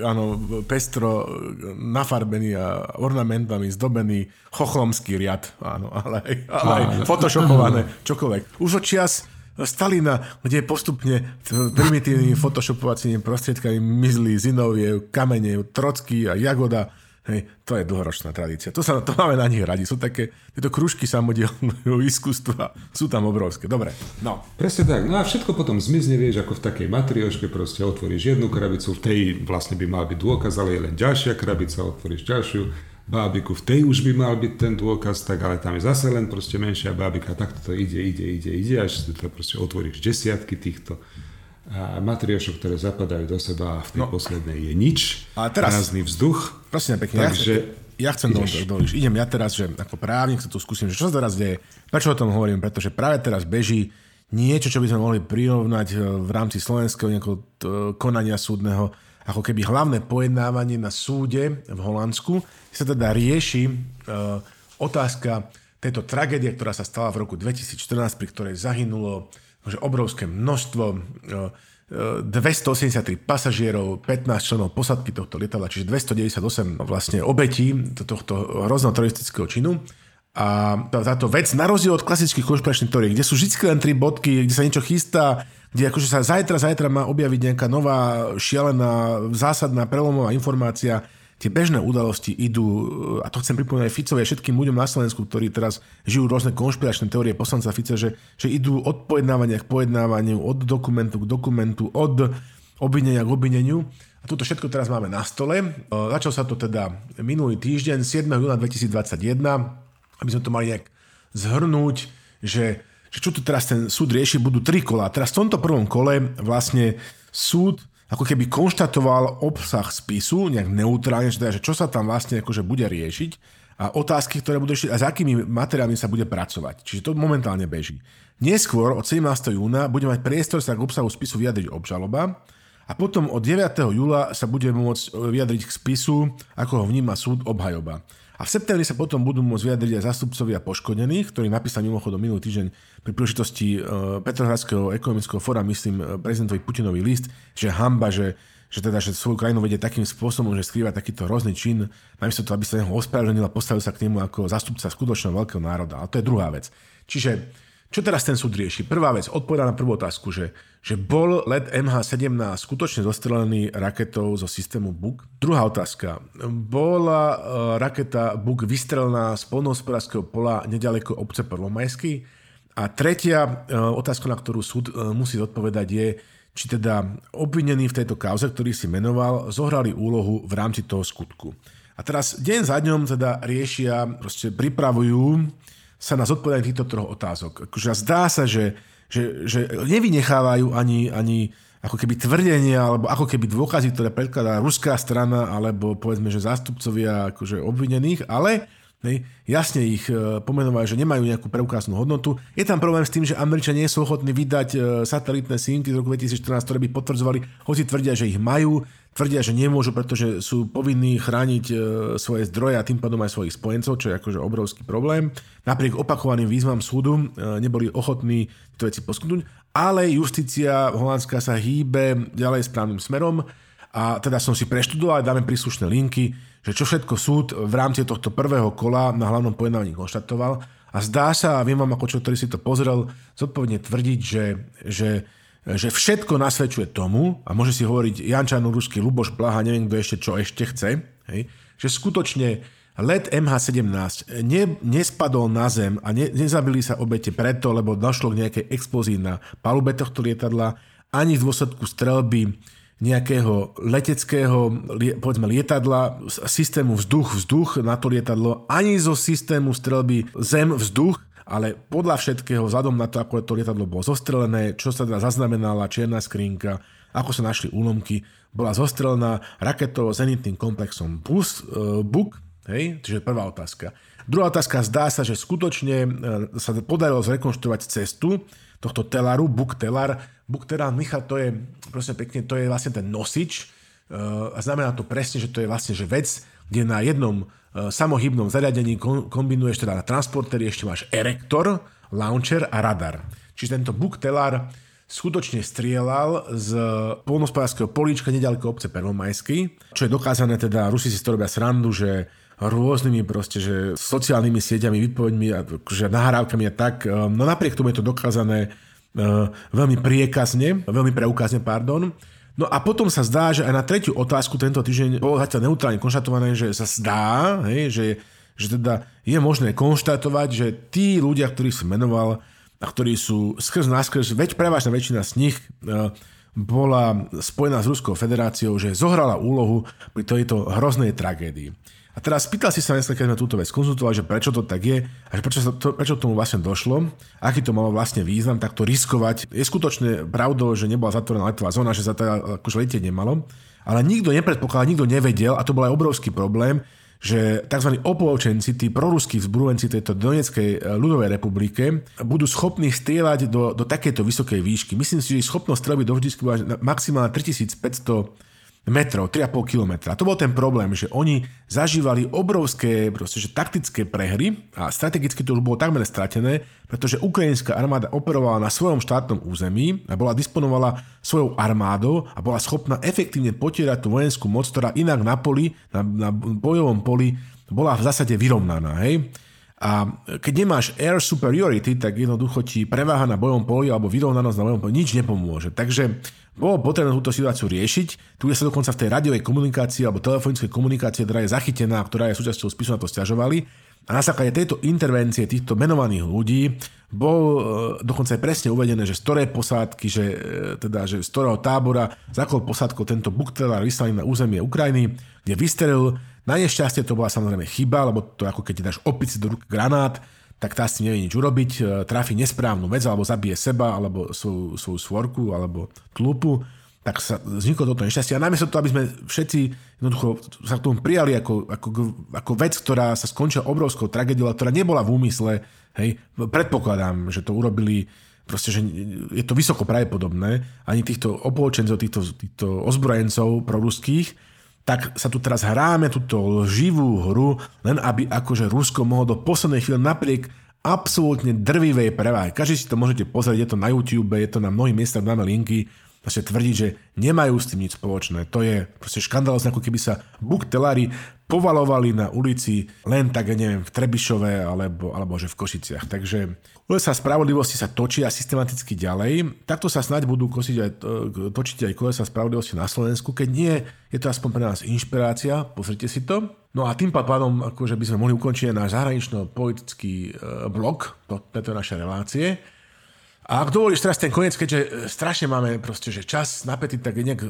áno, pestro nafarbený a ornamentami zdobený chochlomský riad, áno, ale aj, ale aj photoshopované, čokoľvek. Už od čias Stalina, kde postupne primitívnymi photoshopovacími prostriedkami mizli Zinoviev, Kamenev, Trocký a Jagoda Hej, to je dlhoročná tradícia. To, sa, to máme na nich radi. Sú také, tieto kružky samodielného iskústva sú tam obrovské. Dobre, no. Presne tak. No a všetko potom zmizne, vieš, ako v takej matrioške, proste otvoríš jednu krabicu, v tej vlastne by mal byť dôkaz, ale je len ďalšia krabica, otvoríš ďalšiu bábiku, v tej už by mal byť ten dôkaz, tak ale tam je zase len proste menšia bábika, takto to ide, ide, ide, ide, až to proste otvoríš desiatky týchto a matriošok, ktoré zapadajú do seba a v tej no. poslednej je nič, a teraz, prázdny vzduch. Prosím pekne, Takže, ja, ja chcem doliť. Idem ja teraz, že ako právnik sa tu skúsim, že čo sa teraz deje. Prečo o tom hovorím? Pretože práve teraz beží niečo, čo by sme mohli prirovnať e, v rámci slovenského nejakého e, konania súdneho, ako keby hlavné pojednávanie na súde v Holandsku, sa teda rieši uh, otázka tejto tragédie, ktorá sa stala v roku 2014, pri ktorej zahynulo že obrovské množstvo 283 pasažierov, 15 členov posadky tohto lietadla, čiže 298 vlastne obetí tohto hrozného teroristického činu. A táto vec, na rozdiel od klasických konšpiračných teórií, kde sú vždy len tri bodky, kde sa niečo chystá, kde akože sa zajtra, zajtra má objaviť nejaká nová, šialená, zásadná, prelomová informácia, tie bežné udalosti idú, e, a to chcem pripomínať Ficovi všetkým ľuďom na Slovensku, ktorí teraz žijú rôzne konšpiračné teórie poslanca Fica, že, že idú od pojednávania k pojednávaniu, od dokumentu k dokumentu, od obvinenia k obvineniu. A toto všetko teraz máme na stole. E, začal sa to teda minulý týždeň, 7. júna 2021, aby sme to mali nejak zhrnúť, že, že čo tu teraz ten súd rieši, budú tri kola. Teraz v tomto prvom kole vlastne súd ako keby konštatoval obsah spisu, nejak neutrálne, teda, že čo sa tam vlastne akože bude riešiť a otázky, ktoré budú riešiť a s akými materiálmi sa bude pracovať. Čiže to momentálne beží. Neskôr od 17. júna bude mať priestor sa k obsahu spisu vyjadriť obžaloba a potom od 9. júla sa bude môcť vyjadriť k spisu, ako ho vníma súd obhajoba. A v septembri sa potom budú môcť vyjadriť aj zastupcovia poškodených, ktorí napísali mimochodom minulý týždeň pri príležitosti e, Petrohradského ekonomického fóra, myslím, e, prezidentovi Putinovi list, že hamba, že, že teda, že svoju krajinu vedie takým spôsobom, že skrýva takýto hrozný čin, namiesto toho, aby sa neho ospravedlnil a postavil sa k nemu ako zastupca skutočného veľkého národa. Ale to je druhá vec. Čiže čo teraz ten súd rieši? Prvá vec, odpovedá na prvú otázku, že, že bol let MH17 skutočne zostrelený raketou zo systému Buk? Druhá otázka, bola uh, raketa Buk vystrelená z polnohospodárskeho pola nedaleko obce Prvomajský? A tretia uh, otázka, na ktorú súd uh, musí odpovedať je, či teda obvinení v tejto kauze, ktorý si menoval, zohrali úlohu v rámci toho skutku. A teraz deň za dňom teda riešia, proste pripravujú sa na zodpovedanie týchto troch otázok. Akože zdá sa, že, že, že nevynechávajú ani, ani ako keby tvrdenia, alebo ako keby dôkazy, ktoré predkladá ruská strana, alebo povedzme, že zástupcovia akože obvinených, ale Hej, jasne ich e, pomenovali, že nemajú nejakú preukáznú hodnotu. Je tam problém s tým, že Američania nie sú ochotní vydať e, satelitné snímky z roku 2014, ktoré by potvrdzovali, hoci tvrdia, že ich majú, tvrdia, že nemôžu, pretože sú povinní chrániť e, svoje zdroje a tým pádom aj svojich spojencov, čo je akože obrovský problém. Napriek opakovaným výzvam súdu neboli ochotní tieto veci poskytnúť, ale justícia holandská sa hýbe ďalej správnym smerom a teda som si preštudoval, dáme príslušné linky, že čo všetko súd v rámci tohto prvého kola na hlavnom pojednávaní konštatoval a zdá sa, a viem vám ako čo, ktorý si to pozrel, zodpovedne tvrdiť, že, že, že všetko nasvedčuje tomu, a môže si hovoriť Jančan Ruský, Luboš Blaha, neviem kto ešte čo ešte chce, hej, že skutočne let MH17 ne, nespadol na zem a ne, nezabili sa obete preto, lebo došlo k nejakej explózii na palube tohto lietadla, ani v dôsledku strelby nejakého leteckého, povedzme, lietadla, systému vzduch-vzduch na to lietadlo, ani zo systému strelby zem-vzduch, ale podľa všetkého, vzhľadom na to, ako to lietadlo bolo zostrelené, čo sa teda zaznamenala čierna skrinka, ako sa našli úlomky, bola zostrelená raketovo-zenitným komplexom BUS, uh, BUK, hej, čiže prvá otázka. Druhá otázka, zdá sa, že skutočne uh, sa podarilo zrekonštruovať cestu tohto telaru, BUK telar, Bukterán Michal, to je, prosím pekne, to je vlastne ten nosič uh, a znamená to presne, že to je vlastne že vec, kde na jednom uh, samohybnom zariadení kombinuješ teda na transportéri, ešte máš erektor, launcher a radar. Čiže tento Buktelar skutočne strieľal z polnospodárskeho políčka nedaleko obce Prvomajsky, čo je dokázané teda, Rusi si to robia srandu, že rôznymi proste, že sociálnymi sieťami, výpoveďmi, že nahrávkami a tak. No napriek tomu je to dokázané Eh, veľmi priekazne, veľmi preukazne, pardon. No a potom sa zdá, že aj na tretiu otázku tento týždeň bolo zatiaľ neutrálne konštatované, že sa zdá, hej, že, že teda je možné konštatovať, že tí ľudia, ktorých som menoval a ktorí sú skrz naskrz, veď prevažná väčšina z nich e, bola spojená s Ruskou federáciou, že zohrala úlohu pri tejto hroznej tragédii. A teraz spýtal si sa dneska, keď sme túto vec konzultovali, že prečo to tak je a že prečo, sa to, prečo tomu vlastne došlo, aký to malo vlastne význam, tak to riskovať. Je skutočne pravdou, že nebola zatvorená letová zóna, že sa teda akože letieť nemalo, ale nikto nepredpokladal, nikto nevedel a to bol aj obrovský problém, že tzv. opolovčenci, tí proruskí vzbrujenci tejto Donetskej e, ľudovej republike budú schopní strieľať do, do takéto vysokej výšky. Myslím si, že schopnosť streliť do vždy maximálne 3500 metrov, 3,5 kilometra. To bol ten problém, že oni zažívali obrovské proste, že taktické prehry a strategicky to už bolo takmer stratené, pretože ukrajinská armáda operovala na svojom štátnom území a bola disponovala svojou armádou a bola schopná efektívne potierať tú vojenskú moc, ktorá inak na poli, na, na bojovom poli bola v zásade vyrovnaná. Hej? A keď nemáš air superiority, tak jednoducho ti preváha na bojom poli alebo vyrovnanosť na bojom poli nič nepomôže. Takže bolo potrebné túto situáciu riešiť. Tu je sa dokonca v tej radiovej komunikácii alebo telefonickej komunikácie, ktorá je zachytená, ktorá je súčasťou spisu na to stiažovali. A na základe tejto intervencie týchto menovaných ľudí bol e, dokonca aj presne uvedené, že z ktorej posádky, že, e, teda, že z ktorého tábora, za akou posádkou tento Buktelar vyslaný na územie Ukrajiny, kde vystrelil na nešťastie to bola samozrejme chyba, lebo to ako keď dáš opici do ruky granát, tak tá si nevie nič urobiť, e, trafi nesprávnu vec, alebo zabije seba, alebo svoju, svoju svorku, alebo tlupu, tak sa vzniklo toto nešťastie. A namiesto toho, aby sme všetci jednoducho sa k tomu prijali ako, ako, ako vec, ktorá sa skončila obrovskou tragédiou, ktorá nebola v úmysle, hej, predpokladám, že to urobili proste, že je to vysoko pravdepodobné, ani týchto opoločencov, týchto, týchto ozbrojencov proruských, tak sa tu teraz hráme túto živú hru, len aby akože Rusko mohlo do poslednej chvíle napriek absolútne drvivej preváhe. Každý si to môžete pozrieť, je to na YouTube, je to na mnohých miestach, dáme linky, vlastne tvrdiť, že nemajú s tým nič spoločné. To je proste škandálne, ako keby sa buktelári povalovali na ulici len tak, neviem, v Trebišove alebo, alebo že v Košiciach. Takže kolesa spravodlivosti sa točia systematicky ďalej. Takto sa snáď budú kosiť aj, točiť aj kolesa spravodlivosti na Slovensku. Keď nie, je to aspoň pre nás inšpirácia. Pozrite si to. No a tým pádom, akože by sme mohli ukončiť náš zahranično-politický e, blok, to, tejto naše relácie. A ak dovolíš teraz ten koniec, keďže e, strašne máme proste, že čas napätý, tak nejak e,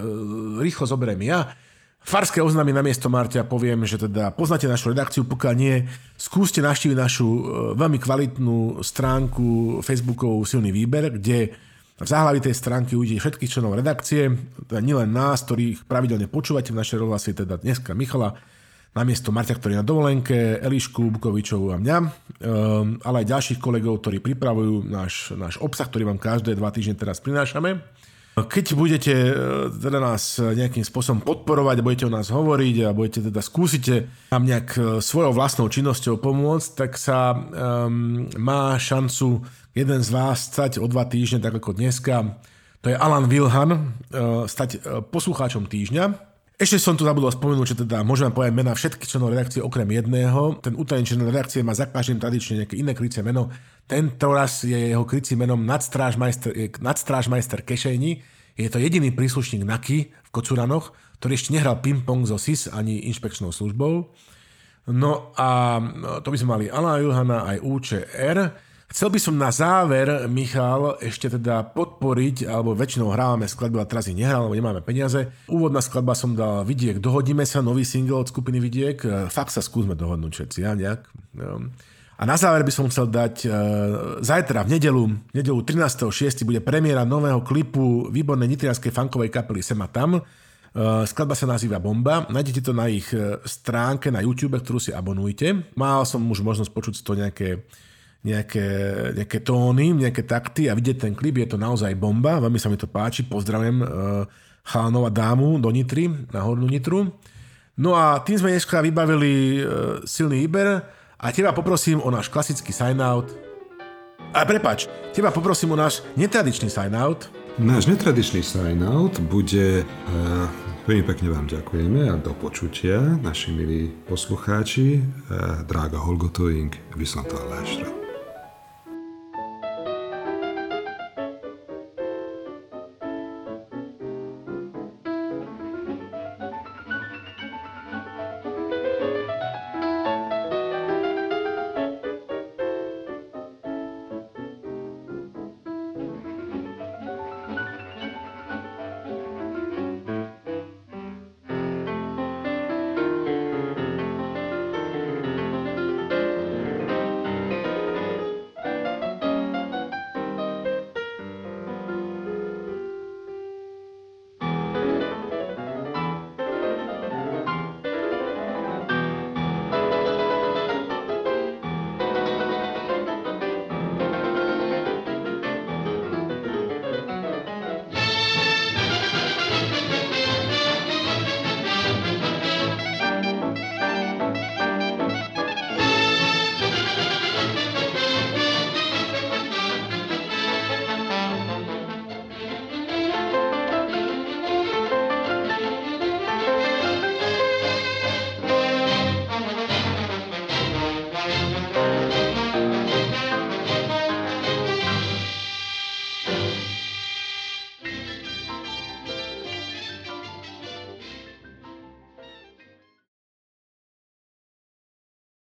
rýchlo zoberiem ja. Farské oznámy na miesto Martia poviem, že teda poznáte našu redakciu, pokiaľ nie, skúste navštíviť našu e, veľmi kvalitnú stránku Facebookovú Silný výber, kde v záhlaví tej stránky uvidíte všetkých členov redakcie, teda nielen nás, ktorých pravidelne počúvate v našej relácii, teda dneska Michala, namiesto Marťa, ktorý je na dovolenke, Elišku Bukovičovú a mňa, ehm, ale aj ďalších kolegov, ktorí pripravujú náš, náš obsah, ktorý vám každé dva týždne teraz prinášame. Keď budete e, teda nás nejakým spôsobom podporovať budete o nás hovoriť a budete teda skúsite nám nejak e, svojou vlastnou činnosťou pomôcť, tak sa um, má šancu jeden z vás stať o dva týždne, tak ako dneska. To je Alan Wilhan, uh, stať poslucháčom týždňa. Ešte som tu zabudol spomenúť, že teda môžeme povedať mena všetkých členov redakcie okrem jedného. Ten utajený člen redakcie má za každým tradične nejaké iné krycie meno. Tento raz je jeho krycí menom nadstrážmajster, nadstrážmajster Kešejni. Je to jediný príslušník NAKY v Kocuranoch, ktorý ešte nehral ping-pong zo SIS ani inšpekčnou službou. No a no, to by sme mali Alá Juhana aj UČR. Chcel by som na záver, Michal, ešte teda podporiť, alebo väčšinou hrávame skladby, ale teraz ich nehral, lebo nemáme peniaze. Úvodná skladba som dal Vidiek, dohodíme sa, nový single od skupiny Vidiek. Fakt sa skúsme dohodnúť všetci, ja nejak. A na záver by som chcel dať, uh, zajtra v nedelu, nedelu 13.6. bude premiéra nového klipu výbornej nitrianskej funkovej kapely Sema Tam. Uh, skladba sa nazýva Bomba. Nájdete to na ich stránke na YouTube, ktorú si abonujte. Mal som už možnosť počuť to nejaké nejaké, nejaké tóny, nejaké takty a vidieť ten klip, je to naozaj bomba, veľmi sa mi to páči, pozdravujem chalanov a dámu do Nitry, na Hornú Nitru. No a tým sme dneska vybavili uh, silný Iber a teba poprosím o náš klasický sign-out. A prepač, teba poprosím o náš netradičný sign-out. Náš netradičný sign-out bude... Uh, veľmi pekne vám ďakujeme a do počutia, naši milí poslucháči. Uh, drága Holgotoing, Vyslantá Lášra.